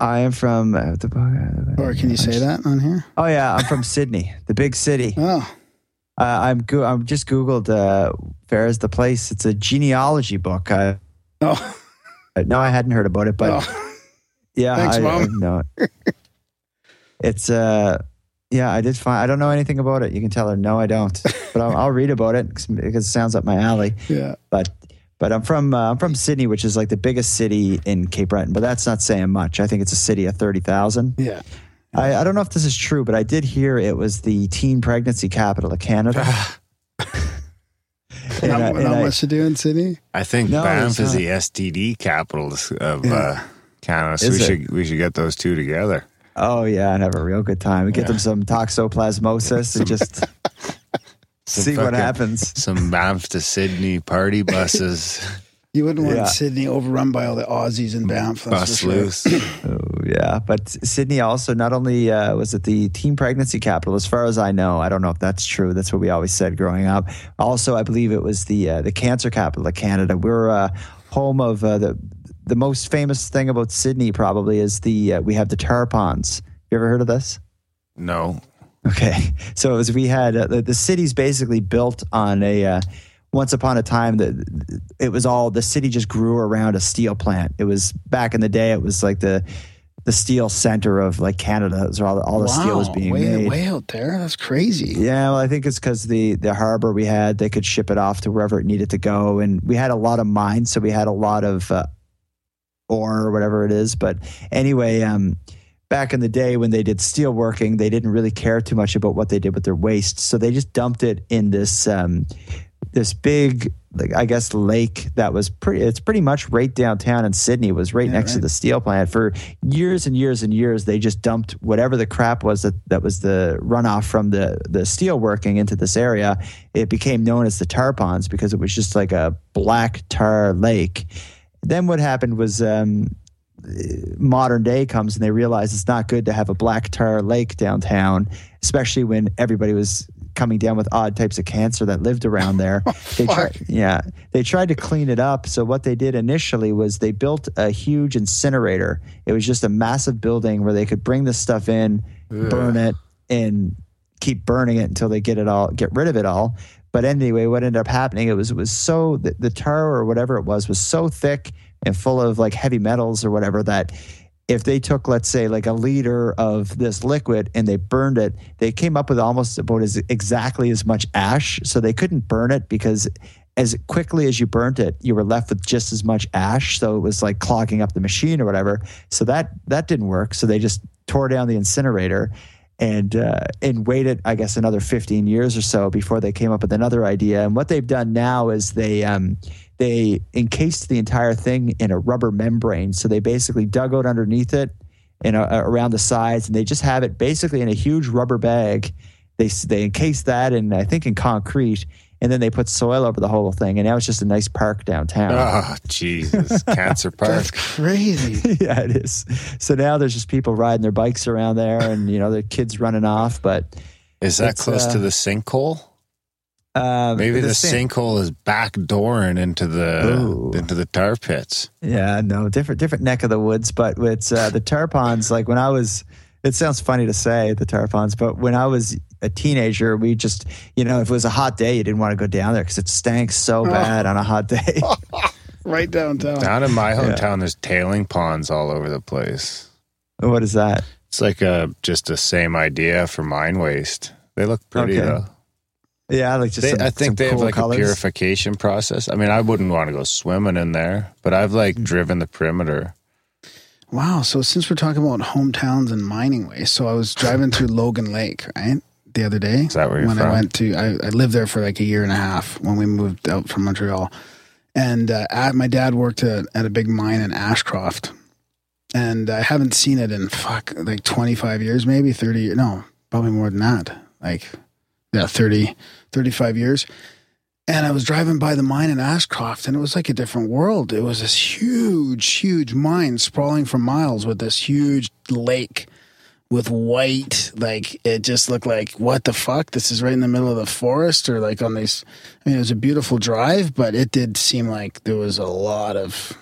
i am from uh, the Or can you say that on here? oh yeah i'm from sydney the big city Oh, uh, i'm go- i'm just googled uh fair is the place it's a genealogy book uh, oh, Uh, No, I hadn't heard about it, but Oh, yeah, Thanks, I, Mom. I know it. it's uh, yeah, I did find. I don't know anything about it. You can tell her, no, I don't. But I'll, I'll read about it because it sounds up my alley. yeah. But but I'm from uh, I'm from Sydney, which is like the biggest city in Cape Breton. But that's not saying much. I think it's a city of thirty thousand. Yeah. I, I don't know if this is true, but I did hear it was the teen pregnancy capital of Canada. And not I- not I- much to do in Sydney. I think No, Banff is not. the STD capital of Yeah. uh, Canada. So Is we it? should we should get those two together. Oh yeah, and have a real good time. We get them some toxoplasmosis and just see what happens. Some Banff to Sydney party buses, You wouldn't want Yeah. Sydney overrun by all the Aussies and Banff. that's bus sure. loose. Oh, yeah, but Sydney also not only uh, was it the teen pregnancy capital, as far as I know. I don't know if that's true. That's what we always said growing up. Also, I believe it was the uh, the cancer capital of Canada. We're uh, home of uh, the the most famous thing about Sydney. Probably is the uh, we have the tar ponds. You ever heard of this? No, Okay, so it was we had uh, the, the city's basically built on a. Uh, once upon a time, that it was all the city just grew around a steel plant. It was back in the day. It was like the the steel center of like Canada. It all, all the steel was being way, made. way out there. That's crazy. Yeah, well, I think it's because the the harbor we had, they could ship it off to wherever it needed to go, and we had a lot of mines, so we had a lot of uh, or whatever it is. But anyway, um, back in the day when they did steel working, they didn't really care too much about what they did with their waste, so they just dumped it in this um, this big, like I guess, lake that was pretty. It's pretty much right downtown in Sydney. It was right Yeah, next to the steel plant for years and years and years. They just dumped whatever the crap was that that was the runoff from the the steel working into this area. It became known as the tar ponds because it was just like a black tar lake. Then what happened was. Um, modern day comes and they realize it's not good to have a black tar lake downtown, especially when everybody was coming down with odd types of cancer that lived around there. they tried, yeah, they tried to clean it up. So what they did initially was they built a huge incinerator. It was just a massive building where they could bring this stuff in, burn it, and keep burning it until they get it all, get rid of it all. But anyway, what ended up happening? It was it was so the, the tar or whatever it was was so thick and full of like heavy metals or whatever that if they took let's say like a liter of this liquid and they burned it they came up with almost about as exactly as much ash. So they couldn't burn it because as quickly as you burnt it you were left with just as much ash. So it was like clogging up the machine or whatever. So that that didn't work. So they just tore down the incinerator and uh, and waited, I guess, another 15 years or so before they came up with another idea. And what they've done now is they um, they encased the entire thing in a rubber membrane. So they basically dug out underneath it and uh, around the sides, and they just have it basically in a huge rubber bag. They they encase that and I think in concrete, and then they put soil over the whole thing, and now it's just a nice park downtown. oh Jesus, Cancer Park. That's crazy. yeah, it is. So now there's just people riding their bikes around there, and you know the kids running off. But Is that close uh, to the sinkhole? um, Maybe the, same- sinkhole is backdooring into the Ooh. into the tar pits. Yeah, no, different different neck of the woods, but it's uh, the tar ponds. Like when I was, it sounds funny to say the tar ponds, but when I was a teenager, we just, you know, if it was a hot day, you didn't want to go down there because it stank so bad on a hot day. right downtown. Down in my hometown, there's tailing ponds all over the place. what is that? It's like a just the same idea for mine waste. They look pretty Okay. though. Yeah, like just They, some- I think some they have like colors. a purification process. I mean, I wouldn't want to go swimming in there, but I've like Mm. driven the perimeter. Wow. So since we're talking about hometowns and mining waste, so I was driving through Logan Lake, right, the other day. Is that where you're when I went to, I, I lived there for like a year and a half when we moved out from Montreal, and uh, at, my dad worked at, at a big mine in Ashcroft, and I haven't seen it in fuck like twenty five years, maybe thirty. years. No, probably more than that. Like yeah, 30, 35 years. And I was driving by the mine in Ashcroft, and it was like a different world. It was this huge, huge mine sprawling for miles with this huge lake with white, like it just looked like what the fuck? This is right in the middle of the forest, or like on these. I mean, it was a beautiful drive, but it did seem like there was a lot of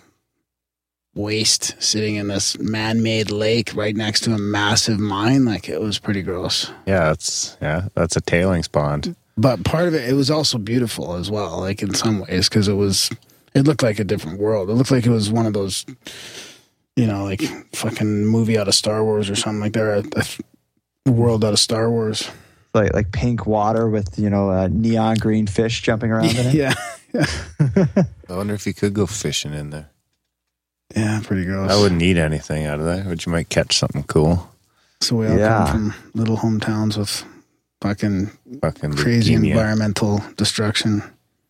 waste sitting in this man-made lake right next to a massive mine. Like it was pretty gross. Yeah, that's yeah, that's a tailings pond. but part of it it was also beautiful as well like in some ways because it was It looked like a different world. It looked like it was one of those, you know, like fucking movie out of Star Wars or something like that. A, a world out of Star Wars. Like like pink water with you know uh, neon green fish jumping around in it. Yeah. I wonder if you could go fishing in there. Yeah, pretty gross. I wouldn't eat anything out of there, but you might catch something cool. So we all Yeah. come from little hometowns with fucking Fucking crazy leukemia. environmental destruction.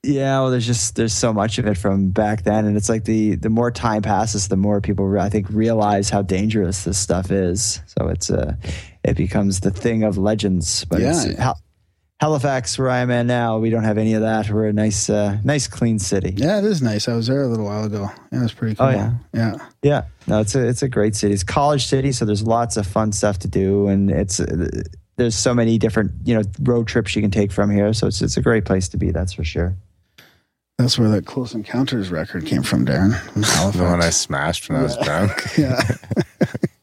Yeah, well, there's just there's so much of it from back then, and it's like the the more time passes, the more people re- I think realize how dangerous this stuff is. So it's uh, it becomes the thing of legends. But it's Yeah. Hal- Halifax, where I'm at now, we don't have any of that. We're a nice, uh, nice, clean city. Yeah, it is nice. I was there a little while ago. Yeah, it was pretty cool. Oh, yeah. Yeah. Yeah, no, it's a it's a great city. It's a college city, so there's lots of fun stuff to do, and it's uh, there's so many different you know road trips you can take from here. So it's it's a great place to be. That's for sure. That's where that Close Encounters record came from, Darren. From Halifax. The one I smashed when I was drunk. yeah.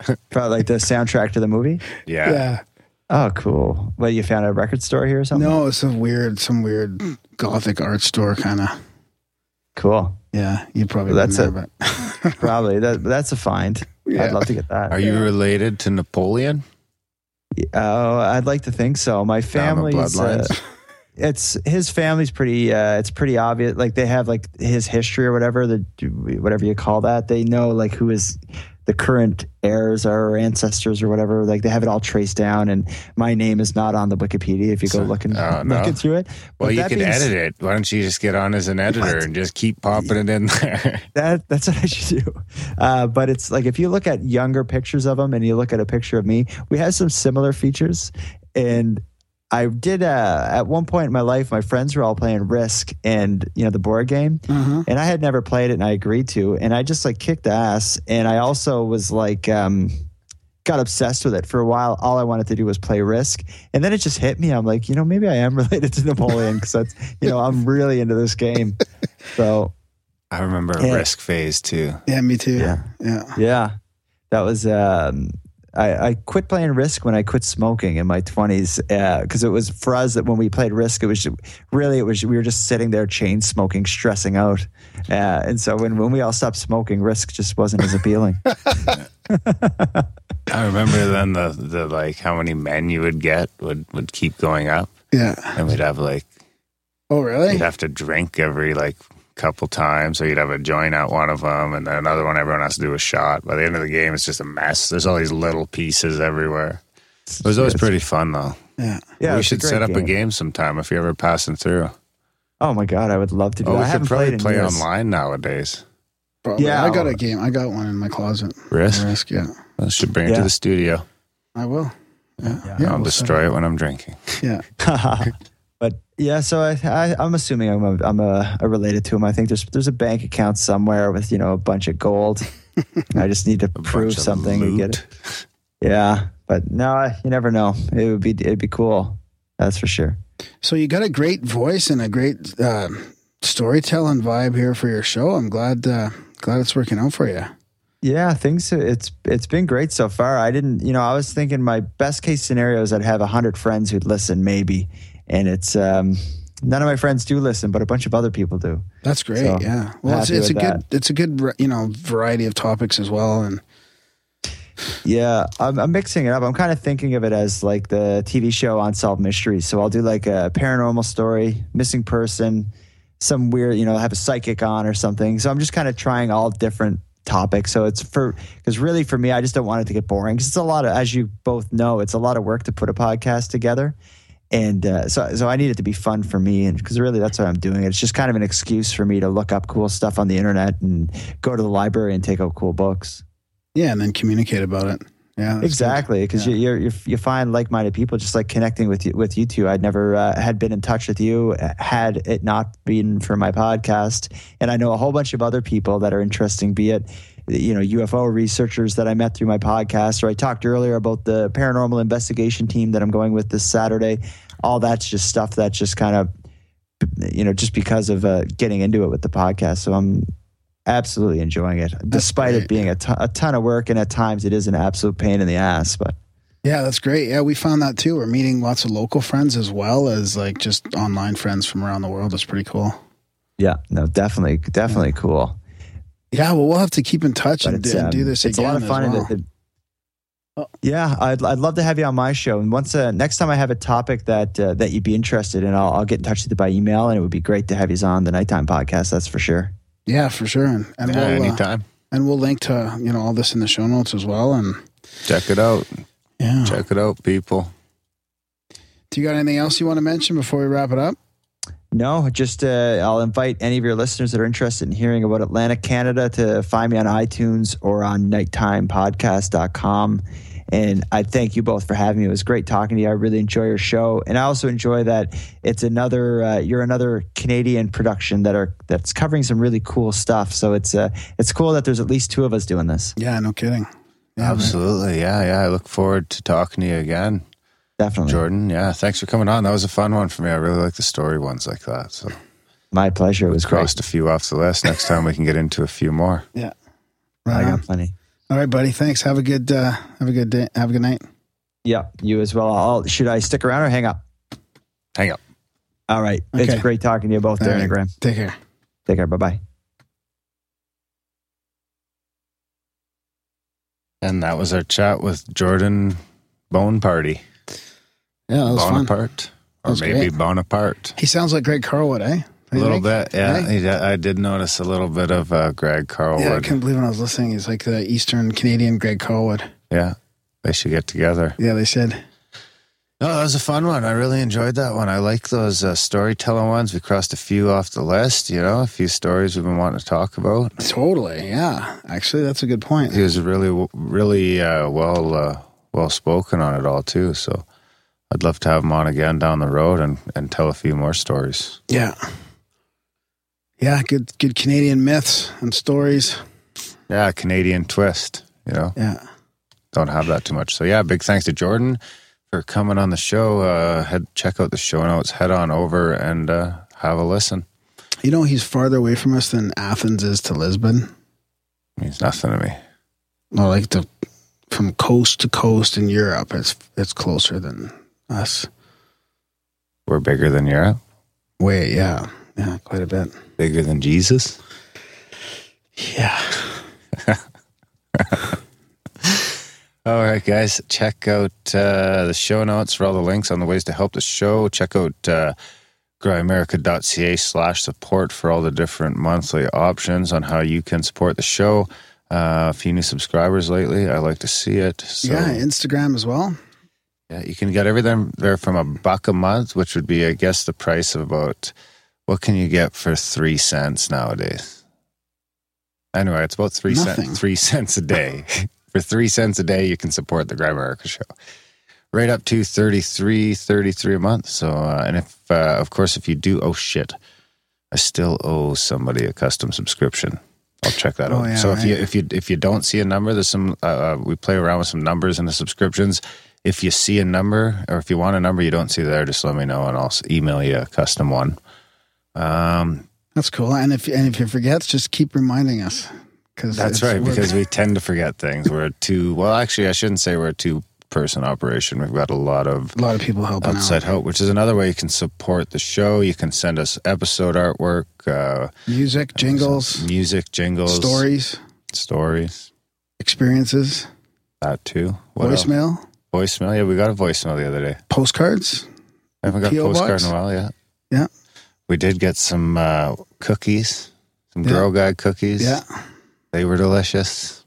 Probably like the soundtrack to the movie. Yeah. yeah. Oh, cool. Well, you found a record store here or something? No, it's a weird, some weird gothic art store kind of. Cool. Yeah, you probably Well, that's that's there, but Probably. That, that's a find. Yeah. I'd love to get that. Are you related to Napoleon? Oh, I'd like to think so. My Down the family's. Uh, bloodlines? It's his family's pretty. Uh, it's pretty obvious. Like they have like his history or whatever. The whatever you call that. They know like who is the current heirs are or ancestors or whatever. Like they have it all traced down. And my name is not on the Wikipedia. If you go So- looking oh, no. looking through it. Well, But you being edit it. Why don't you just get on as an editor What? and just keep popping it in there? That that's what I should do. Uh, but it's like if you look at younger pictures of him and you look at a picture of me, we have some similar features. And I did uh, at one point in my life, my friends were all playing Risk and you know the board game, uh-huh. and I had never played it, and I agreed to, and I just like kicked ass. And I also was like. Um, Got obsessed with it for a while. All I wanted to do was play Risk, and then it just hit me. I'm like, you know, maybe I am related to Napoleon because that's, you know, I'm really into this game. So I remember Yeah. Risk Phase too. yeah, me too. Yeah. yeah. Yeah, that was. Um, I, I quit playing Risk when I quit smoking in my twenties because it was for us that when we played Risk, it was ju- really it was we were just sitting there chain smoking, stressing out, uh, and so when when we all stopped smoking, Risk just wasn't as appealing. I remember then the, the like how many men you would get would, would keep going up, Yeah. and we'd have like Oh, really? you'd have to drink every like couple times, or you'd have a joint out one of them, and then another one. Everyone has to do a shot. By the end of the game, it's just a mess. There's all these little pieces everywhere. It was always pretty fun though. Yeah. Yeah, we should set up a game. game sometime if you're ever passing through. Oh my god, I would love to do Oh, that. we I could haven't probably play years. online nowadays. Probably. Yeah, I got a game. I got one in my closet. Risk. Risk. Yeah. I should bring it to the studio. I will. Yeah. Yeah. yeah I'll we'll destroy it when I'm drinking. Yeah. yeah, so I, I I'm assuming I'm a, I'm a, a related to him. I think there's there's a bank account somewhere with you know a bunch of gold. I just need to prove something and get it. Yeah, but no, you never know. It would be it'd be cool. That's for sure. So you got a great voice and a great uh, storytelling vibe here for your show. I'm glad uh, glad it's working out for you. Yeah, things it's it's been great so far. I didn't, you know, I was thinking my best case scenario is I'd have a hundred friends who'd listen, maybe, and it's um, none of my friends do listen, but a bunch of other people do. That's great. So, yeah. Well, it's, it's a with good it's a good you know variety of topics as well. And Yeah, I'm, I'm mixing it up. I'm kind of thinking of it as like the TV show Unsolved Mysteries. So I'll do like a paranormal story, missing person, some weird, you know, have a psychic on or something. So I'm just kind of trying all different topics. So it's for, because really for me, I just don't want it to get boring. Because it's a lot of, as you both know, it's a lot of work to put a podcast together. And uh, so, so I need it to be fun for me, and because really that's what I'm doing. It's just kind of an excuse for me to look up cool stuff on the internet and go to the library and take out cool books. yeah, and then communicate about it. Yeah. exactly because Yeah. you you're, you're, find like-minded people just like connecting with you with you two i'd never uh, had been in touch with you uh, had it not been for my podcast and i know a whole bunch of other people that are interesting be it you know ufo researchers that i met through my podcast or i talked earlier about the paranormal investigation team that i'm going with this saturday all that's just stuff that's just kind of you know just because of uh, getting into it with the podcast so i'm absolutely enjoying it despite it being a ton- of work and at times it is an absolute pain in the ass but Yeah, that's great. Yeah, we found that too. We're meeting lots of local friends as well as like just online friends from around the world. It's pretty cool. Yeah, no, definitely, definitely cool. Yeah, well, we'll have to keep in touch and, do- and do um, this it's again a lot of fun. and well. Oh. Yeah, I'd, I'd love to have you on my show. And once uh, next time I have a topic that uh, that you'd be interested in, I'll, I'll get in touch with you by email, and it would be great to have you on the nighttime podcast. That's for sure. yeah, for sure. And, and Yeah, we'll uh, anytime. and we'll link to you know all this in the show notes as well. And Check it out. yeah, Check it out, people. do you got anything else you want to mention before we wrap it up? No, just uh, I'll invite any of your listeners that are interested in hearing about Atlantic Canada to find me on iTunes or on nighttimepodcast.com. And I thank you both for having me. It was great talking to you. I really enjoy your show, and I also enjoy that it's another uh, you're another Canadian production that are that's covering some really cool stuff. So it's uh, it's cool that there's at least two of us doing this. Yeah, no kidding. Yeah, Absolutely. Yeah, yeah. I look forward to talking to you again, Definitely, Jordan. Yeah, thanks for coming on. That was a fun one for me. I really like the story ones like that. So my pleasure. It was great. crossed a few off the list. Next time we can get into a few more. Yeah. I Right on. got plenty. All right, buddy. Thanks. Have a good uh, have a good day. Have a good night. Yeah, you as well. I'll, should I stick around or hang up? Hang up. All right. Okay. It's great talking to you both, All Darren right. and Graham. Take care. Take care. Bye bye. And that was our chat with Jordan Bone Party. Yeah, that was fun. Bonaparte. That Or maybe great. Bonaparte. He sounds like Greg Carlwood, eh? A little bit, yeah. Hey? He- I did notice a little bit of uh, Greg Yeah, I couldn't believe when I was listening. He's like the Eastern Canadian Greg Carlwood. Yeah, they should get together. Yeah, they said. No, that was a fun one. I really enjoyed that one. I like those uh, storytelling ones. We crossed a few off the list, you know, a few stories we've been wanting to talk about. Totally. Yeah. Actually, that's a good point. He was really, really uh, well, uh, well spoken on it all too. So I'd love to have him on again down the road and, and tell a few more stories. Yeah. Yeah, good good Canadian myths and stories. Yeah, Canadian twist, you know. Yeah. don't have that too much. So yeah, big thanks to Jordan for coming on the show. Uh, head check out the show notes. Head on over and uh, have a listen. You know, he's farther away from us than Athens is to Lisbon. means nothing to me. Well, like the from coast to coast in Europe, it's it's closer than us. We're bigger than Europe, Wait, yeah, yeah, quite a bit. bigger than Jesus. Yeah. All right, guys, check out uh, the show notes for all the links on the ways to help the show. Check out uh, grimerica.ca slash support for all the different monthly options on how you can support the show. Uh, a few new subscribers lately. I like to see it. So, yeah, Instagram as well. Yeah, you can get everything there from a buck a month, which would be, I guess, the price of about what can you get for three cents nowadays? Anyway, it's about three cents, three cents a day. for three cents a day, you can support the Grimerica Show. Right up to 33 33 a month. So, uh, and if, uh, of course, if you do, oh shit, I still owe somebody a custom subscription. I'll check that Oh, out. yeah, so if you if you if you don't see a number, there's some uh, uh, we play around with some numbers in the subscriptions. If you see a number or if you want a number you don't see there, just let me know and I'll email you a custom one. Um, That's cool. And if and if you forget, just keep reminding us. Because that's right because we tend to forget things. We're a two. Well, actually, I shouldn't say we're a two person operation. We've got a lot of a lot of people helping outside out. help, which is another way you can support the show. You can send us episode artwork, uh, Music, jingles, music, jingles, stories, stories. experiences, That too. What else? Voicemail. Yeah, we got a voicemail the other day. postcards. I haven't got a postcard box? in a while yet. Yeah. We did get some uh, cookies, some Yeah. Girl Guide cookies. Yeah. They were delicious.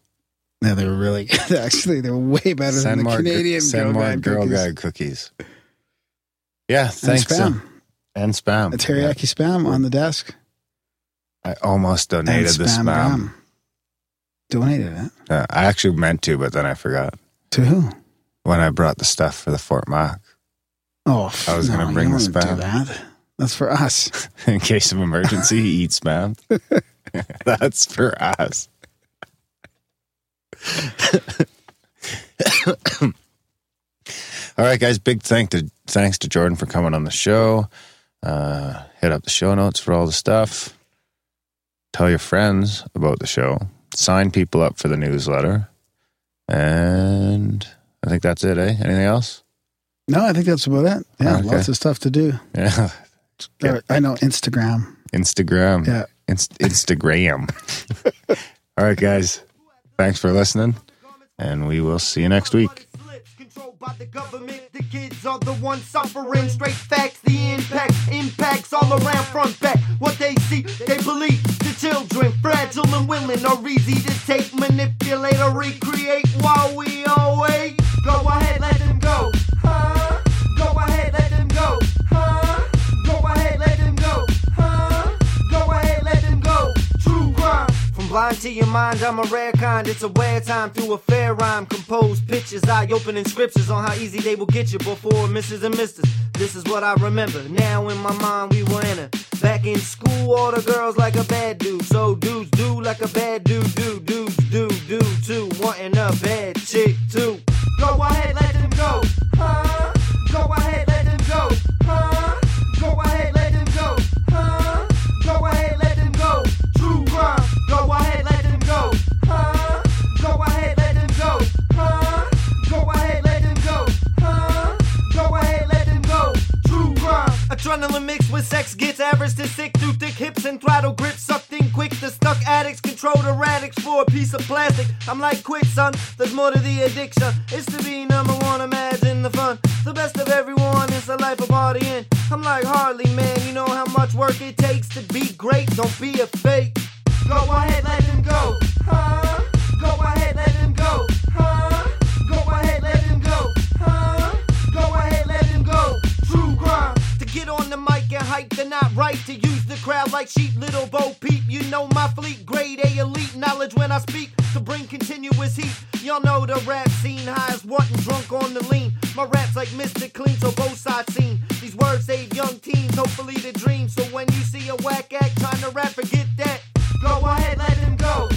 Yeah, they were really good. Actually, they were way better send than the Canadian send Girl Guide Girl cookies. Guide cookies. Yeah, And thanks. uh, spam. and spam. A teriyaki spam on the desk. I almost And donated the spam. gram. Donated it. Uh, I actually meant to, but then I forgot. To who? When I brought the stuff for the Fort Mac Oh, I was no, gonna bring don't the spam. That. That's for us. in case of emergency, eat spam. That's for us. All right, guys. Big thank to thanks to Jordan for coming on the show. Uh, hit up the show notes for all the stuff. Tell your friends about the show. Sign people up for the newsletter. And I think that's it. Eh? Anything else? No, I think that's about it. Yeah, Okay. lots of stuff to do. Yeah. Or, I know Instagram. Instagram. Yeah. Inst- Instagram. All right, guys. Thanks for listening, and we will see you next week. By the government, the kids are the ones suffering. Straight facts, the impact, impacts all around front back. What they see, they believe. The children, fragile and willing, are easy to take, manipulate, or recreate while we all wait. Go ahead, let them go. Huh? Go ahead, let them go. Huh? Go ahead, let them go. Huh? Go ahead, let them go. True crime. From blind to your mind, I'm a rare kind. It's a rare time through a fair rhyme. Composed pictures, eye opening scriptures on how easy they will get you before misses and misters. This is what I remember. Now in my mind, we were in a Back in school, all the girls like a bad dude. So dudes do like a bad dude, do dudes do do too. Wanting a bad chick too. Go ahead, Adrenaline mixed with sex gets average to sick through thick hips and throttle grips sucked in quick. The stuck addicts control the radix for a piece of plastic. I'm like quit, son. There's more to the addiction. It's to be number one. Imagine the fun. The best of everyone. is a life of partying. I'm like Harley, man. You know how much work it takes to be great. Don't be a fake. Go ahead, let them go. Huh? Go ahead, let hype, they're not right. To use the crowd like sheep, little Bo Peep. You know my fleet, grade A elite knowledge when I speak. To bring continuous heat. Y'all know the rap scene, high as what and drunk on the lean. My rap's like Mr. Clean, so both sides seen. These words save young teens, hopefully the dream. So when you see a whack act trying to rap, forget that. Go ahead, let him go.